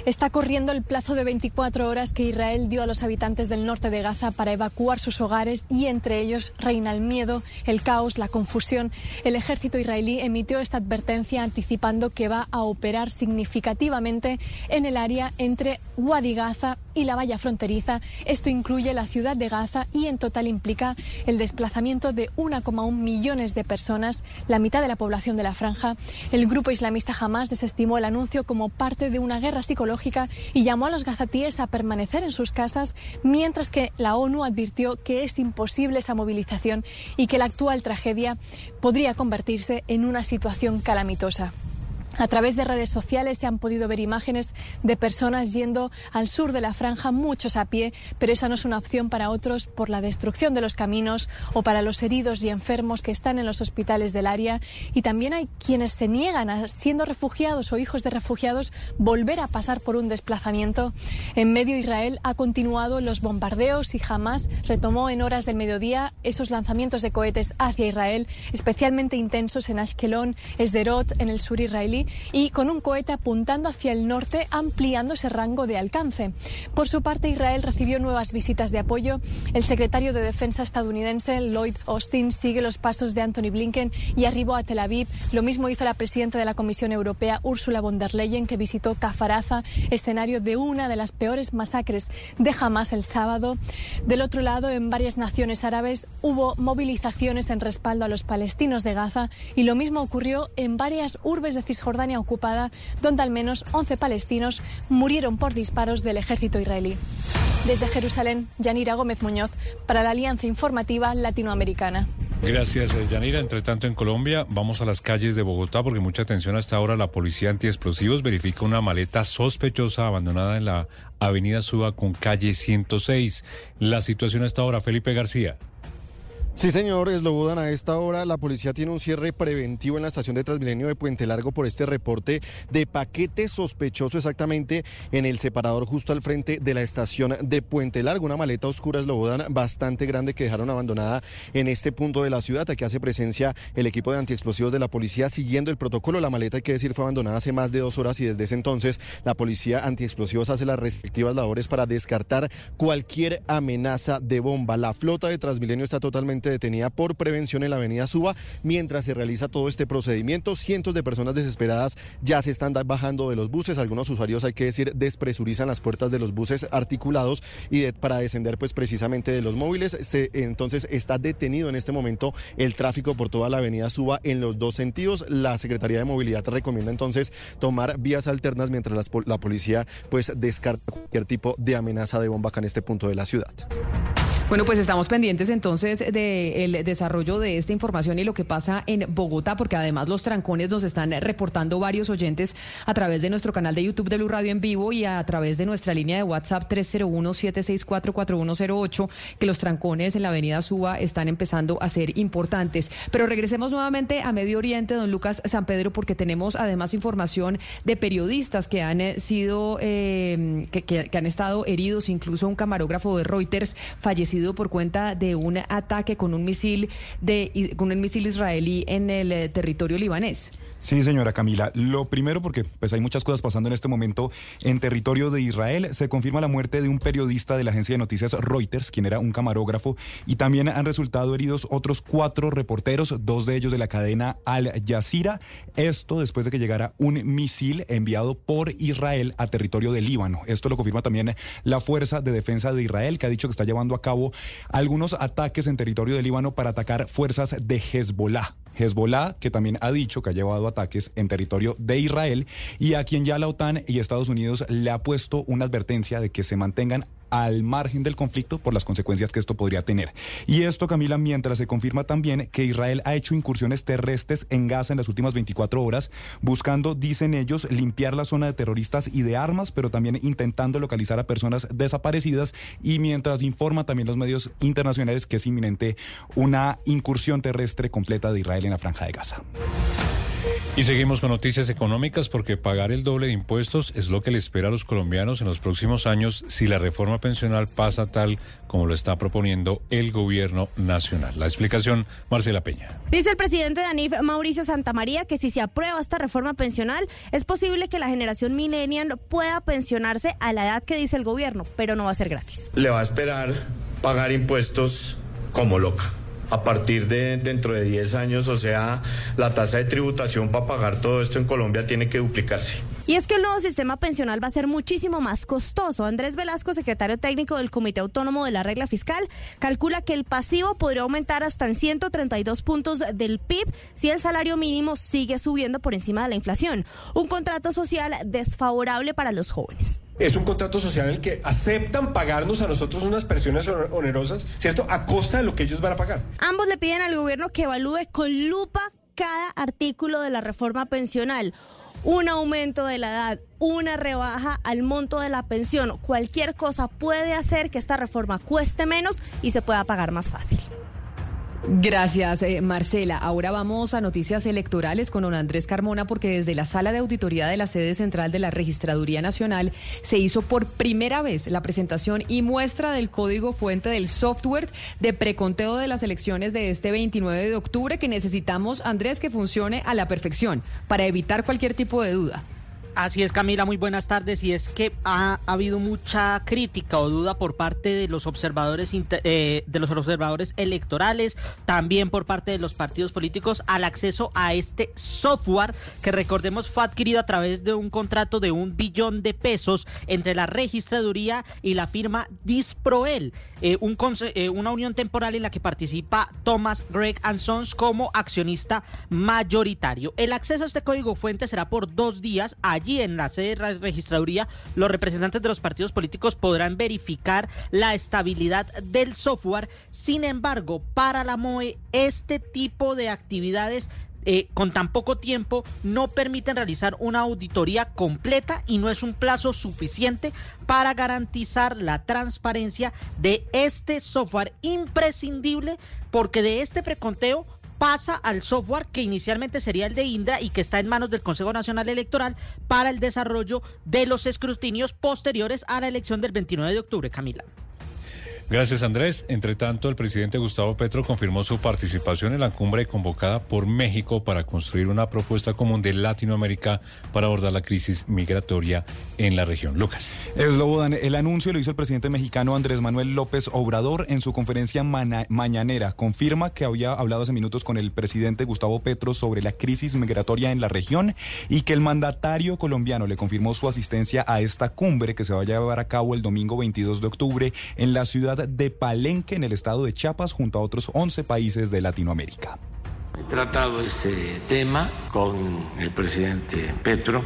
Está corriendo el plazo de 24 horas que Israel dio a los habitantes del norte de Gaza para evacuar sus hogares y entre ellos reina el miedo, el caos, la confusión. El ejército israelí emitió esta advertencia anticipando que va a operar significativamente en el área entre Wadi Gaza y la valla fronteriza. Esto incluye la ciudad de Gaza y en total implica el desplazamiento de 1,1 millones de personas, la mitad de la población de la franja. El grupo islamista Hamas desestimó el anuncio como parte de una guerra psicológica y llamó a los gazatíes a permanecer en sus casas, mientras que la ONU advirtió que es imposible esa movilización y que la actual tragedia podría convertirse en una situación calamitosa. A través de redes sociales se han podido ver imágenes de personas yendo al sur de la franja, muchos a pie, pero esa no es una opción para otros por la destrucción de los caminos o para los heridos y enfermos que están en los hospitales del área. Y también hay quienes se niegan a, siendo refugiados o hijos de refugiados, volver a pasar por un desplazamiento. En medio Israel ha continuado los bombardeos y jamás retomó en horas del mediodía esos lanzamientos de cohetes hacia Israel, especialmente intensos en Ashkelon, Esderot, en el sur israelí y con un cohete apuntando hacia el norte, ampliando ese rango de alcance. Por su parte, Israel recibió nuevas visitas de apoyo. El secretario de Defensa estadounidense, Lloyd Austin, sigue los pasos de Anthony Blinken y arribó a Tel Aviv. Lo mismo hizo la presidenta de la Comisión Europea, Ursula von der Leyen, que visitó Kafaraza, escenario de una de las peores masacres de Hamas el sábado. Del otro lado, en varias naciones árabes hubo movilizaciones en respaldo a los palestinos de Gaza y lo mismo ocurrió en varias urbes de Cisjordania ocupada, donde al menos 11 palestinos murieron por disparos del ejército israelí. Desde Jerusalén, Yanira Gómez Muñoz, para la Alianza Informativa Latinoamericana. Gracias, Yanira. Entre tanto, en Colombia, vamos a las calles de Bogotá porque mucha atención hasta ahora. La policía antiexplosivos verifica una maleta sospechosa abandonada en la avenida Suba con calle 106. La situación hasta ahora, Felipe García. Sí, señor, Eslobodan, a esta hora la policía tiene un cierre preventivo en la estación de Transmilenio de Puente Largo por este reporte de paquete sospechoso exactamente en el separador justo al frente de la estación de Puente Largo. Una maleta oscura, Eslobodan, bastante grande que dejaron abandonada en este punto de la ciudad. Aquí hace presencia el equipo de antiexplosivos de la policía siguiendo el protocolo. La maleta, hay que decir, fue abandonada hace más de dos horas y desde ese entonces la policía antiexplosivos hace las restrictivas labores para descartar cualquier amenaza de bomba. La flota de Transmilenio está totalmente detenida por prevención en la avenida Suba. Mientras se realiza todo este procedimiento, cientos de personas desesperadas ya se están bajando de los buses. Algunos usuarios, hay que decir, despresurizan las puertas de los buses articulados y para descender pues precisamente de los móviles. Se, entonces está detenido en este momento el tráfico por toda la avenida Suba en los dos sentidos. La Secretaría de Movilidad recomienda entonces tomar vías alternas mientras la policía pues descarta cualquier tipo de amenaza de bomba acá en este punto de la ciudad. Bueno, pues estamos pendientes entonces del desarrollo de esta información y lo que pasa en Bogotá, porque además los trancones nos están reportando varios oyentes a través de nuestro canal de YouTube de Blue Radio en vivo y a través de nuestra línea de WhatsApp 301-764-4108, que los trancones en la avenida Suba están empezando a ser importantes. Pero regresemos nuevamente a Medio Oriente, don Lucas San Pedro, porque tenemos además información de periodistas que han eh, sido, eh, que han estado heridos, incluso un camarógrafo de Reuters fallecido por cuenta de un ataque con un misil de con un misil israelí en el eh, territorio libanés. Sí, señora Camila. Lo primero, porque pues hay muchas cosas pasando en este momento en territorio de Israel. Se confirma la muerte de un periodista de la agencia de noticias Reuters, quien era un camarógrafo, y también han resultado heridos otros cuatro reporteros, dos de ellos de la cadena Al Jazeera. Esto después de que llegara un misil enviado por Israel a territorio de Líbano. Esto lo confirma también la Fuerza de Defensa de Israel, que ha dicho que está llevando a cabo algunos ataques en territorio de Líbano para atacar fuerzas de Hezbollah. Hezbollah, que también ha dicho que ha llevado ataques en territorio de Israel y a quien ya la OTAN y Estados Unidos le ha puesto una advertencia de que se mantengan al margen del conflicto por las consecuencias que esto podría tener. Y esto, Camila, mientras se confirma también que Israel ha hecho incursiones terrestres en Gaza en las últimas 24 horas, buscando, dicen ellos, limpiar la zona de terroristas y de armas, pero también intentando localizar a personas desaparecidas y mientras informa también los medios internacionales que es inminente una incursión terrestre completa de Israel en la franja de Gaza. Y seguimos con noticias económicas porque pagar el doble de impuestos es lo que le espera a los colombianos en los próximos años si la reforma pensional pasa tal como lo está proponiendo el gobierno nacional. La explicación, Marcela Peña. Dice el presidente de ANIF, Mauricio Santamaría, que si se aprueba esta reforma pensional, es posible que la generación millennial pueda pensionarse a la edad que dice el gobierno, pero no va a ser gratis. Le va a esperar pagar impuestos como loca a partir de dentro de 10 años, o sea, la tasa de tributación para pagar todo esto en Colombia tiene que duplicarse. Y es que el nuevo sistema pensional va a ser muchísimo más costoso. Andrés Velasco, secretario técnico del Comité Autónomo de la Regla Fiscal, calcula que el pasivo podría aumentar hasta en 132 puntos del PIB si el salario mínimo sigue subiendo por encima de la inflación. Un contrato social desfavorable para los jóvenes es un contrato social en el que aceptan pagarnos a nosotros unas pensiones onerosas, ¿cierto? A costa de lo que ellos van a pagar. Ambos le piden al gobierno que evalúe con lupa cada artículo de la reforma pensional. Un aumento de la edad, una rebaja al monto de la pensión, cualquier cosa puede hacer que esta reforma cueste menos y se pueda pagar más fácil. Gracias, eh, Marcela. Ahora vamos a noticias electorales con don Andrés Carmona, porque desde la sala de auditoría de la sede central de la Registraduría Nacional se hizo por primera vez la presentación y muestra del código fuente del software de preconteo de las elecciones de este 29 de octubre que necesitamos, Andrés, que funcione a la perfección para evitar cualquier tipo de duda. Así es, Camila, muy buenas tardes. Y es que ha, habido mucha crítica o duda por parte de los observadores eh, de los observadores electorales, también por parte de los partidos políticos al acceso a este software que recordemos fue adquirido a través de un contrato de un billón de pesos entre la registraduría y la firma Disproel, eh, un eh, una unión temporal en la que participa Thomas Greg Sons como accionista mayoritario. El acceso a este código fuente será por dos días. Allí en la sede de registraduría, los representantes de los partidos políticos podrán verificar la estabilidad del software. Sin embargo, para la MOE, este tipo de actividades eh, con tan poco tiempo no permiten realizar una auditoría completa y no es un plazo suficiente para garantizar la transparencia de este software imprescindible porque de este preconteo pasa al software que inicialmente sería el de Indra y que está en manos del Consejo Nacional Electoral para el desarrollo de los escrutinios posteriores a la elección del 29 de octubre, Camila. Gracias, Andrés. Entre tanto, el presidente Gustavo Petro confirmó su participación en la cumbre convocada por México para construir una propuesta común de Latinoamérica para abordar la crisis migratoria en la región. Lucas. Eslobodan, el anuncio lo hizo el presidente mexicano Andrés Manuel López Obrador en su conferencia mañanera. Confirma que había hablado hace minutos con el presidente Gustavo Petro sobre la crisis migratoria en la región y que el mandatario colombiano le confirmó su asistencia a esta cumbre que se va a llevar a cabo el domingo 22 de octubre en la ciudad de Palenque, en el estado de Chiapas, junto a otros 11 países de Latinoamérica. He tratado este tema con el presidente Petro.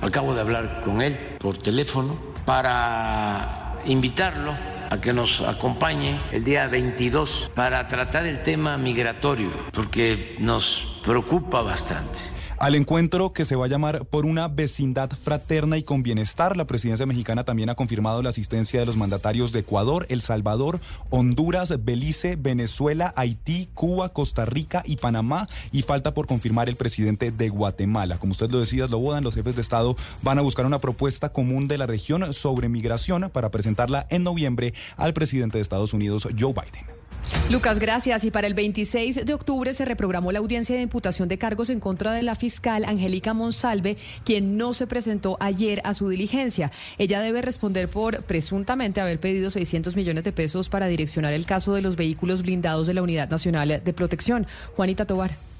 Acabo de hablar con él por teléfono para invitarlo a que nos acompañe el día 22 para tratar el tema migratorio, porque nos preocupa bastante al encuentro que se va a llamar por una vecindad fraterna y con bienestar. La presidencia mexicana también ha confirmado la asistencia de los mandatarios de Ecuador, El Salvador, Honduras, Belice, Venezuela, Haití, Cuba, Costa Rica y Panamá. Y falta por confirmar el presidente de Guatemala. Como usted lo decía, lo bodan, los jefes de Estado van a buscar una propuesta común de la región sobre migración para presentarla en noviembre al presidente de Estados Unidos, Joe Biden. Lucas, gracias. Y para el 26 de octubre se reprogramó la audiencia de imputación de cargos en contra de la fiscal Angélica Monsalve, quien no se presentó ayer a su diligencia. Ella debe responder por presuntamente haber pedido 600 millones de pesos para direccionar el caso de los vehículos blindados de la Unidad Nacional de Protección. Juanita Tobar.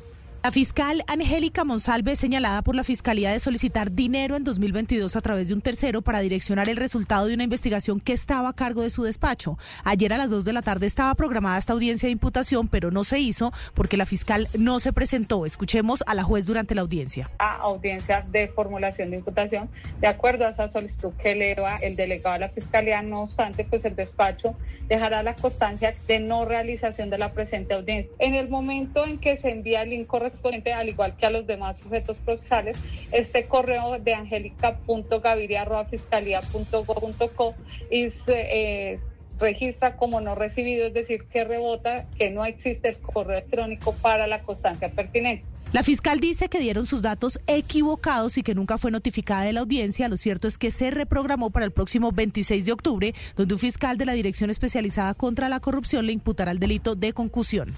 La fiscal Angélica Monsalve señalada por la Fiscalía de solicitar dinero en 2022 a través de un tercero para direccionar el resultado de una investigación que estaba a cargo de su despacho. Ayer a las 2 de la tarde estaba programada esta audiencia de imputación, pero no se hizo porque la fiscal no se presentó. Escuchemos a la juez durante la audiencia. A audiencia de formulación de imputación, de acuerdo a esa solicitud que eleva el delegado de la Fiscalía, no obstante, pues el despacho dejará la constancia de no realización de la presente audiencia. En el momento en que se envía el link correspondiente, al igual que a los demás sujetos procesales, este correo de angélica.gaviria.fiscalía.go.co y se eh, registra como no recibido, es decir, que rebota que no existe el correo electrónico para la constancia pertinente. La fiscal dice que dieron sus datos equivocados y que nunca fue notificada de la audiencia. Lo cierto es que se reprogramó para el próximo 26 de octubre, donde un fiscal de la Dirección Especializada contra la Corrupción le imputará el delito de concusión.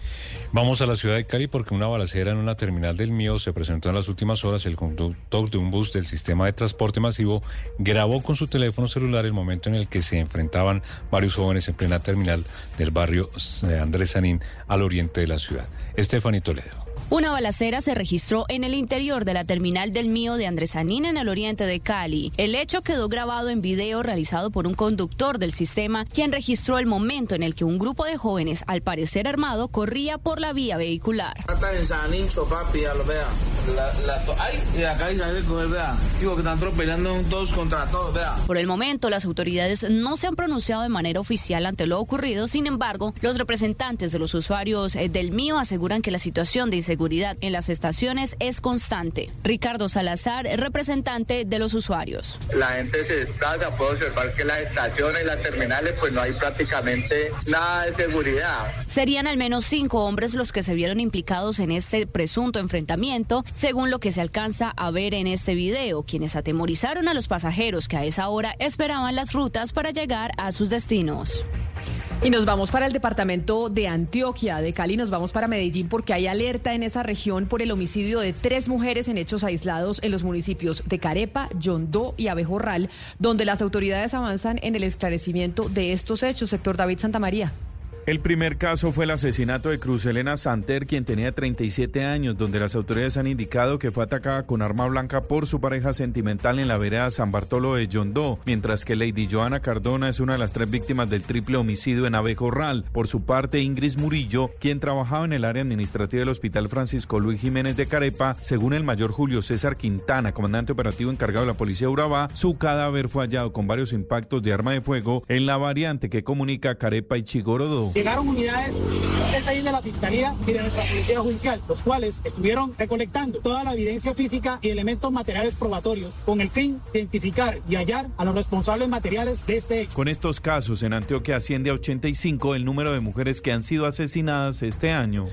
Vamos a la ciudad de Cali porque una balacera en una terminal del mío se presentó en las últimas horas. El conductor de un bus del sistema de transporte masivo grabó con su teléfono celular el momento en el que se enfrentaban varios jóvenes en plena terminal del barrio eh, Andrés Sanín al oriente de la ciudad. Estefanito Toledo. Una balacera se registró en el interior de la terminal del Mío de Andresanina en el oriente de Cali. El hecho quedó grabado en video realizado por un conductor del sistema, quien registró el momento en el que un grupo de jóvenes, al parecer armado, corría por la vía vehicular. Por el momento, las autoridades no se han pronunciado de manera oficial ante lo ocurrido. Sin embargo, los representantes de los usuarios eh, del Mío aseguran que la situación de inseguridad seguridad en las estaciones es constante. Ricardo Salazar, representante de los usuarios. La gente se desplaza, puede observar que las estaciones y las terminales pues no hay prácticamente nada de seguridad. Serían al menos cinco hombres los que se vieron implicados en este presunto enfrentamiento, según lo que se alcanza a ver en este video, quienes atemorizaron a los pasajeros que a esa hora esperaban las rutas para llegar a sus destinos. Y nos vamos para el departamento de Antioquia, de Cali, nos vamos para Medellín porque hay alerta en esa región por el homicidio de tres mujeres en hechos aislados en los municipios de Carepa, Yondó y Abejorral, donde las autoridades avanzan en el esclarecimiento de estos hechos. Sector David Santamaría. El primer caso fue el asesinato de Cruz Elena Santer, quien tenía 37 años, donde las autoridades han indicado que fue atacada con arma blanca por su pareja sentimental en la vereda San Bartolo de Yondó, mientras que Lady Joana Cardona es una de las tres víctimas del triple homicidio en Abejorral. Por su parte, Ingrid Murillo, quien trabajaba en el área administrativa del Hospital Francisco Luis Jiménez de Carepa, según el mayor Julio César Quintana, comandante operativo encargado de la Policía de Urabá, su cadáver fue hallado con varios impactos de arma de fuego en la variante que comunica Carepa y Chigorodó. Llegaron unidades de la Fiscalía y de nuestra Policía Judicial, los cuales estuvieron recolectando toda la evidencia física y elementos materiales probatorios con el fin de identificar y hallar a los responsables materiales de este hecho. Con estos casos, en Antioquia asciende a 85 el número de mujeres que han sido asesinadas este año.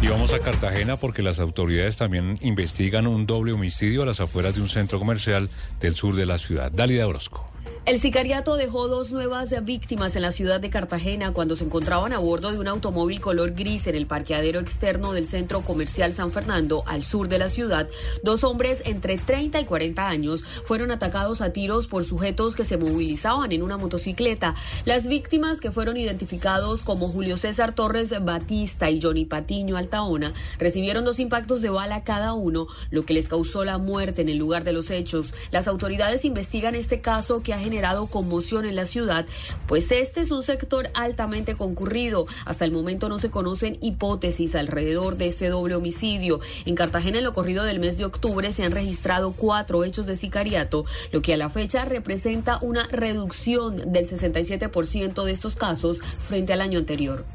Y vamos a Cartagena porque las autoridades también investigan un doble homicidio a las afueras de un centro comercial del sur de la ciudad. Dalida Orozco. El sicariato dejó dos nuevas víctimas en la ciudad de Cartagena cuando se encontraban a bordo de un automóvil color gris en el parqueadero externo del centro comercial San Fernando, al sur de la ciudad. Dos hombres entre 30 y 40 años fueron atacados a tiros por sujetos que se movilizaban en una motocicleta. Las víctimas, que fueron identificados como Julio César Torres Batista y Johnny Patiño Altaona, recibieron dos impactos de bala cada uno, lo que les causó la muerte en el lugar de los hechos. Las autoridades investigan este caso que ha generado generado conmoción en la ciudad, pues este es un sector altamente concurrido. Hasta el momento no se conocen hipótesis alrededor de este doble homicidio. En Cartagena, en lo corrido del mes de octubre, se han registrado cuatro hechos de sicariato, lo que a la fecha representa una reducción del 67% de estos casos frente al año anterior.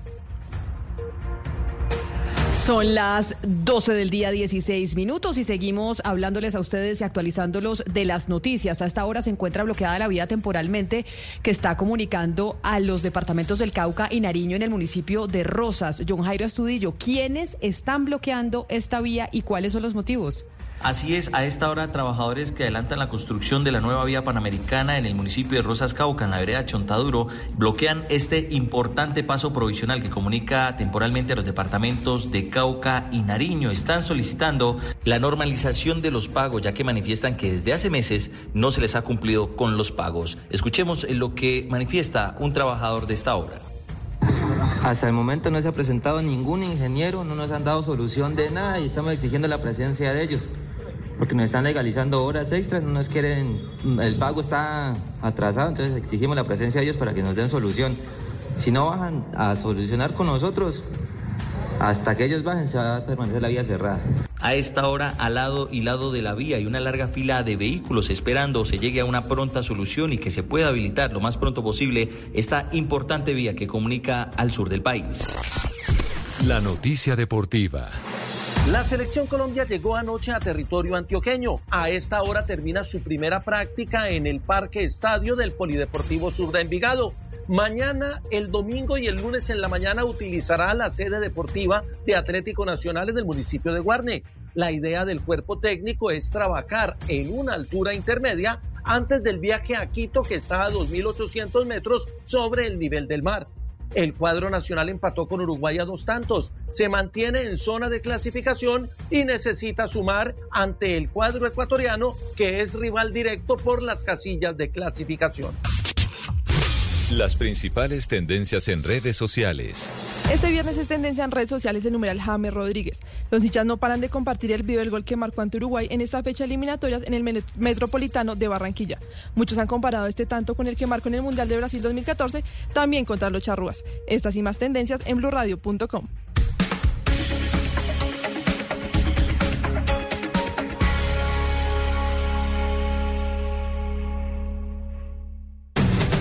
Son las 12 del día 16 minutos y seguimos hablándoles a ustedes y actualizándolos de las noticias. A esta hora se encuentra bloqueada la vía temporalmente que está comunicando a los departamentos del Cauca y Nariño en el municipio de Rosas. John Jairo Estudillo, ¿quiénes están bloqueando esta vía y cuáles son los motivos? Así es, a esta hora trabajadores que adelantan la construcción de la nueva vía panamericana en el municipio de Rosas Cauca, en la vereda Chontaduro, bloquean este importante paso provisional que comunica temporalmente a los departamentos de Cauca y Nariño. Están solicitando la normalización de los pagos, ya que manifiestan que desde hace meses no se les ha cumplido con los pagos. Escuchemos lo que manifiesta un trabajador de esta obra. Hasta el momento no se ha presentado ningún ingeniero, no nos han dado solución de nada y estamos exigiendo la presencia de ellos porque nos están legalizando horas extras, no nos quieren, el pago está atrasado, entonces exigimos la presencia de ellos para que nos den solución. Si no bajan a solucionar con nosotros, hasta que ellos bajen se va a permanecer la vía cerrada. A esta hora, al lado y lado de la vía hay una larga fila de vehículos esperando se llegue a una pronta solución y que se pueda habilitar lo más pronto posible esta importante vía que comunica al sur del país. La noticia deportiva. La selección Colombia llegó anoche a territorio antioqueño. A esta hora termina su primera práctica en el Parque Estadio del Polideportivo Sur de Envigado. Mañana, el domingo y el lunes en la mañana utilizará la sede deportiva de Atlético Nacional en el municipio de Guarne. La idea del cuerpo técnico es trabajar en una altura intermedia antes del viaje a Quito que está a 2.800 metros sobre el nivel del mar. El cuadro nacional empató con Uruguay a dos tantos, se mantiene en zona de clasificación y necesita sumar ante el cuadro ecuatoriano que es rival directo por las casillas de clasificación. Las principales tendencias en redes sociales. Este viernes es tendencia en redes sociales el numeral James Rodríguez. Los hinchas no paran de compartir el video del gol que marcó ante Uruguay en esta fecha eliminatoria en el Metropolitano de Barranquilla. Muchos han comparado este tanto con el que marcó en el Mundial de Brasil 2014, también contra los charrúas. Estas y más tendencias en blurradio.com.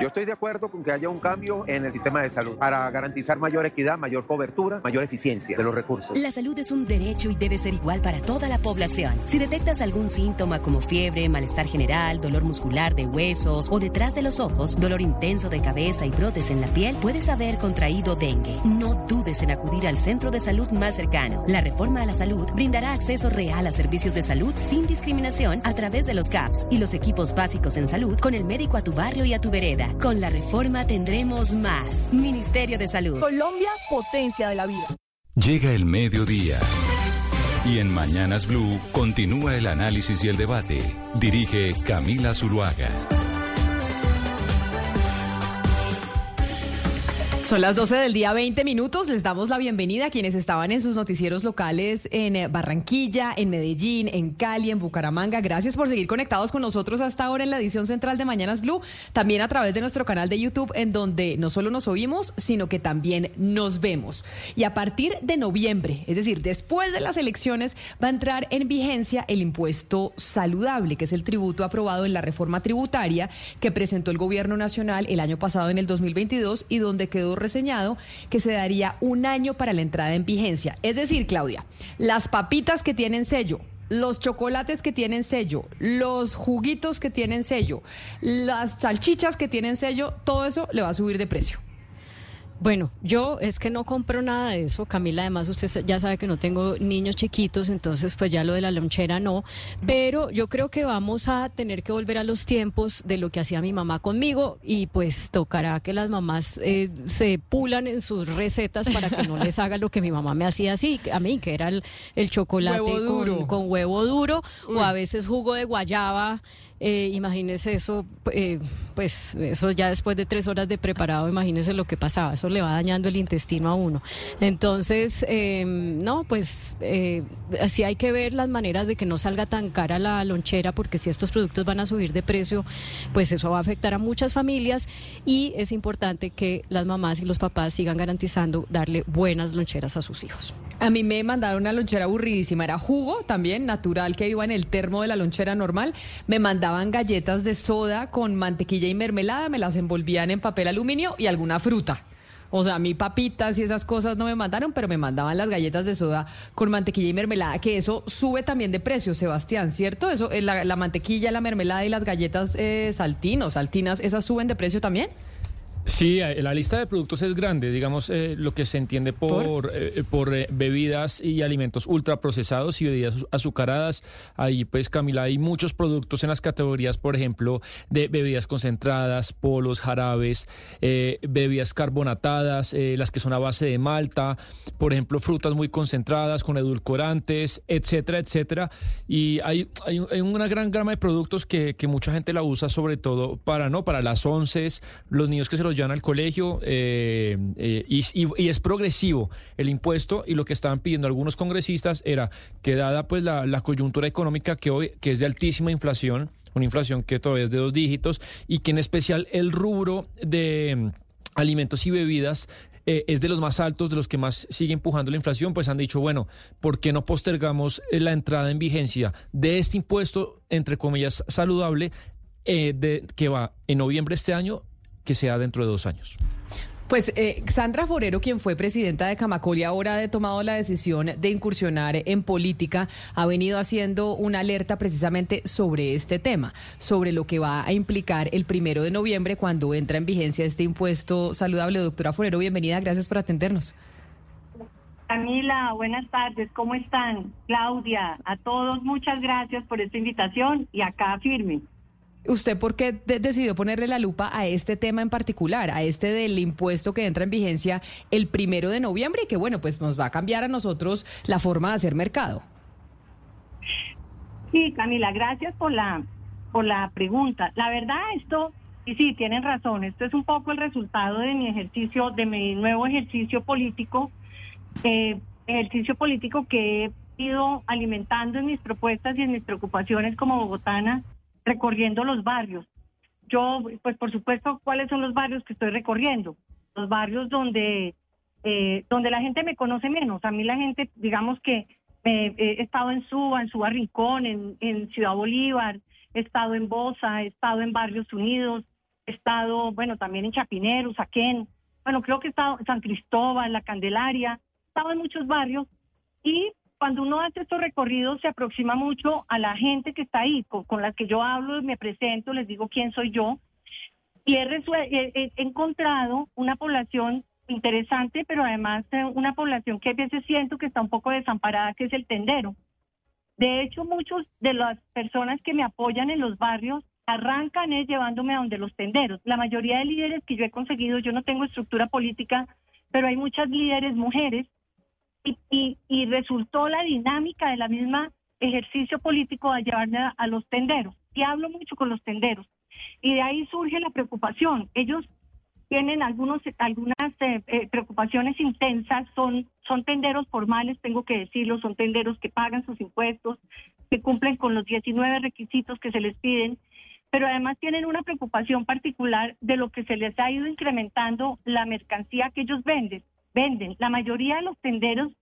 Yo estoy de acuerdo con que haya un cambio en el sistema de salud para garantizar mayor equidad, mayor cobertura, mayor eficiencia de los recursos. La salud es un derecho y debe ser igual para toda la población. Si detectas algún síntoma como fiebre, malestar general, dolor muscular de huesos o detrás de los ojos, dolor intenso de cabeza y brotes en la piel, puedes haber contraído dengue. No dudes en acudir al centro de salud más cercano. La reforma a la salud brindará acceso real a servicios de salud sin discriminación a través de los CAPS y los equipos básicos en salud con el médico a tu barrio y a tu vereda. Con la reforma tendremos más. Ministerio de Salud. Colombia, potencia de la vida. Llega el mediodía. Y en Mañanas Blue continúa el análisis y el debate. Dirige Camila Zuluaga. Son las 12 del día, 20 minutos. Les damos la bienvenida a quienes estaban en sus noticieros locales en eh, Barranquilla, en Medellín, en Cali, en Bucaramanga. Gracias por seguir conectados con nosotros hasta ahora en la edición central de Mañanas Blue. También a través de nuestro canal de YouTube, en donde no solo nos oímos, sino que también nos vemos. Y a partir de noviembre, es decir, después de las elecciones, va a entrar en vigencia el impuesto saludable, que es el tributo aprobado en la reforma tributaria que presentó el Gobierno Nacional el año pasado en el 2022 y donde quedó reseñado que se daría un año para la entrada en vigencia. Es decir, Claudia, las papitas que tienen sello, los chocolates que tienen sello, los juguitos que tienen sello, las salchichas que tienen sello, todo eso le va a subir de precio. Bueno, yo es que no compro nada de eso, Camila, además usted ya sabe que no tengo niños chiquitos, entonces pues ya lo de la lonchera no, pero yo creo que vamos a tener que volver a los tiempos de lo que hacía mi mamá conmigo y pues tocará que las mamás eh, se pulan en sus recetas para que no les haga lo que mi mamá me hacía así, a mí, que era el, chocolate Con, huevo duro o a veces jugo de guayaba eh, imagínese eso, eh, pues eso ya después de tres horas de preparado, imagínese lo que pasaba, eso le va dañando el intestino a uno. Entonces, eh, no, pues eh, así hay que ver las maneras de que no salga tan cara la lonchera, porque si estos productos van a subir de precio, pues eso va a afectar a muchas familias y es importante que las mamás y los papás sigan garantizando darle buenas loncheras a sus hijos. A mí me mandaron una lonchera aburridísima, era jugo también, natural, que iba en el termo de la lonchera normal, me mandaron daban galletas de soda con mantequilla y mermelada, me las envolvían en papel aluminio y alguna fruta. O sea, a mí papitas y esas cosas no me mandaron, pero me mandaban las galletas de soda con mantequilla y mermelada, que eso sube también de precio, Sebastián, ¿cierto? Eso, eh, la, la mantequilla, la mermelada y las galletas eh, saltinos, saltinas, ¿esas suben de precio también? Sí, eh, la lista de productos es grande, digamos, eh, lo que se entiende por, por, eh, bebidas y alimentos ultraprocesados y bebidas azucaradas. Ahí, pues, Camila, hay muchos productos en las categorías, por ejemplo, de bebidas concentradas, polos, jarabes, bebidas carbonatadas, las que son a base de malta, por ejemplo, frutas muy concentradas con edulcorantes, etcétera, etcétera. Y hay, hay, una gran gama de productos que, que, mucha gente la usa, sobre todo para, ¿no? Para las once, los niños que se los llevan al colegio eh, eh, y, es progresivo el impuesto y lo que estaban pidiendo algunos congresistas era que dada pues la, coyuntura económica que hoy que es de altísima inflación, una inflación que todavía es de dos dígitos y que en especial el rubro de mm, alimentos y bebidas eh, es de los más altos, de los que más sigue empujando la inflación, pues han dicho, bueno, ¿por qué no postergamos la entrada en vigencia de este impuesto, entre comillas, saludable, de, que va en noviembre de este año que sea dentro de dos años. Pues eh, Sandra Forero, quien fue presidenta de Camacol y ahora ha tomado la decisión de incursionar en política, ha venido haciendo una alerta precisamente sobre este tema, sobre lo que va a implicar el primero de noviembre cuando entra en vigencia este impuesto saludable. Doctora Forero, bienvenida, gracias por atendernos. Camila, buenas tardes, ¿cómo están? Claudia, a todos muchas gracias por esta invitación y acá firme. ¿Usted por qué decidió ponerle la lupa a este tema en particular, a este del impuesto que entra en vigencia el primero de noviembre y que, bueno, pues nos va a cambiar a nosotros la forma de hacer mercado? Sí, Camila, gracias por la, por la pregunta. La verdad, esto, y sí, tienen razón, esto es un poco el resultado de mi ejercicio, de mi nuevo ejercicio político, eh, ejercicio político que he ido alimentando en mis propuestas y en mis preocupaciones como bogotana recorriendo los barrios. Yo, pues por supuesto, ¿cuáles son los barrios que estoy recorriendo? Los barrios donde, eh, donde la gente me conoce menos. A mí la gente, digamos que he estado en Suba, en Suba Rincón, en, en Ciudad Bolívar, he estado en Bosa, he estado en Barrios Unidos, he estado, bueno, también en Chapinero, Saquén, bueno, creo que he estado en San Cristóbal, La Candelaria, he estado en muchos barrios y cuando uno hace estos recorridos se aproxima mucho a la gente que está ahí, con, las que yo hablo, me presento, les digo quién soy yo, y he, encontrado una población interesante, pero además una población que a veces siento que está un poco desamparada, que es el tendero. De hecho, muchos de las personas que me apoyan en los barrios arrancan es llevándome a donde los tenderos. La mayoría de líderes que yo he conseguido, yo no tengo estructura política, pero hay muchas líderes mujeres y, resultó la dinámica de la misma ejercicio político de llevarme a, los tenderos. Y hablo mucho con los tenderos. Y de ahí surge la preocupación. Ellos tienen algunos, algunas eh, eh, preocupaciones intensas, son, son tenderos formales, tengo que decirlo, son tenderos que pagan sus impuestos, que cumplen con los 19 requisitos que se les piden, pero además tienen una preocupación particular de lo que se les ha ido incrementando la mercancía que ellos venden venden. La mayoría de los tenderos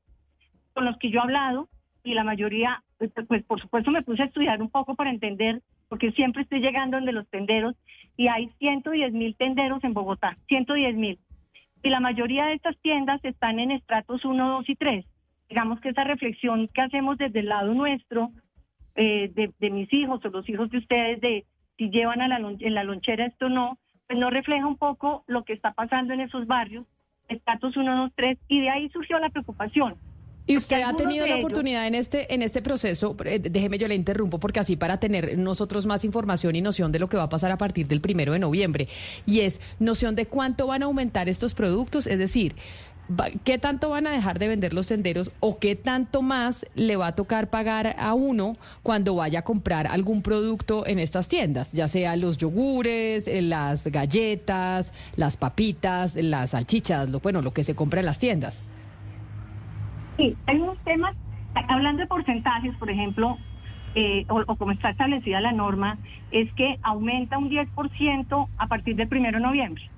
con los que yo he hablado y la mayoría, pues, pues por supuesto me puse a estudiar un poco para entender, porque siempre estoy llegando donde los tenderos y hay 110 mil tenderos en Bogotá, 110 mil. Y la mayoría de estas tiendas están en estratos 1, 2 y 3. Digamos que esa reflexión que hacemos desde el lado nuestro, eh, de, mis hijos o los hijos de ustedes, de si llevan a la, en la lonchera esto o no, pues no refleja un poco lo que está pasando en esos barrios estatus 1, 2, 3, y de ahí surgió la preocupación. Y usted ha tenido la oportunidad en este en este proceso, eh, déjeme yo le interrumpo porque así para tener nosotros más información y noción de lo que va a pasar a partir del primero de noviembre y es noción de cuánto van a aumentar estos productos, es decir, ¿Qué tanto van a dejar de vender los tenderos o qué tanto más le va a tocar pagar a uno cuando vaya a comprar algún producto en estas tiendas? Ya sea los yogures, eh, las galletas, las papitas, las salchichas, lo, bueno, lo que se compra en las tiendas. Sí, hay unos temas, hablando de porcentajes, por ejemplo, eh, o, o, como está establecida la norma, es que aumenta un 10% a partir del primero de noviembre.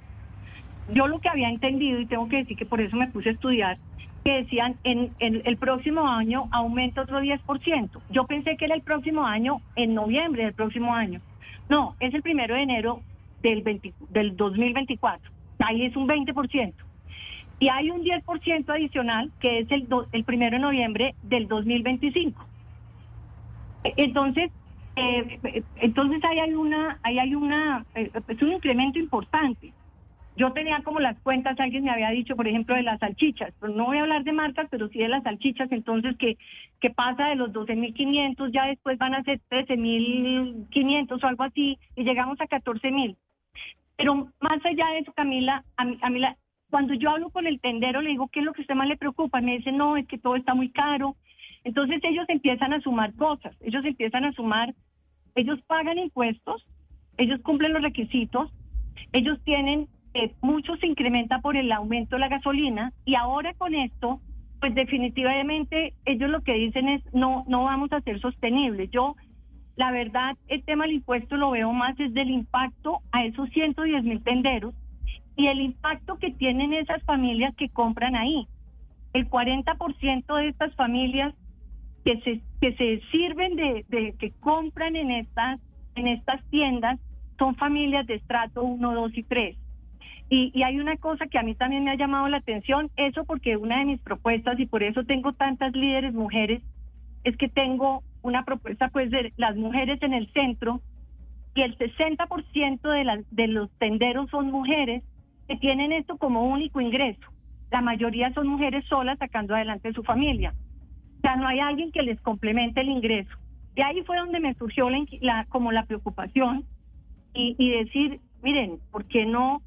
Yo lo que había entendido, y tengo que decir que por eso me puse a estudiar, que decían en, el próximo año aumenta otro 10%. Yo pensé que era el próximo año, en noviembre del próximo año. No, es el primero de enero del, del 2024. Ahí es un 20%. Y hay un 10% adicional que es el, el primero de noviembre del 2025. Entonces, eh, entonces ahí hay una, ahí hay una, eh, es un incremento importante. Yo tenía como las cuentas, alguien me había dicho, por ejemplo, de las salchichas, pero no voy a hablar de marcas, pero sí de las salchichas, entonces que, que pasa de los 12.500, ya después van a ser 13.500 o algo así, y llegamos a 14.000. Pero más allá de eso, Camila, a mí, a mí cuando yo hablo con el tendero, le digo, ¿qué es lo que a usted más le preocupa? Me dice, no, es que todo está muy caro. Entonces ellos empiezan a sumar cosas, ellos empiezan a sumar, ellos pagan impuestos, ellos cumplen los requisitos, ellos tienen eh, mucho se incrementa por el aumento de la gasolina y ahora con esto, pues definitivamente ellos lo que dicen es no, no vamos a ser sostenibles. Yo, la verdad, el tema del impuesto lo veo más desde el impacto a esos 110 mil tenderos y el impacto que tienen esas familias que compran ahí. El 40% de estas familias que se, que se sirven de, que compran en estas, en estas tiendas son familias de estrato 1, 2 y 3. Y, hay una cosa que a mí también me ha llamado la atención, eso porque una de mis propuestas, y por eso tengo tantas líderes mujeres, es que tengo una propuesta pues de las mujeres en el centro, y el 60% de, las, de los tenderos son mujeres que tienen esto como único ingreso. La mayoría son mujeres solas sacando adelante su familia. O sea, no hay alguien que les complemente el ingreso. Y ahí fue donde me surgió la, como la preocupación y, y decir, miren, ¿por qué no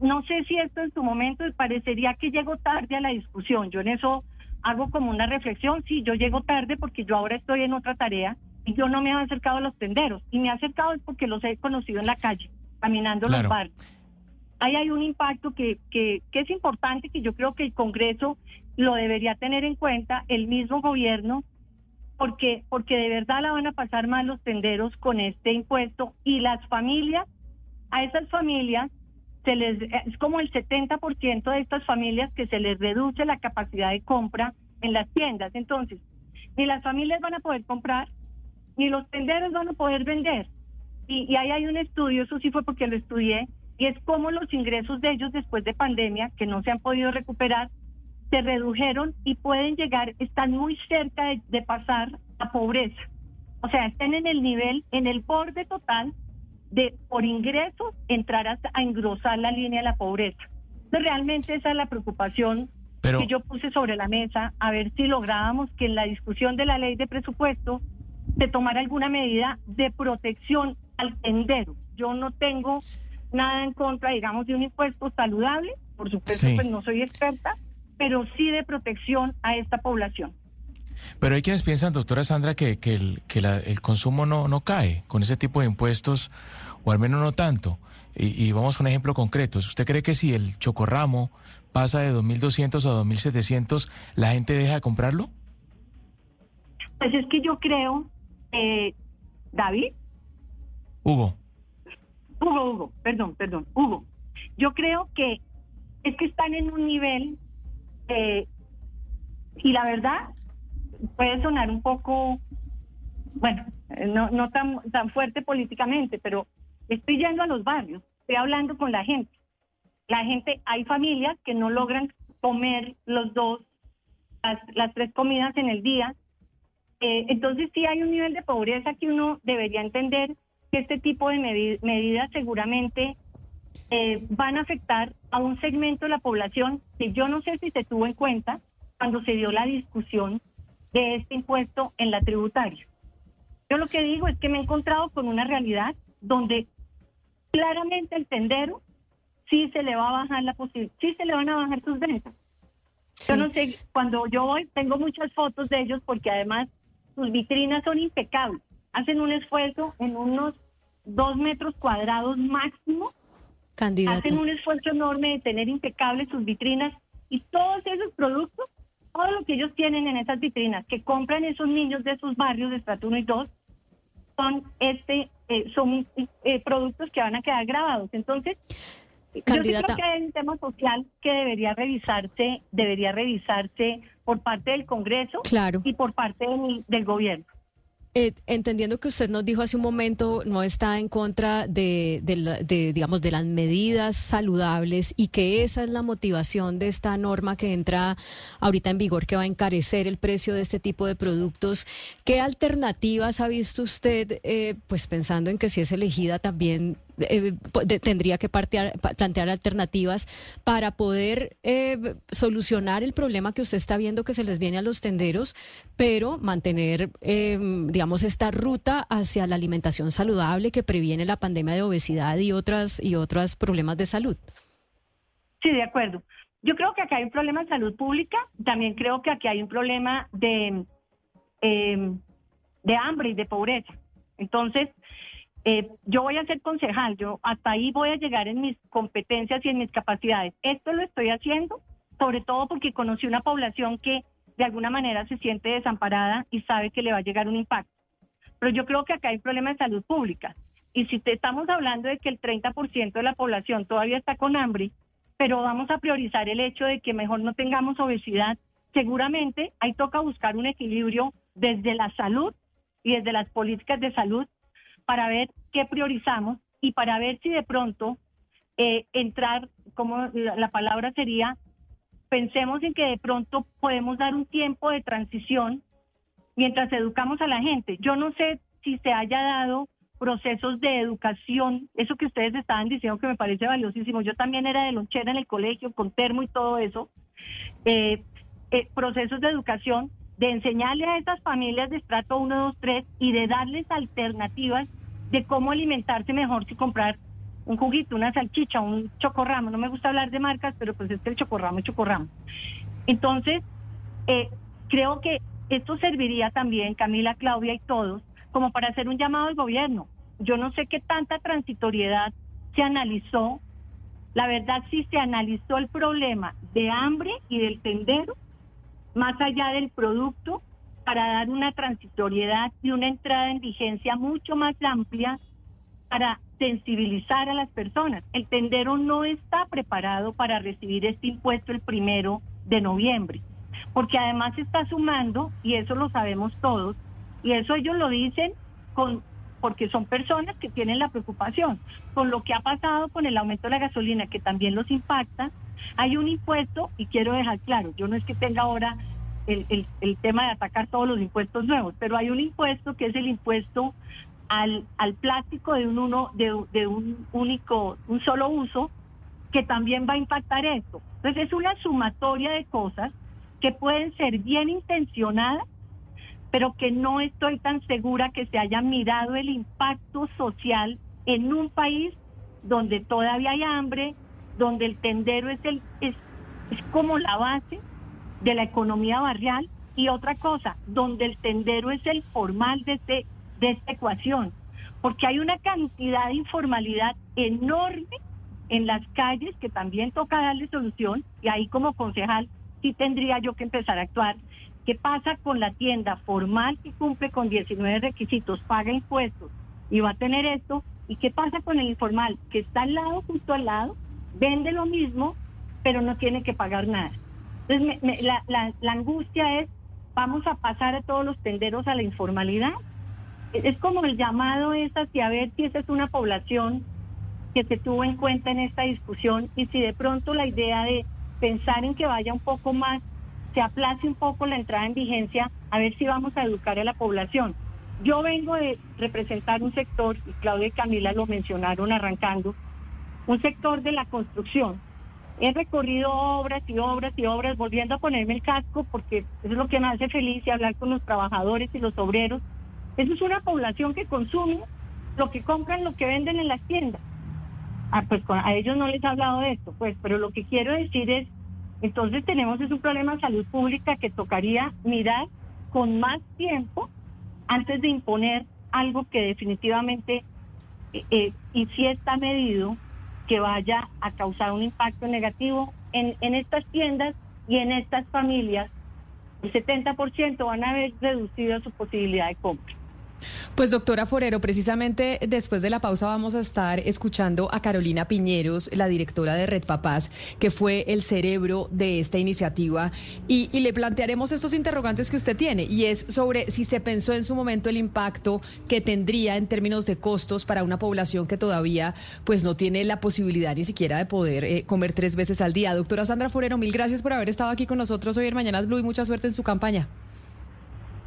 no sé si esto en su momento parecería que llego tarde a la discusión. Yo en eso hago como una reflexión. Sí, yo llego tarde porque yo ahora estoy en otra tarea y yo no me he acercado a los tenderos. Y me he acercado es porque los he conocido en la calle, caminando los barrios. Ahí hay un impacto que, que, que es importante, que yo creo que el Congreso lo debería tener en cuenta, el mismo gobierno, porque, porque de verdad la van a pasar mal los tenderos con este impuesto y las familias, a esas familias se les, es como el 70% de estas familias que se les reduce la capacidad de compra en las tiendas. Entonces, ni las familias van a poder comprar, ni los tenderos van a poder vender. Y, y ahí hay un estudio, eso sí fue porque lo estudié, y es cómo los ingresos de ellos después de pandemia, que no se han podido recuperar, se redujeron y pueden llegar, están muy cerca de, de pasar a pobreza. O sea, están en el nivel, en el borde total de por ingresos entrar a, engrosar la línea de la pobreza. Entonces, realmente esa es la preocupación que yo puse sobre la mesa, a ver si lográbamos que en la discusión de la ley de presupuesto se tomara alguna medida de protección al tendero. Yo no tengo nada en contra, digamos, de un impuesto saludable, por supuesto, pues no soy experta, pero sí de protección a esta población. Pero hay quienes piensan, doctora Sandra, que, que, el, que el consumo no, no cae con ese tipo de impuestos, o al menos no tanto. Y, vamos con ejemplo concreto. ¿Usted cree que si el chocorramo pasa de 2.200 a 2.700, la gente deja de comprarlo? Pues es que yo creo, eh, David. Hugo. Hugo, Hugo, perdón, perdón, Hugo. Yo creo que es que están en un nivel, eh, y la verdad, puede sonar un poco, bueno, no, no tan, tan fuerte políticamente, pero estoy yendo a los barrios, estoy hablando con la gente. La gente, hay familias que no logran comer los dos, las, tres comidas en el día. Eh, entonces sí hay un nivel de pobreza que uno debería entender que este tipo de medidas seguramente eh, van a afectar a un segmento de la población que yo no sé si se tuvo en cuenta cuando se dio la discusión de este impuesto en la tributaria. Yo lo que digo es que me he encontrado con una realidad donde claramente el tendero sí se le va a bajar la posibilidad, sí se le van a bajar sus ventas. Yo no sé, cuando yo voy, tengo muchas fotos de ellos porque además sus vitrinas son impecables. Hacen un esfuerzo en unos dos metros cuadrados máximo. Hacen un esfuerzo enorme de tener impecables sus vitrinas y todos esos productos todo lo que ellos tienen en esas vitrinas que compran esos niños de sus barrios de estrato 1 y 2 son este eh, son eh, productos que van a quedar grabados. Entonces, Candidata. yo creo que hay un tema social que debería revisarse, debería revisarse por parte del Congreso y por parte del, gobierno. Eh, entendiendo que usted nos dijo hace un momento, no está en contra de, de, digamos, de las medidas saludables y que esa es la motivación de esta norma que entra ahorita en vigor, que va a encarecer el precio de este tipo de productos. ¿Qué alternativas ha visto usted, eh, pues pensando en que si es elegida también eh, tendría que plantear alternativas para poder eh, solucionar el problema que usted está viendo que se les viene a los tenderos, pero mantener, eh, digamos, esta ruta hacia la alimentación saludable que previene la pandemia de obesidad y otras y otros problemas de salud. Sí, de acuerdo. Yo creo que acá hay un problema de salud pública, también creo que aquí hay un problema de, de hambre y de pobreza. Entonces, eh, yo voy a ser concejal, yo hasta ahí voy a llegar en mis competencias y en mis capacidades. Esto lo estoy haciendo sobre todo porque conocí una población que de alguna manera se siente desamparada y sabe que le va a llegar un impacto. Pero yo creo que acá hay un problema de salud pública. Y si te estamos hablando de que el 30% de la población todavía está con hambre, pero vamos a priorizar el hecho de que mejor no tengamos obesidad, seguramente ahí toca buscar un equilibrio desde la salud y desde las políticas de salud para ver qué priorizamos y para ver si de pronto eh, entrar, como la, palabra sería, pensemos en que de pronto podemos dar un tiempo de transición mientras educamos a la gente. Yo no sé si se haya dado procesos de educación, eso que ustedes estaban diciendo que me parece valiosísimo. Yo también era de lonchera en el colegio, con termo y todo eso. Eh, eh, procesos de educación de enseñarle a estas familias de estrato 1, 2, 3 y de darles alternativas de cómo alimentarse mejor si comprar un juguito, una salchicha, un chocorramo. No me gusta hablar de marcas, pero pues es que el chocorramo es chocorramo. Entonces, eh, creo que esto serviría también, Camila, Claudia y todos, como para hacer un llamado al gobierno. Yo no sé qué tanta transitoriedad se analizó. La verdad sí se analizó el problema de hambre y del tendero más allá del producto para dar una transitoriedad y una entrada en vigencia mucho más amplia para sensibilizar a las personas. El tendero no está preparado para recibir este impuesto el primero de noviembre, porque además está sumando, y eso lo sabemos todos, y eso ellos lo dicen con porque son personas que tienen la preocupación. Con lo que ha pasado con el aumento de la gasolina, que también los impacta, hay un impuesto, y quiero dejar claro, yo no es que tenga ahora el, el, tema de atacar todos los impuestos nuevos, pero hay un impuesto que es el impuesto al, al plástico de un uno, de, de un único, un solo uso, que también va a impactar esto. Entonces es una sumatoria de cosas que pueden ser bien intencionadas, pero que no estoy tan segura que se haya mirado el impacto social en un país donde todavía hay hambre, donde el tendero es, el, es, es como la base de la economía barrial. Y otra cosa, donde el tendero es el formal de, este, de esta ecuación, porque hay una cantidad de informalidad enorme en las calles que también toca darle solución. Y ahí como concejal sí tendría yo que empezar a actuar. ¿Qué pasa con la tienda formal que cumple con 19 requisitos, paga impuestos y va a tener esto? ¿Y qué pasa con el informal que está al lado, justo al lado, vende lo mismo, pero no tiene que pagar nada? Entonces, la, angustia es, vamos a pasar a todos los tenderos a la informalidad. Es como el llamado es hacia ver si esa es una población que se tuvo en cuenta en esta discusión y si de pronto la idea de pensar en que vaya un poco más, se aplace un poco la entrada en vigencia, a ver si vamos a educar a la población. Yo vengo de representar un sector, y Claudia y Camila lo mencionaron arrancando, un sector de la construcción, He recorrido obras y obras y obras, volviendo a ponerme el casco porque es lo que me hace feliz y hablar con los trabajadores y los obreros. Eso es una población que consume lo que compran, lo que venden en las tiendas. Ah, pues a ellos no les he hablado de esto, pues, pero lo que quiero decir es, entonces tenemos es un problema de salud pública que tocaría mirar con más tiempo antes de imponer algo que definitivamente, eh, eh y si está medido, que vaya a causar un impacto negativo en, en estas tiendas y en estas familias. El 70% van a haber reducido su posibilidad de compra. Pues doctora Forero, precisamente después de la pausa vamos a estar escuchando a Carolina Piñeros, la directora de Red Papás, que fue el cerebro de esta iniciativa, y, le plantearemos estos interrogantes que usted tiene, y es sobre si se pensó en su momento el impacto que tendría en términos de costos para una población que todavía pues no tiene la posibilidad ni siquiera de poder eh, comer tres veces al día. Doctora Sandra Forero, mil gracias por haber estado aquí con nosotros hoy en Mañanas Blue y mucha suerte en su campaña.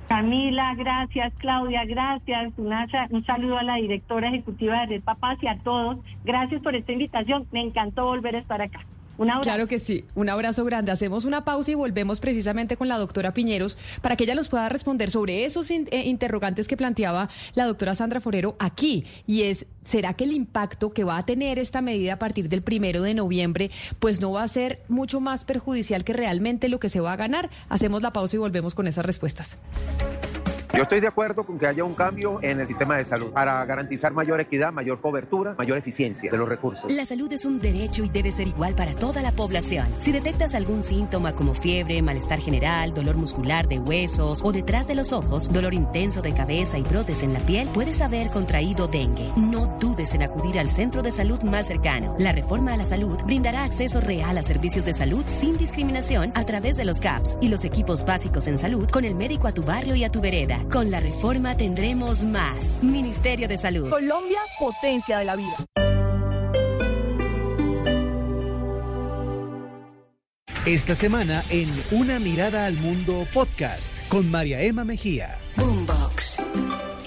Camila, gracias. Claudia, gracias. un saludo a la directora ejecutiva de Red Papás y a todos. Gracias por esta invitación. Me encantó volver a estar acá. Claro que sí, un abrazo grande. Hacemos una pausa y volvemos precisamente con la doctora Piñeros para que ella nos pueda responder sobre esos eh, interrogantes que planteaba la doctora Sandra Forero aquí. Y es, ¿será que el impacto que va a tener esta medida a partir del primero de noviembre, pues no va a ser mucho más perjudicial que realmente lo que se va a ganar? Hacemos la pausa y volvemos con esas respuestas. Yo estoy de acuerdo con que haya un cambio en el sistema de salud para garantizar mayor equidad, mayor cobertura, mayor eficiencia de los recursos. La salud es un derecho y debe ser igual para toda la población. Si detectas algún síntoma como fiebre, malestar general, dolor muscular de huesos o detrás de los ojos, dolor intenso de cabeza y brotes en la piel, puedes haber contraído dengue. No dudes en acudir al centro de salud más cercano. La reforma a la salud brindará acceso real a servicios de salud sin discriminación a través de los CAPS y los equipos básicos en salud con el médico a tu barrio y a tu vereda. Con la reforma tendremos más. Ministerio de Salud. Colombia, potencia de la vida. Esta semana en Una mirada al mundo podcast con María Emma Mejía. Boombox.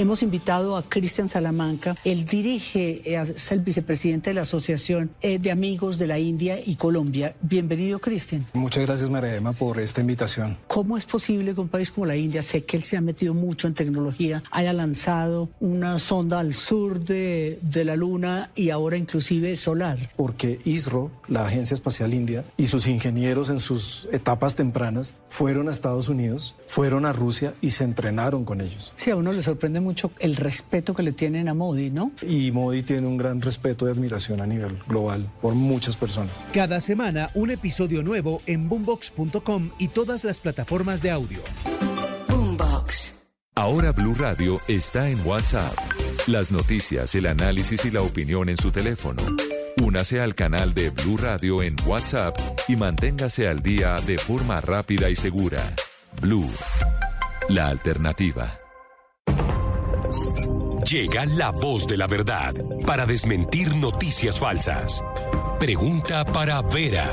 Hemos invitado a Cristian Salamanca. Él dirige, eh, es el vicepresidente de la Asociación eh, de Amigos de la India y Colombia. Bienvenido, Cristian. Muchas gracias, María Emma, por esta invitación. ¿Cómo es posible que un país como la India, sé que él se ha metido mucho en tecnología, haya lanzado una sonda al sur de, de la Luna y ahora inclusive solar? Porque ISRO, la Agencia Espacial India, y sus ingenieros en sus etapas tempranas fueron a Estados Unidos, fueron a Rusia y se entrenaron con ellos. Sí, a uno le sorprende mucho mucho el respeto que le tienen a Modi, ¿no? Y Modi tiene un gran respeto y admiración a nivel global por muchas personas. Cada semana un episodio nuevo en boombox.com y todas las plataformas de audio. Boombox. Ahora Blue Radio está en WhatsApp. Las noticias, el análisis y la opinión en su teléfono. Únase al canal de Blue Radio en WhatsApp y manténgase al día de forma rápida y segura. Blue, la alternativa. Llega la voz de la verdad para desmentir noticias falsas. Pregunta para Vera.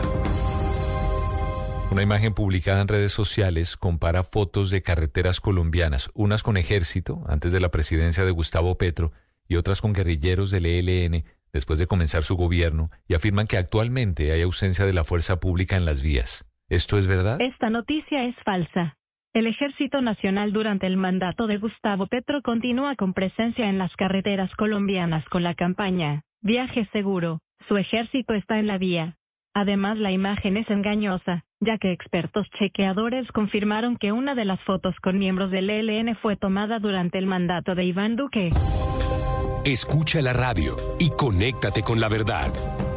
Una imagen publicada en redes sociales compara fotos de carreteras colombianas, unas con ejército antes de la presidencia de Gustavo Petro y otras con guerrilleros del ELN después de comenzar su gobierno y afirman que actualmente hay ausencia de la fuerza pública en las vías. ¿Esto es verdad? Esta noticia es falsa. El Ejército Nacional durante el mandato de Gustavo Petro continúa con presencia en las carreteras colombianas con la campaña Viaje Seguro. Su ejército está en la vía. Además, la imagen es engañosa, ya que expertos chequeadores confirmaron que una de las fotos con miembros del ELN fue tomada durante el mandato de Iván Duque. Escucha la radio y conéctate con la verdad.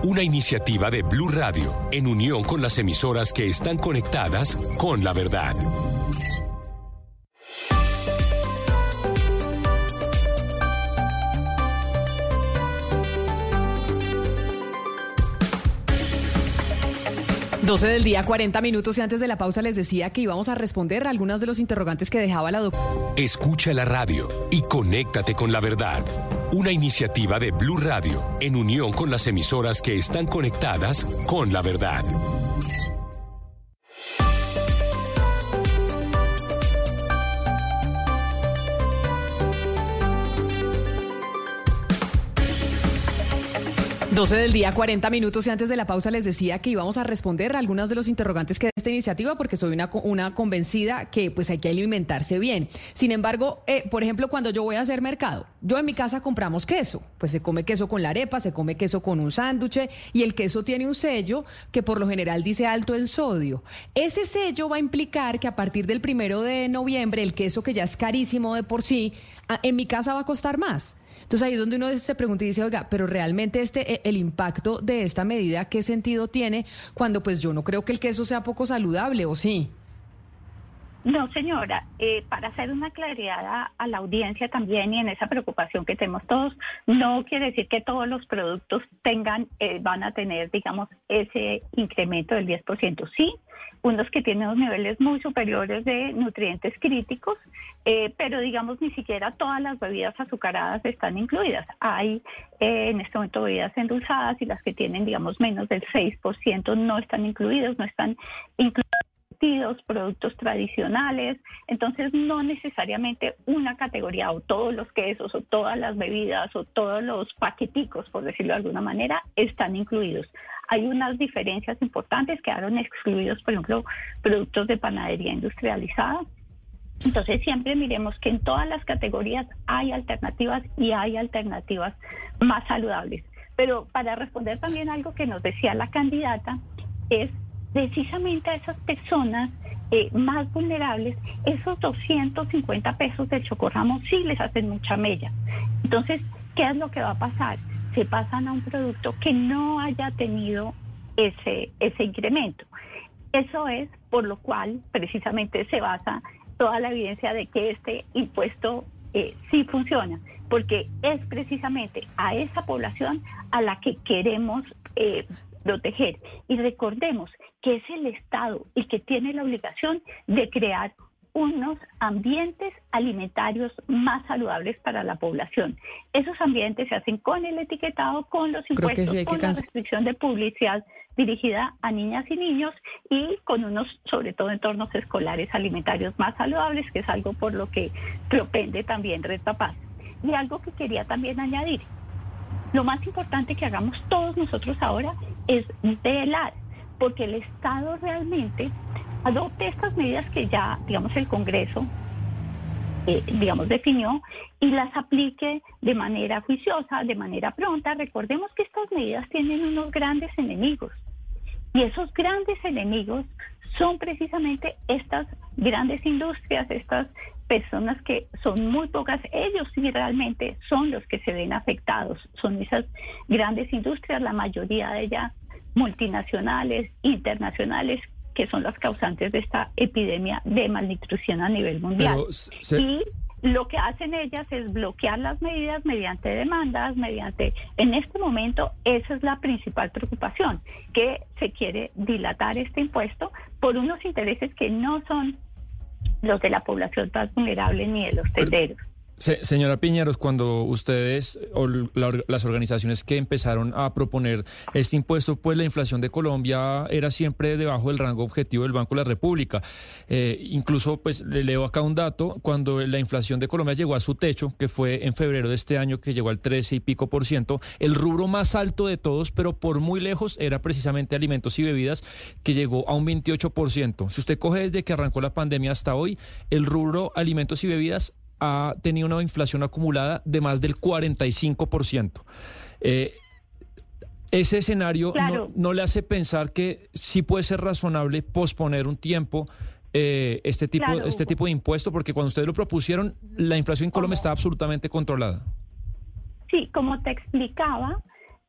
Una iniciativa de Blue Radio en unión con las emisoras que están conectadas con la verdad. 12 del día, 40 minutos y antes de la pausa les decía que íbamos a responder algunas de los interrogantes que dejaba la doctora. Escucha la radio y conéctate con la verdad. Una iniciativa de Blue Radio en unión con las emisoras que están conectadas con la verdad. 12 del día, 40 minutos y antes de la pausa les decía que íbamos a responder algunas de los interrogantes que da esta iniciativa porque soy una, una convencida que pues hay que alimentarse bien. Sin embargo, eh, por ejemplo, cuando yo voy a hacer mercado, yo en mi casa compramos queso, pues se come queso con la arepa, se come queso con un sándwich y el queso tiene un sello que por lo general dice alto en sodio. Ese sello va a implicar que a partir del primero de noviembre el queso que ya es carísimo de por sí, en mi casa va a costar más. Entonces ahí es donde uno se pregunta y dice, oiga, pero realmente este, e, el impacto de esta medida, ¿qué sentido tiene cuando pues yo no creo que el queso sea poco saludable o sí? No, señora, eh, para hacer una claridad a, la audiencia también y en esa preocupación que tenemos todos, no quiere decir que todos los productos tengan, eh, van a tener, digamos, ese incremento del 10%. Sí, unos que tienen unos niveles muy superiores de nutrientes críticos, eh, pero digamos ni siquiera todas las bebidas azucaradas están incluidas. Hay en este momento bebidas endulzadas y las que tienen, digamos, menos del 6% no están incluidas, no están incluidas productos tradicionales. Entonces, no necesariamente una categoría o todos los quesos o todas las bebidas o todos los paqueticos, por decirlo de alguna manera, están incluidos. Hay unas diferencias importantes, quedaron excluidos, por ejemplo, productos de panadería industrializada. Entonces siempre miremos que en todas las categorías hay alternativas y hay alternativas más saludables. Pero para responder también algo que nos decía la candidata, es precisamente a esas personas eh, más vulnerables, esos 250 pesos del chocorramo sí les hacen mucha mella. Entonces, ¿qué es lo que va a pasar? Se pasan a un producto que no haya tenido ese, ese incremento. Eso es por lo cual precisamente se basa toda la evidencia de que este impuesto eh, sí funciona, porque es precisamente a esa población a la que queremos eh, proteger. Y recordemos que es el Estado el que tiene la obligación de crear unos ambientes alimentarios más saludables para la población. Esos ambientes se hacen con el etiquetado, con los impuestos, con la restricción de publicidad dirigida a niñas y niños y con unos, sobre todo, entornos escolares alimentarios más saludables, que es algo por lo que propende también Red Papás. Y algo que quería también añadir, lo más importante que hagamos todos nosotros ahora es velar porque el Estado realmente adopte estas medidas que ya, digamos, el Congreso, eh, digamos, definió y las aplique de manera juiciosa, de manera pronta. Recordemos que estas medidas tienen unos grandes enemigos y esos grandes enemigos son precisamente estas grandes industrias, estas personas que son muy pocas, ellos sí realmente son los que se ven afectados, son esas grandes industrias, la mayoría de ellas multinacionales, internacionales, que son las causantes de esta epidemia de malnutrición a nivel mundial. Y lo que hacen ellas es bloquear las medidas mediante demandas, mediante... En este momento esa es la principal preocupación, que se quiere dilatar este impuesto por unos intereses que no son los de la población más vulnerable ni de los tenderos señora Piñeros, cuando ustedes o las organizaciones que empezaron a proponer este impuesto, pues la inflación de Colombia era siempre debajo del rango objetivo del Banco de la República. Eh, incluso, pues le leo acá un dato, cuando la inflación de Colombia llegó a su techo, que fue en febrero de este año, que llegó al 13 y pico por ciento, el rubro más alto de todos, pero por muy lejos, era precisamente alimentos y bebidas, que llegó a un 28 por ciento. Si usted coge desde que arrancó la pandemia hasta hoy, el rubro alimentos y bebidas ha tenido una inflación acumulada de más del 45%. Eh, ese escenario no, le hace pensar que sí puede ser razonable posponer un tiempo eh, este, tipo, este tipo de impuesto, porque cuando ustedes lo propusieron, la inflación en Colombia está absolutamente controlada. Sí, como te explicaba,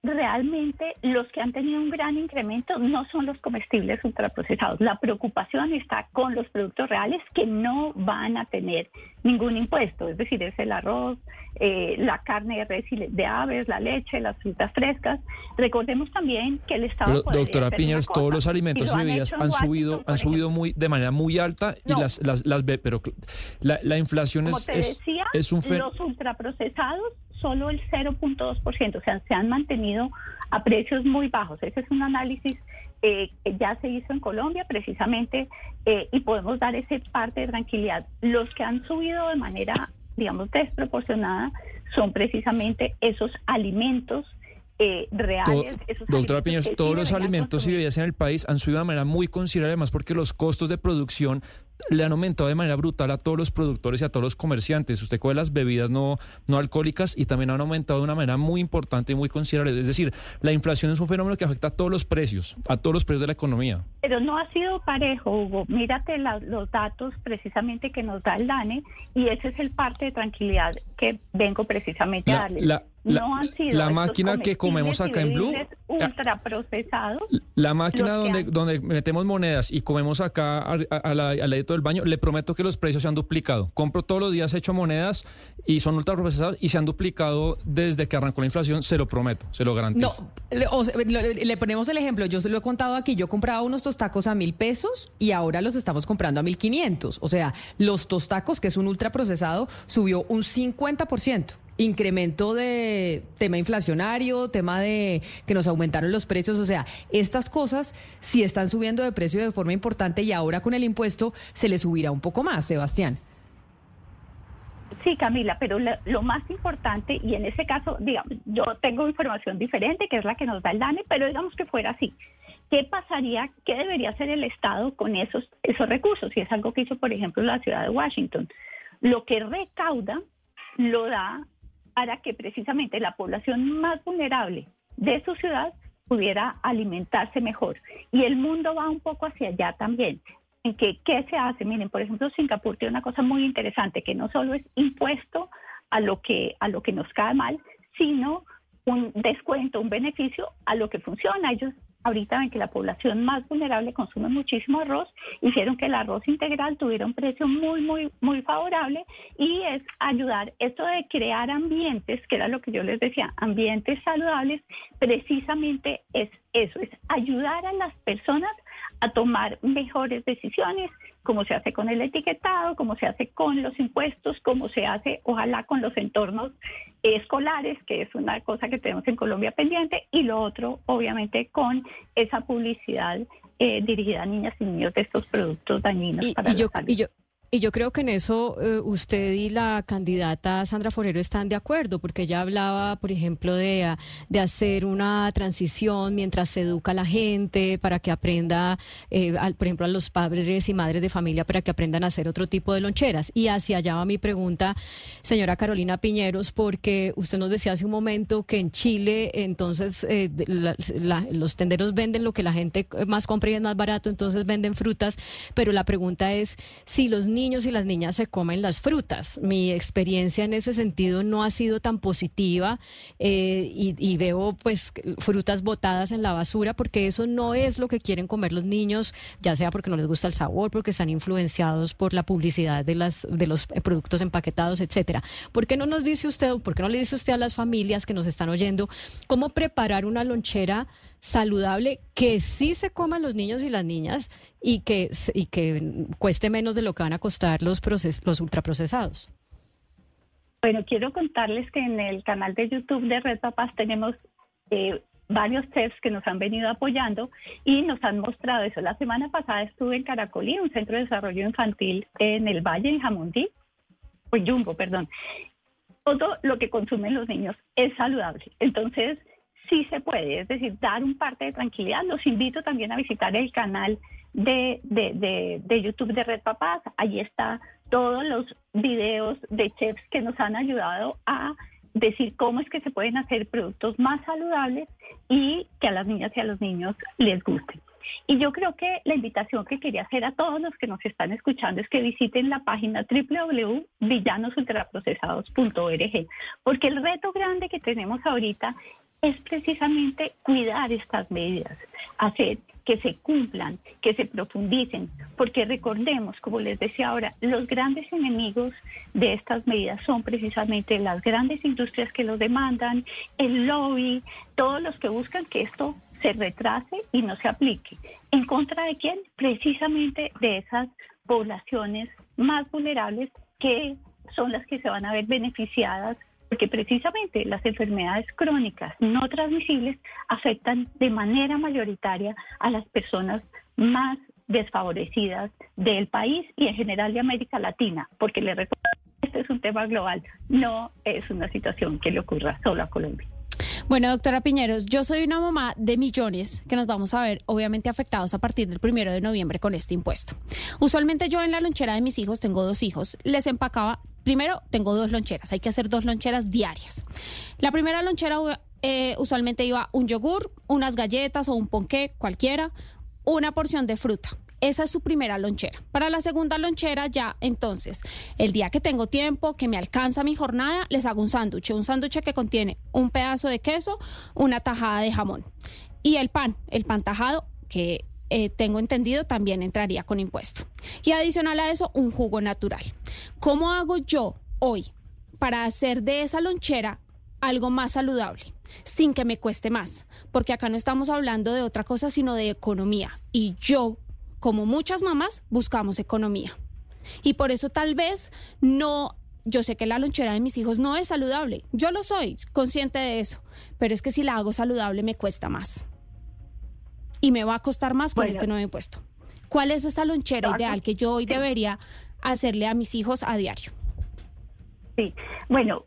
realmente los que han tenido un gran incremento no son los comestibles ultraprocesados. La preocupación está con los productos reales que no van a tener ningún impuesto, es decir, es el arroz, eh, la carne de res y de aves, la leche, las frutas frescas. Recordemos también que el Estado... doctora Piñeros, todos los alimentos y, bebidas han, subido han subido muy de manera muy alta y las, las, las pero la, inflación es, es, un Los ultraprocesados solo el 0.2%, o sea, se han mantenido a precios muy bajos. Ese es un análisis eh, que ya se hizo en Colombia precisamente eh, y podemos dar ese parte de tranquilidad. Los que han subido de manera, digamos, desproporcionada son precisamente esos alimentos eh, reales. doctora Piñeros, todos los alimentos y bebidas en el país han subido de manera muy considerable, además porque los costos de producción le han aumentado de manera brutal a todos los productores y a todos los comerciantes. Usted coge las bebidas no, no alcohólicas y también han aumentado de una manera muy importante y muy considerable. Es decir, la inflación es un fenómeno que afecta a todos los precios, a todos los precios de la economía. Pero no ha sido parejo, Hugo. Mírate los datos precisamente que nos da el DANE y ese es el parte de tranquilidad que vengo precisamente a darle. No han sido la máquina que comemos acá en Blue ultraprocesados. La máquina donde, donde metemos monedas y comemos acá al, ladito del baño, le prometo que los precios se han duplicado. Compro todos los días hecho monedas y son ultraprocesados y se han duplicado desde que arrancó la inflación, se lo prometo, se lo garantizo. No, le, le ponemos el ejemplo, yo se lo he contado aquí, yo compraba unos tostacos a mil pesos y ahora los estamos comprando a mil quinientos. O sea, los tostacos, que es un ultraprocesado, subió un 50% incremento de tema inflacionario, tema de que nos aumentaron los precios, o sea, estas cosas sí están subiendo de precio de forma importante y ahora con el impuesto se le subirá un poco más, Sebastián. Sí, Camila, pero lo, más importante, y en ese caso, digamos, yo tengo información diferente, que es la que nos da el DANE, pero digamos que fuera así. ¿Qué pasaría, qué debería hacer el Estado con esos, esos recursos? Y es algo que hizo, por ejemplo, la ciudad de Washington. Lo que recauda lo da para que precisamente la población más vulnerable de su ciudad pudiera alimentarse mejor. Y el mundo va un poco hacia allá también. En que, ¿qué se hace? Miren, por ejemplo, Singapur tiene una cosa muy interesante, que no solo es impuesto a lo que, a lo que nos cae mal, sino un descuento, un beneficio a lo que funciona. Ellos ahorita ven que la población más vulnerable consume muchísimo arroz, hicieron que el arroz integral tuviera un precio muy, muy, muy favorable y es ayudar, esto de crear ambientes, que era lo que yo les decía, ambientes saludables, precisamente es eso, es ayudar a las personas a tomar mejores decisiones, como se hace con el etiquetado, como se hace con los impuestos, como se hace, ojalá, con los entornos escolares, que es una cosa que tenemos en Colombia pendiente, y lo otro, obviamente, con esa publicidad eh, dirigida a niñas y niños de estos productos dañinos para la salud. Y yo creo que en eso eh, usted y la candidata Sandra Forero están de acuerdo, porque ella hablaba, por ejemplo, de, de hacer una transición mientras se educa a la gente para que aprenda, eh, por ejemplo, a los padres y madres de familia para que aprendan a hacer otro tipo de loncheras. Y hacia allá va mi pregunta, señora Carolina Piñeros, porque usted nos decía hace un momento que en Chile, entonces, eh, los tenderos venden lo que la gente más compra y es más barato, entonces venden frutas, pero la pregunta es si los niños niños y las niñas se comen las frutas. Mi experiencia en ese sentido no ha sido tan positiva eh, y, veo pues frutas botadas en la basura porque eso no es lo que quieren comer los niños, ya sea porque no les gusta el sabor, porque están influenciados por la publicidad de, las, de los productos empaquetados, etcétera. ¿Por qué no nos dice usted, por qué no le dice usted a las familias que nos están oyendo cómo preparar una lonchera saludable que sí se coman los niños y las niñas y que, y que cueste menos de lo que van a costar los, proces los ultraprocesados. Bueno, quiero contarles que en el canal de YouTube de Red Papás tenemos eh, varios chefs que nos han venido apoyando y nos han mostrado eso. La semana pasada estuve en Caracolí, un centro de desarrollo infantil en el Valle, en Jamundí, o Jumbo, perdón. Todo lo que consumen los niños es saludable. Entonces, sí se puede, es decir, dar un parte de tranquilidad. Los invito también a visitar el canal de, de, YouTube de Red Papás. Allí está todos los videos de chefs que nos han ayudado a decir cómo es que se pueden hacer productos más saludables y que a las niñas y a los niños les gusten. Y yo creo que la invitación que quería hacer a todos los que nos están escuchando es que visiten la página www.villanosultraprocesados.org, porque el reto grande que tenemos ahorita es precisamente cuidar estas medidas, hacer que se cumplan, que se profundicen, porque recordemos, como les decía ahora, los grandes enemigos de estas medidas son precisamente las grandes industrias que lo demandan, el lobby, todos los que buscan que esto se retrase y no se aplique. ¿En contra de quién? Precisamente de esas poblaciones más vulnerables que son las que se van a ver beneficiadas porque precisamente las enfermedades crónicas no transmisibles afectan de manera mayoritaria a las personas más desfavorecidas del país y en general de América Latina, porque le recuerdo este es un tema global, no es una situación que le ocurra solo a Colombia. Bueno, doctora Piñeros, yo soy una mamá de millones que nos vamos a ver obviamente afectados a partir del primero de noviembre con este impuesto. Usualmente yo en la lonchera de mis hijos, tengo dos hijos, les empacaba, primero tengo dos loncheras, hay que hacer dos loncheras diarias. La primera lonchera eh, usualmente iba un yogur, unas galletas o un ponqué, cualquiera, una porción de fruta. Esa es su primera lonchera. Para la segunda lonchera ya, entonces, el día que tengo tiempo, que me alcanza mi jornada, les hago un sándwich. Un sándwich que contiene un pedazo de queso, una tajada de jamón. Y el pan, el pan tajado, que eh, tengo entendido también entraría con impuesto. Y adicional a eso, un jugo natural. ¿Cómo hago yo hoy para hacer de esa lonchera algo más saludable? sin que me cueste más, porque acá no estamos hablando de otra cosa, sino de economía. Y yo como muchas mamás, buscamos economía. Y por eso tal vez no, yo sé que la lonchera de mis hijos no es saludable, yo lo soy, consciente de eso, pero es que si la hago saludable me cuesta más. Y me va a costar más con este nuevo impuesto. ¿Cuál es esa lonchera ideal que yo hoy debería hacerle a mis hijos a diario? Sí, bueno,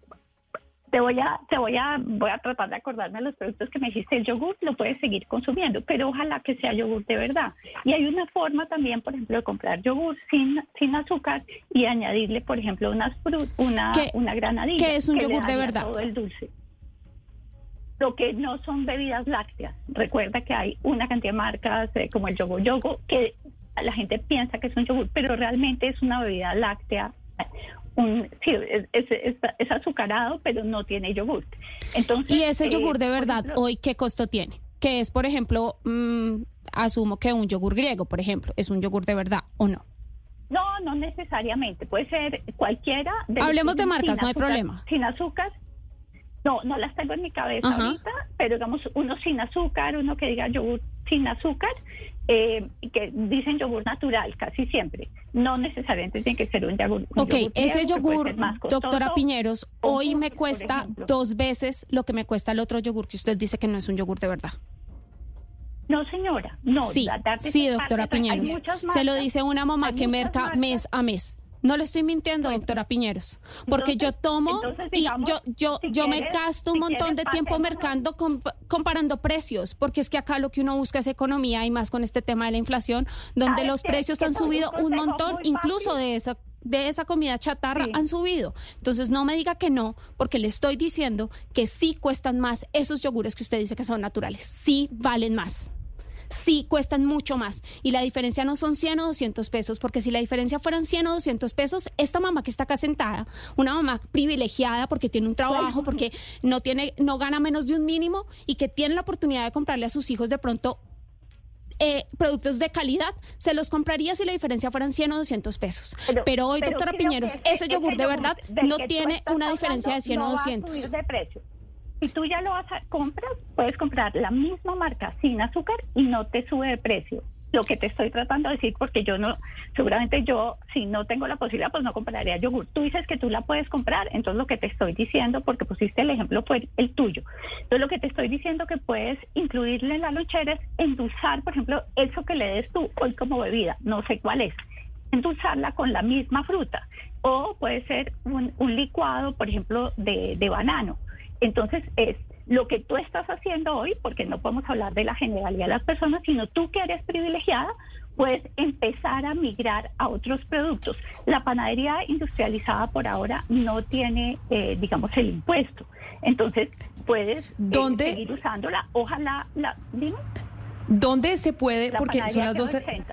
te voy a, te voy a, voy a tratar de acordarme de los productos que me dijiste. El yogur lo puedes seguir consumiendo, pero ojalá que sea yogur de verdad. Y hay una forma también, por ejemplo, de comprar yogur sin, sin azúcar y añadirle, por ejemplo, unas una, una granadilla. ¿Qué es un yogur de verdad? Todo el dulce. Lo que no son bebidas lácteas. Recuerda que hay una cantidad de marcas eh, como el yogur yogo que la gente piensa que es un yogur, pero realmente es una bebida láctea sí, es, azucarado, pero no tiene yogur. Entonces, ¿Y ese yogur de eh, verdad hoy qué costo tiene? Que es, por ejemplo, mm, asumo que un yogur griego, por ejemplo, ¿es un yogur de verdad o no? No, no necesariamente. Puede ser cualquiera. Hablemos de marcas, no hay problema. Sin azúcar. No, no las tengo en mi cabeza ahorita, pero digamos uno sin azúcar, uno que diga yogur sin azúcar, eh, que dicen yogur natural casi siempre. No necesariamente tiene que ser un yogur. ok, ese yogur, doctora Piñeros, hoy me cuesta dos veces lo que me cuesta el otro yogur que usted dice que no es un yogur de verdad. No, señora, no. Sí, sí doctora Piñeros. Se lo dice una mamá que merca mes a mes. No le estoy mintiendo, doctora Piñeros, porque yo tomo y yo yo yo me gasto un montón de tiempo mercando comparando precios, porque es que acá lo que uno busca es economía y más con este tema de la inflación, donde los precios han subido un montón, incluso de esa de esa comida chatarra han subido. Entonces no me diga que no, porque le estoy diciendo que sí cuestan más esos yogures que usted dice que son naturales, sí valen más sí cuestan mucho más. Y la diferencia no son 100 o 200 pesos, porque si la diferencia fueran 100 o 200 pesos, esta mamá que está acá sentada, una mamá privilegiada porque tiene un trabajo, porque no, tiene, no gana menos de un mínimo y que tiene la oportunidad de comprarle a sus hijos de pronto eh, productos de calidad, se los compraría si la diferencia fueran 100 o 200 pesos. Pero, hoy, doctora Piñeros, ese yogur de verdad no tiene una diferencia de 100 o 200. de precio. Si tú ya lo vas a comprar, puedes comprar la misma marca sin azúcar y no te sube de precio. Lo que te estoy tratando de decir, porque yo no, seguramente yo, si no tengo la posibilidad, pues no compraría yogur. Tú dices que tú la puedes comprar, entonces lo que te estoy diciendo, porque pusiste el ejemplo, fue el tuyo. Entonces lo que te estoy diciendo que puedes incluirle en la lonchera es endulzar, por ejemplo, eso que le des tú hoy como bebida, no sé cuál es endulzarla con la misma fruta. O puede ser un, licuado, por ejemplo, de, de banano. Entonces es lo que tú estás haciendo hoy, porque no podemos hablar de la generalidad de las personas, sino tú que eres privilegiada, puedes empezar a migrar a otros productos. La panadería industrializada por ahora no tiene, eh, digamos, el impuesto. Entonces puedes eh, seguir usándola. Ojalá, la, dime. ¿Dónde se puede? porque son las 12.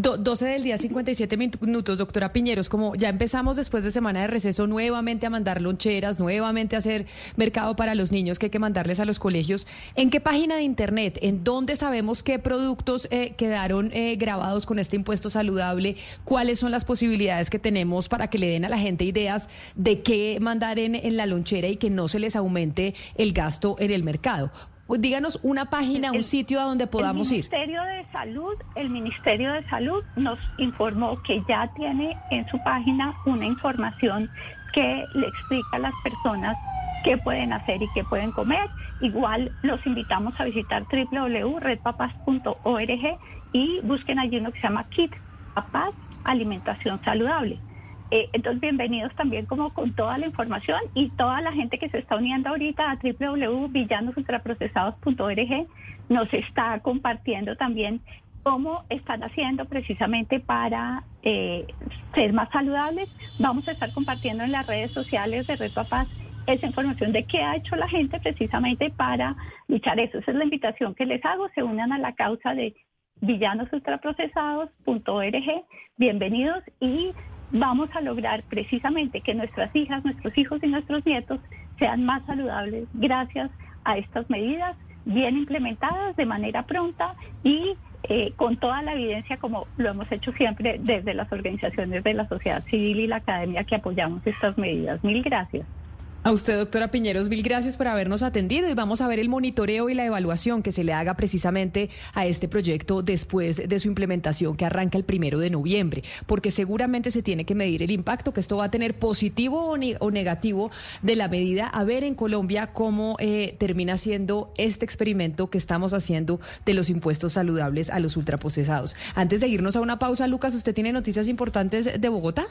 12 del día, 57 minutos, doctora Piñeros, como ya empezamos después de semana de receso nuevamente a mandar loncheras, nuevamente a hacer mercado para los niños que hay que mandarles a los colegios, ¿en qué página de internet, en dónde sabemos qué productos eh, quedaron eh, grabados con este impuesto saludable? ¿Cuáles son las posibilidades que tenemos para que le den a la gente ideas de qué mandar en, en la lonchera y que no se les aumente el gasto en el mercado? Pues díganos una página, un sitio a donde podamos ir. El Ministerio de Salud, el Ministerio de Salud nos informó que ya tiene en su página una información que le explica a las personas qué pueden hacer y qué pueden comer. Igual los invitamos a visitar www.redpapas.org y busquen allí uno que se llama Kit Papás Alimentación Saludable. Eh, entonces, bienvenidos también como con toda la información y toda la gente que se está uniendo ahorita a www.villanosultraprocesados.org nos está compartiendo también cómo están haciendo precisamente para eh, ser más saludables. Vamos a estar compartiendo en las redes sociales de Red Papás esa información de qué ha hecho la gente precisamente para luchar eso. Esa es la invitación que les hago. Se unan a la causa de villanosultraprocesados.org. Bienvenidos y vamos a lograr precisamente que nuestras hijas, nuestros hijos y nuestros nietos sean más saludables gracias a estas medidas bien implementadas de manera pronta y eh, con toda la evidencia como lo hemos hecho siempre desde las organizaciones de la sociedad civil y la academia que apoyamos estas medidas. Mil gracias. A usted, doctora Piñeros, mil gracias por habernos atendido y vamos a ver el monitoreo y la evaluación que se le haga precisamente a este proyecto después de su implementación que arranca el primero de noviembre, porque seguramente se tiene que medir el impacto que esto va a tener positivo o, negativo de la medida, a ver en Colombia cómo eh, termina siendo este experimento que estamos haciendo de los impuestos saludables a los ultraprocesados. Antes de irnos a una pausa, Lucas, ¿usted tiene noticias importantes de Bogotá?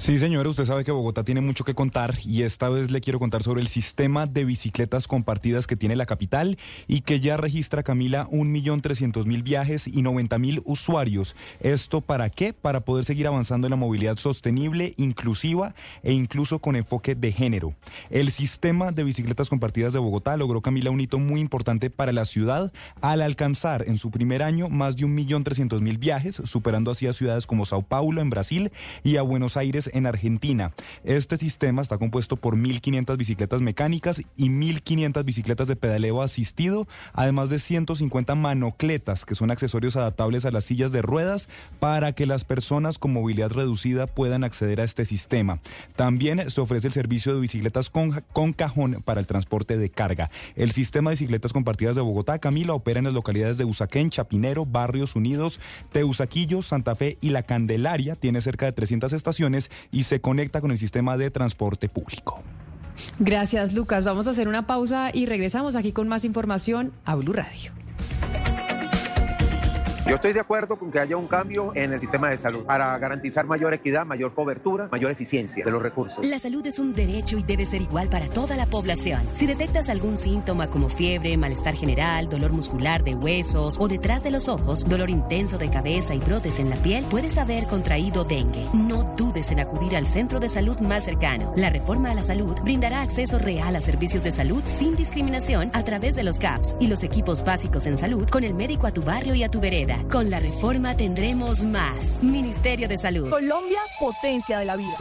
Sí, señora, usted sabe que Bogotá tiene mucho que contar y esta vez le quiero contar sobre el sistema de bicicletas compartidas que tiene la capital y que ya registra, Camila, un millón trescientos mil viajes y noventa mil usuarios. ¿Esto para qué? Para poder seguir avanzando en la movilidad sostenible, inclusiva e incluso con enfoque de género. El sistema de bicicletas compartidas de Bogotá logró, Camila, un hito muy importante para la ciudad al alcanzar en su primer año más de un millón trescientos mil viajes, superando así a ciudades como Sao Paulo en Brasil y a Buenos Aires en Argentina. Este sistema está compuesto por 1.500 bicicletas mecánicas y 1.500 bicicletas de pedaleo asistido, además de 150 manocletas, que son accesorios adaptables a las sillas de ruedas para que las personas con movilidad reducida puedan acceder a este sistema. También se ofrece el servicio de bicicletas con, con cajón para el transporte de carga. El sistema de bicicletas compartidas de Bogotá, Camila, opera en las localidades de Usaquén, Chapinero, Barrios Unidos, Teusaquillo, Santa Fe y La Candelaria. Tiene cerca de 300 estaciones y se conecta con el sistema de transporte público. Gracias, Lucas. Vamos a hacer una pausa y regresamos aquí con más información a Blue Radio. Yo estoy de acuerdo con que haya un cambio en el sistema de salud para garantizar mayor equidad, mayor cobertura, mayor eficiencia de los recursos. La salud es un derecho y debe ser igual para toda la población. Si detectas algún síntoma como fiebre, malestar general, dolor muscular de huesos o detrás de los ojos, dolor intenso de cabeza y brotes en la piel, puedes haber contraído dengue. No dudes en acudir al centro de salud más cercano. La reforma a la salud brindará acceso real a servicios de salud sin discriminación a través de los CAPS y los equipos básicos en salud con el médico a tu barrio y a tu vereda. Con la reforma tendremos más. Ministerio de Salud. Colombia, potencia de la vida.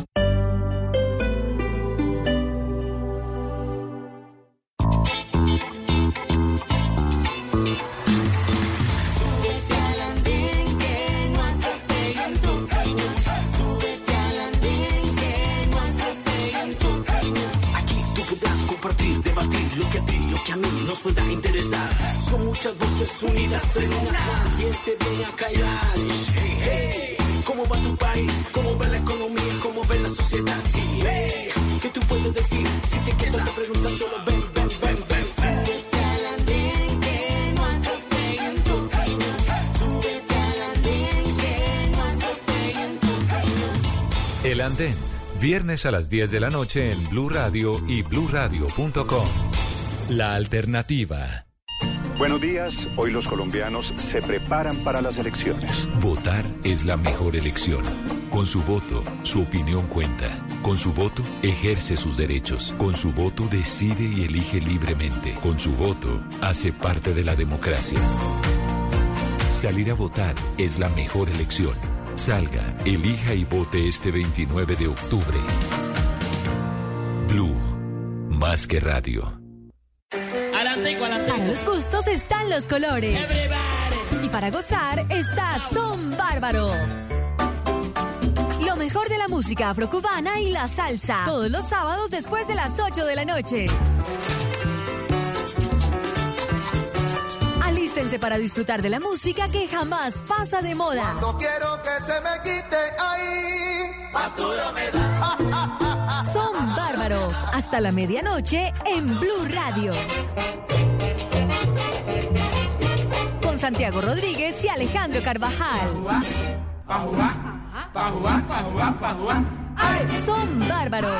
a mí nos pueda interesar. Son muchas voces unidas en una. ¿Quién te viene a callar? Hey, ¿cómo va tu país? ¿Cómo va la economía? ¿Cómo ve la sociedad? Hey, ¿qué tú puedes decir? Si te quedas te preguntas solo ven, ven, ven, ven. Que que cañón. El andén. Viernes a las 10 de la noche en Blue Radio y bluradio.com. La alternativa. Buenos días. Hoy los colombianos se preparan para las elecciones. Votar es la mejor elección. Con su voto, su opinión cuenta. Con su voto, ejerce sus derechos. Con su voto, decide y elige libremente. Con su voto, hace parte de la democracia. Salir a votar es la mejor elección. Salga, elija y vote este 29 de octubre. Blue, más que radio. Los gustos están los colores. Y para gozar está Son Bárbaro. Lo mejor de la música afrocubana y la salsa. Todos los sábados después de las 8 de la noche. Alístense para disfrutar de la música que jamás pasa de moda. Cuando quiero que se me quite ahí, me da. Son Bárbaro. Hasta la medianoche en Blue Radio. Santiago Rodríguez y Alejandro Carvajal. Son bárbaros.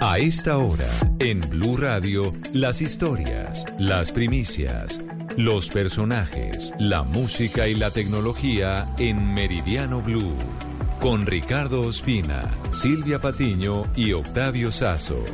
A esta hora, en Blue Radio, las historias, las primicias Los personajes, la música y la tecnología en Meridiano Blue. Con Ricardo Ospina, Silvia Patiño y Octavio Sazo.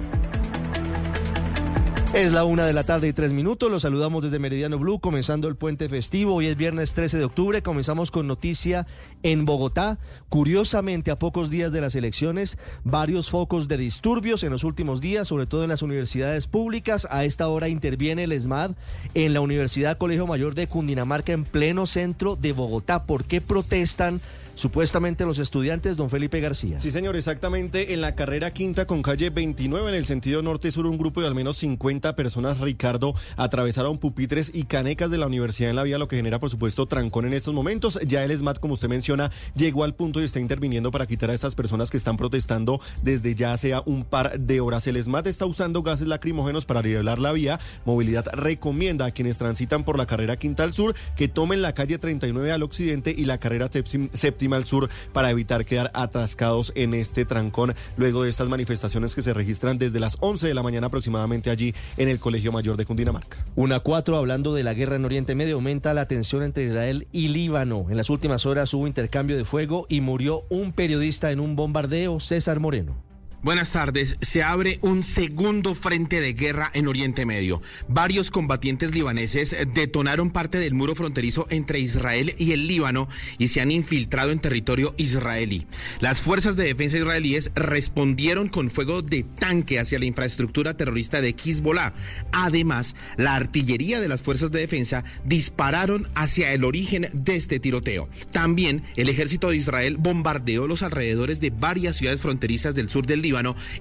Es la una de la tarde y tres minutos. Los saludamos desde Meridiano Blue, comenzando el puente festivo. Hoy es viernes 13 de octubre. Comenzamos con noticia en Bogotá. Curiosamente, a pocos días de las elecciones, varios focos de disturbios en los últimos días, sobre todo en las universidades públicas. A esta hora interviene el ESMAD en la Universidad Colegio Mayor de Cundinamarca, en pleno centro de Bogotá. ¿Por qué protestan? Supuestamente los estudiantes, don Felipe García. Sí, señor, exactamente en la carrera quinta con calle 29 en el sentido norte-sur, un grupo de al menos 50 personas, Ricardo, atravesaron pupitres y canecas de la universidad en la vía, lo que genera, por supuesto, trancón en estos momentos. Ya el SMAT, como usted menciona, llegó al punto y está interviniendo para quitar a estas personas que están protestando desde ya sea un par de horas. El SMAT está usando gases lacrimógenos para nivelar la vía. Movilidad recomienda a quienes transitan por la carrera quinta al sur que tomen la calle 39 al occidente y la carrera séptima al sur para evitar quedar atascados en este trancón luego de estas manifestaciones que se registran desde las 11 de la mañana aproximadamente allí en el Colegio Mayor de Cundinamarca. Una cuatro, hablando de la guerra en Oriente Medio, aumenta la tensión entre Israel y Líbano. En las últimas horas hubo intercambio de fuego y murió un periodista en un bombardeo, César Moreno. Buenas tardes. Se abre un segundo frente de guerra en Oriente Medio. Varios combatientes libaneses detonaron parte del muro fronterizo entre Israel y el Líbano y se han infiltrado en territorio israelí. Las fuerzas de defensa israelíes respondieron con fuego de tanque hacia la infraestructura terrorista de Hezbollah. Además, la artillería de las fuerzas de defensa dispararon hacia el origen de este tiroteo. También el ejército de Israel bombardeó los alrededores de varias ciudades fronterizas del sur del Líbano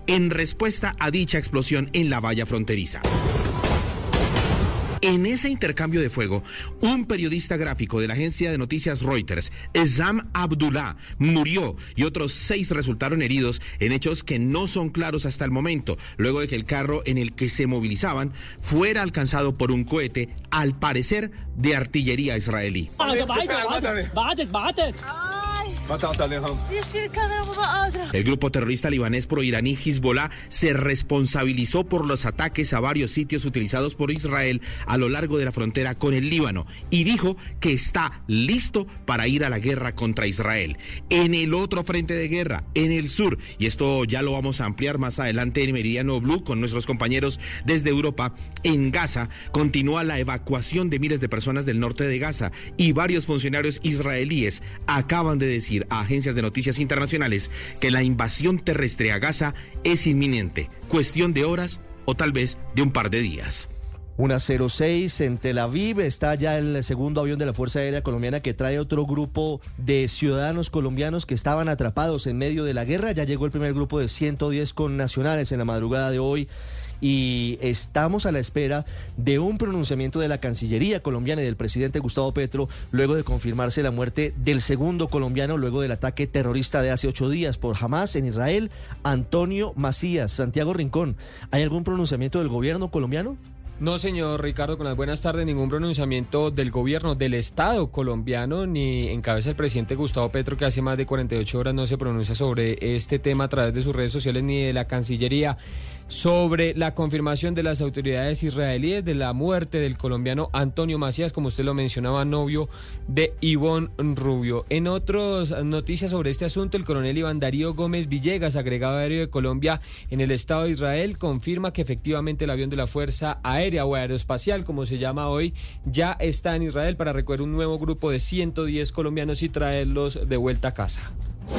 en respuesta a dicha explosión en la valla fronteriza. En ese intercambio de fuego, un periodista gráfico de la agencia de noticias Reuters, Ezam Abdullah, murió y otros seis resultaron heridos en hechos que no son claros hasta el momento, luego de que el carro en el que se movilizaban fuera alcanzado por un cohete, al parecer de artillería israelí. El grupo terrorista libanés pro-iraní Hezbollah se responsabilizó por los ataques a varios sitios utilizados por Israel a lo largo de la frontera con el Líbano y dijo que está listo para ir a la guerra contra Israel. En el otro frente de guerra, en el sur, y esto ya lo vamos a ampliar más adelante en Meridiano Blue con nuestros compañeros desde Europa, en Gaza continúa la evacuación de miles de personas del norte de Gaza y varios funcionarios israelíes acaban de decir a agencias de noticias internacionales que la invasión terrestre a Gaza es inminente, cuestión de horas o tal vez de un par de días. Una 06 en Tel Aviv está ya el segundo avión de la Fuerza Aérea Colombiana que trae otro grupo de ciudadanos colombianos que estaban atrapados en medio de la guerra. Ya llegó el primer grupo de 110 connacionales en la madrugada de hoy y estamos a la espera de un pronunciamiento de la Cancillería colombiana y del presidente Gustavo Petro luego de confirmarse la muerte del segundo colombiano luego del ataque terrorista de hace ocho días por Hamas en Israel, Antonio Macías. Santiago Rincón, ¿hay algún pronunciamiento del gobierno colombiano? No, señor Ricardo, con las buenas tardes, ningún pronunciamiento del gobierno, del Estado colombiano, ni en cabeza el presidente Gustavo Petro, que hace más de 48 horas no se pronuncia sobre este tema a través de sus redes sociales ni de la Cancillería sobre la confirmación de las autoridades israelíes de la muerte del colombiano Antonio Macías, como usted lo mencionaba, novio de Ivonne Rubio. En otras noticias sobre este asunto, el coronel Iván Darío Gómez Villegas, agregado aéreo de Colombia en el Estado de Israel, confirma que efectivamente el avión de la Fuerza Aérea o Aeroespacial, como se llama hoy, ya está en Israel para recoger un nuevo grupo de 110 colombianos y traerlos de vuelta a casa.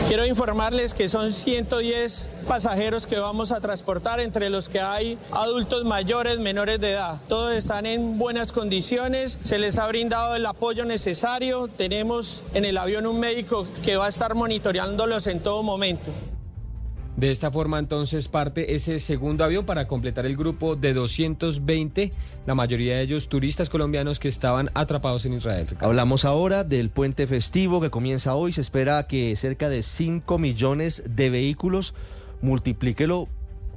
Quiero informarles que son 110 pasajeros que vamos a transportar, entre los que hay adultos mayores, menores de edad. Todos están en buenas condiciones, se les ha brindado el apoyo necesario. Tenemos en el avión un médico que va a estar monitoreándolos en todo momento. De esta forma entonces parte ese segundo avión para completar el grupo de 220, la mayoría de ellos turistas colombianos que estaban atrapados en Israel. Hablamos ahora del puente festivo que comienza hoy. Se espera que cerca de 5 millones de vehículos, multiplíquelo,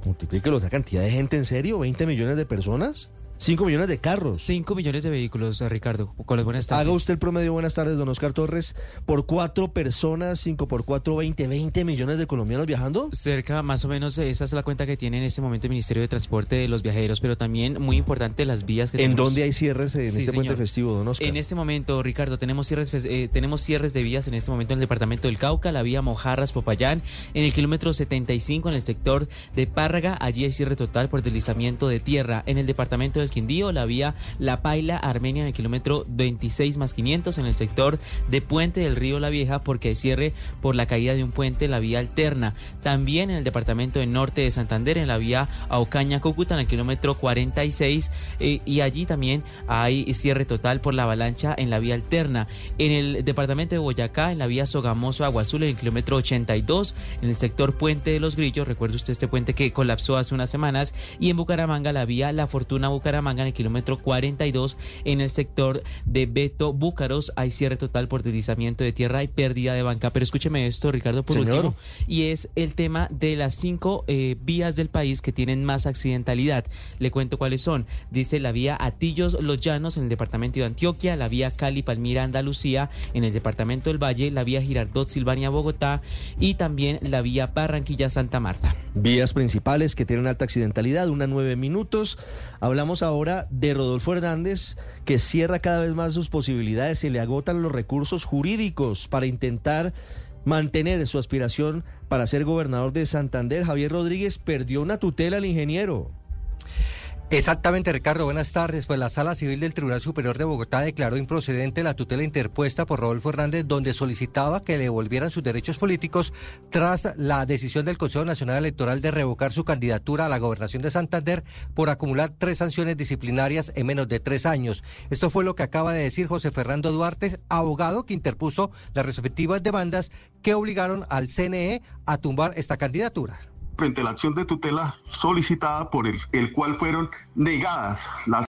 multiplíquelo, la cantidad de gente en serio, 20 millones de personas. 5 millones de carros. 5 millones de vehículos, eh, Ricardo. Con las buenas tardes. Haga usted el promedio, buenas tardes, don Oscar Torres. Por cuatro personas, 5 por 4, 20, 20 millones de colombianos viajando. Cerca, más o menos, esa es la cuenta que tiene en este momento el Ministerio de Transporte de los viajeros, pero también muy importante las vías que ¿En dónde hay cierres en este puente festivo, don Oscar? En este momento, Ricardo, tenemos cierres, eh, tenemos cierres de vías en este momento en el departamento del Cauca, la vía Mojarras, Popayán, en el kilómetro 75 en el sector de Párraga, allí hay cierre total por deslizamiento de tierra. En el departamento del Quindío, la vía la Paila Armenia en el kilómetro 26 más 500 en el sector de Puente del Río La Vieja porque hay cierre por la caída de un puente la vía alterna. También en el departamento del norte de Santander en la vía Aucaña Cúcuta en el kilómetro 46 eh, y allí también hay cierre total por la avalancha en la vía alterna. En el departamento de Boyacá en la vía Sogamoso Agua Azul en el kilómetro 82 en el sector Puente de los Grillos, recuerde usted este puente que colapsó hace unas semanas y en Bucaramanga la vía La Fortuna Bucaramanga en el kilómetro 42 en el sector de Beto Búcaros. Hay cierre total por deslizamiento de tierra y pérdida de banca. Pero escúcheme esto, Ricardo, por último. Y es el tema de las cinco eh, vías del país que tienen más accidentalidad. Le cuento cuáles son. Dice la vía Atillos Los Llanos en el departamento de Antioquia, la vía Cali Palmira Andalucía en el departamento del Valle, la vía Girardot Silvania Bogotá y también la vía Barranquilla Santa Marta. Vías principales que tienen alta accidentalidad, una nueve minutos. Hablamos ahora de Rodolfo Hernández, que cierra cada vez más sus posibilidades, se le agotan los recursos jurídicos para intentar mantener su aspiración para ser gobernador de Santander. Javier Rodríguez perdió una tutela al ingeniero. Exactamente, Ricardo. Buenas tardes. Pues la Sala Civil del Tribunal Superior de Bogotá declaró improcedente la tutela interpuesta por Rodolfo Hernández, donde solicitaba que le devolvieran sus derechos políticos tras la decisión del Consejo Nacional Electoral de revocar su candidatura a la gobernación de Santander por acumular tres sanciones disciplinarias en menos de tres años. Esto fue lo que acaba de decir José Fernando Duarte, abogado que interpuso las respectivas demandas que obligaron al CNE a tumbar esta candidatura frente a la acción de tutela solicitada por el, el cual fueron negadas las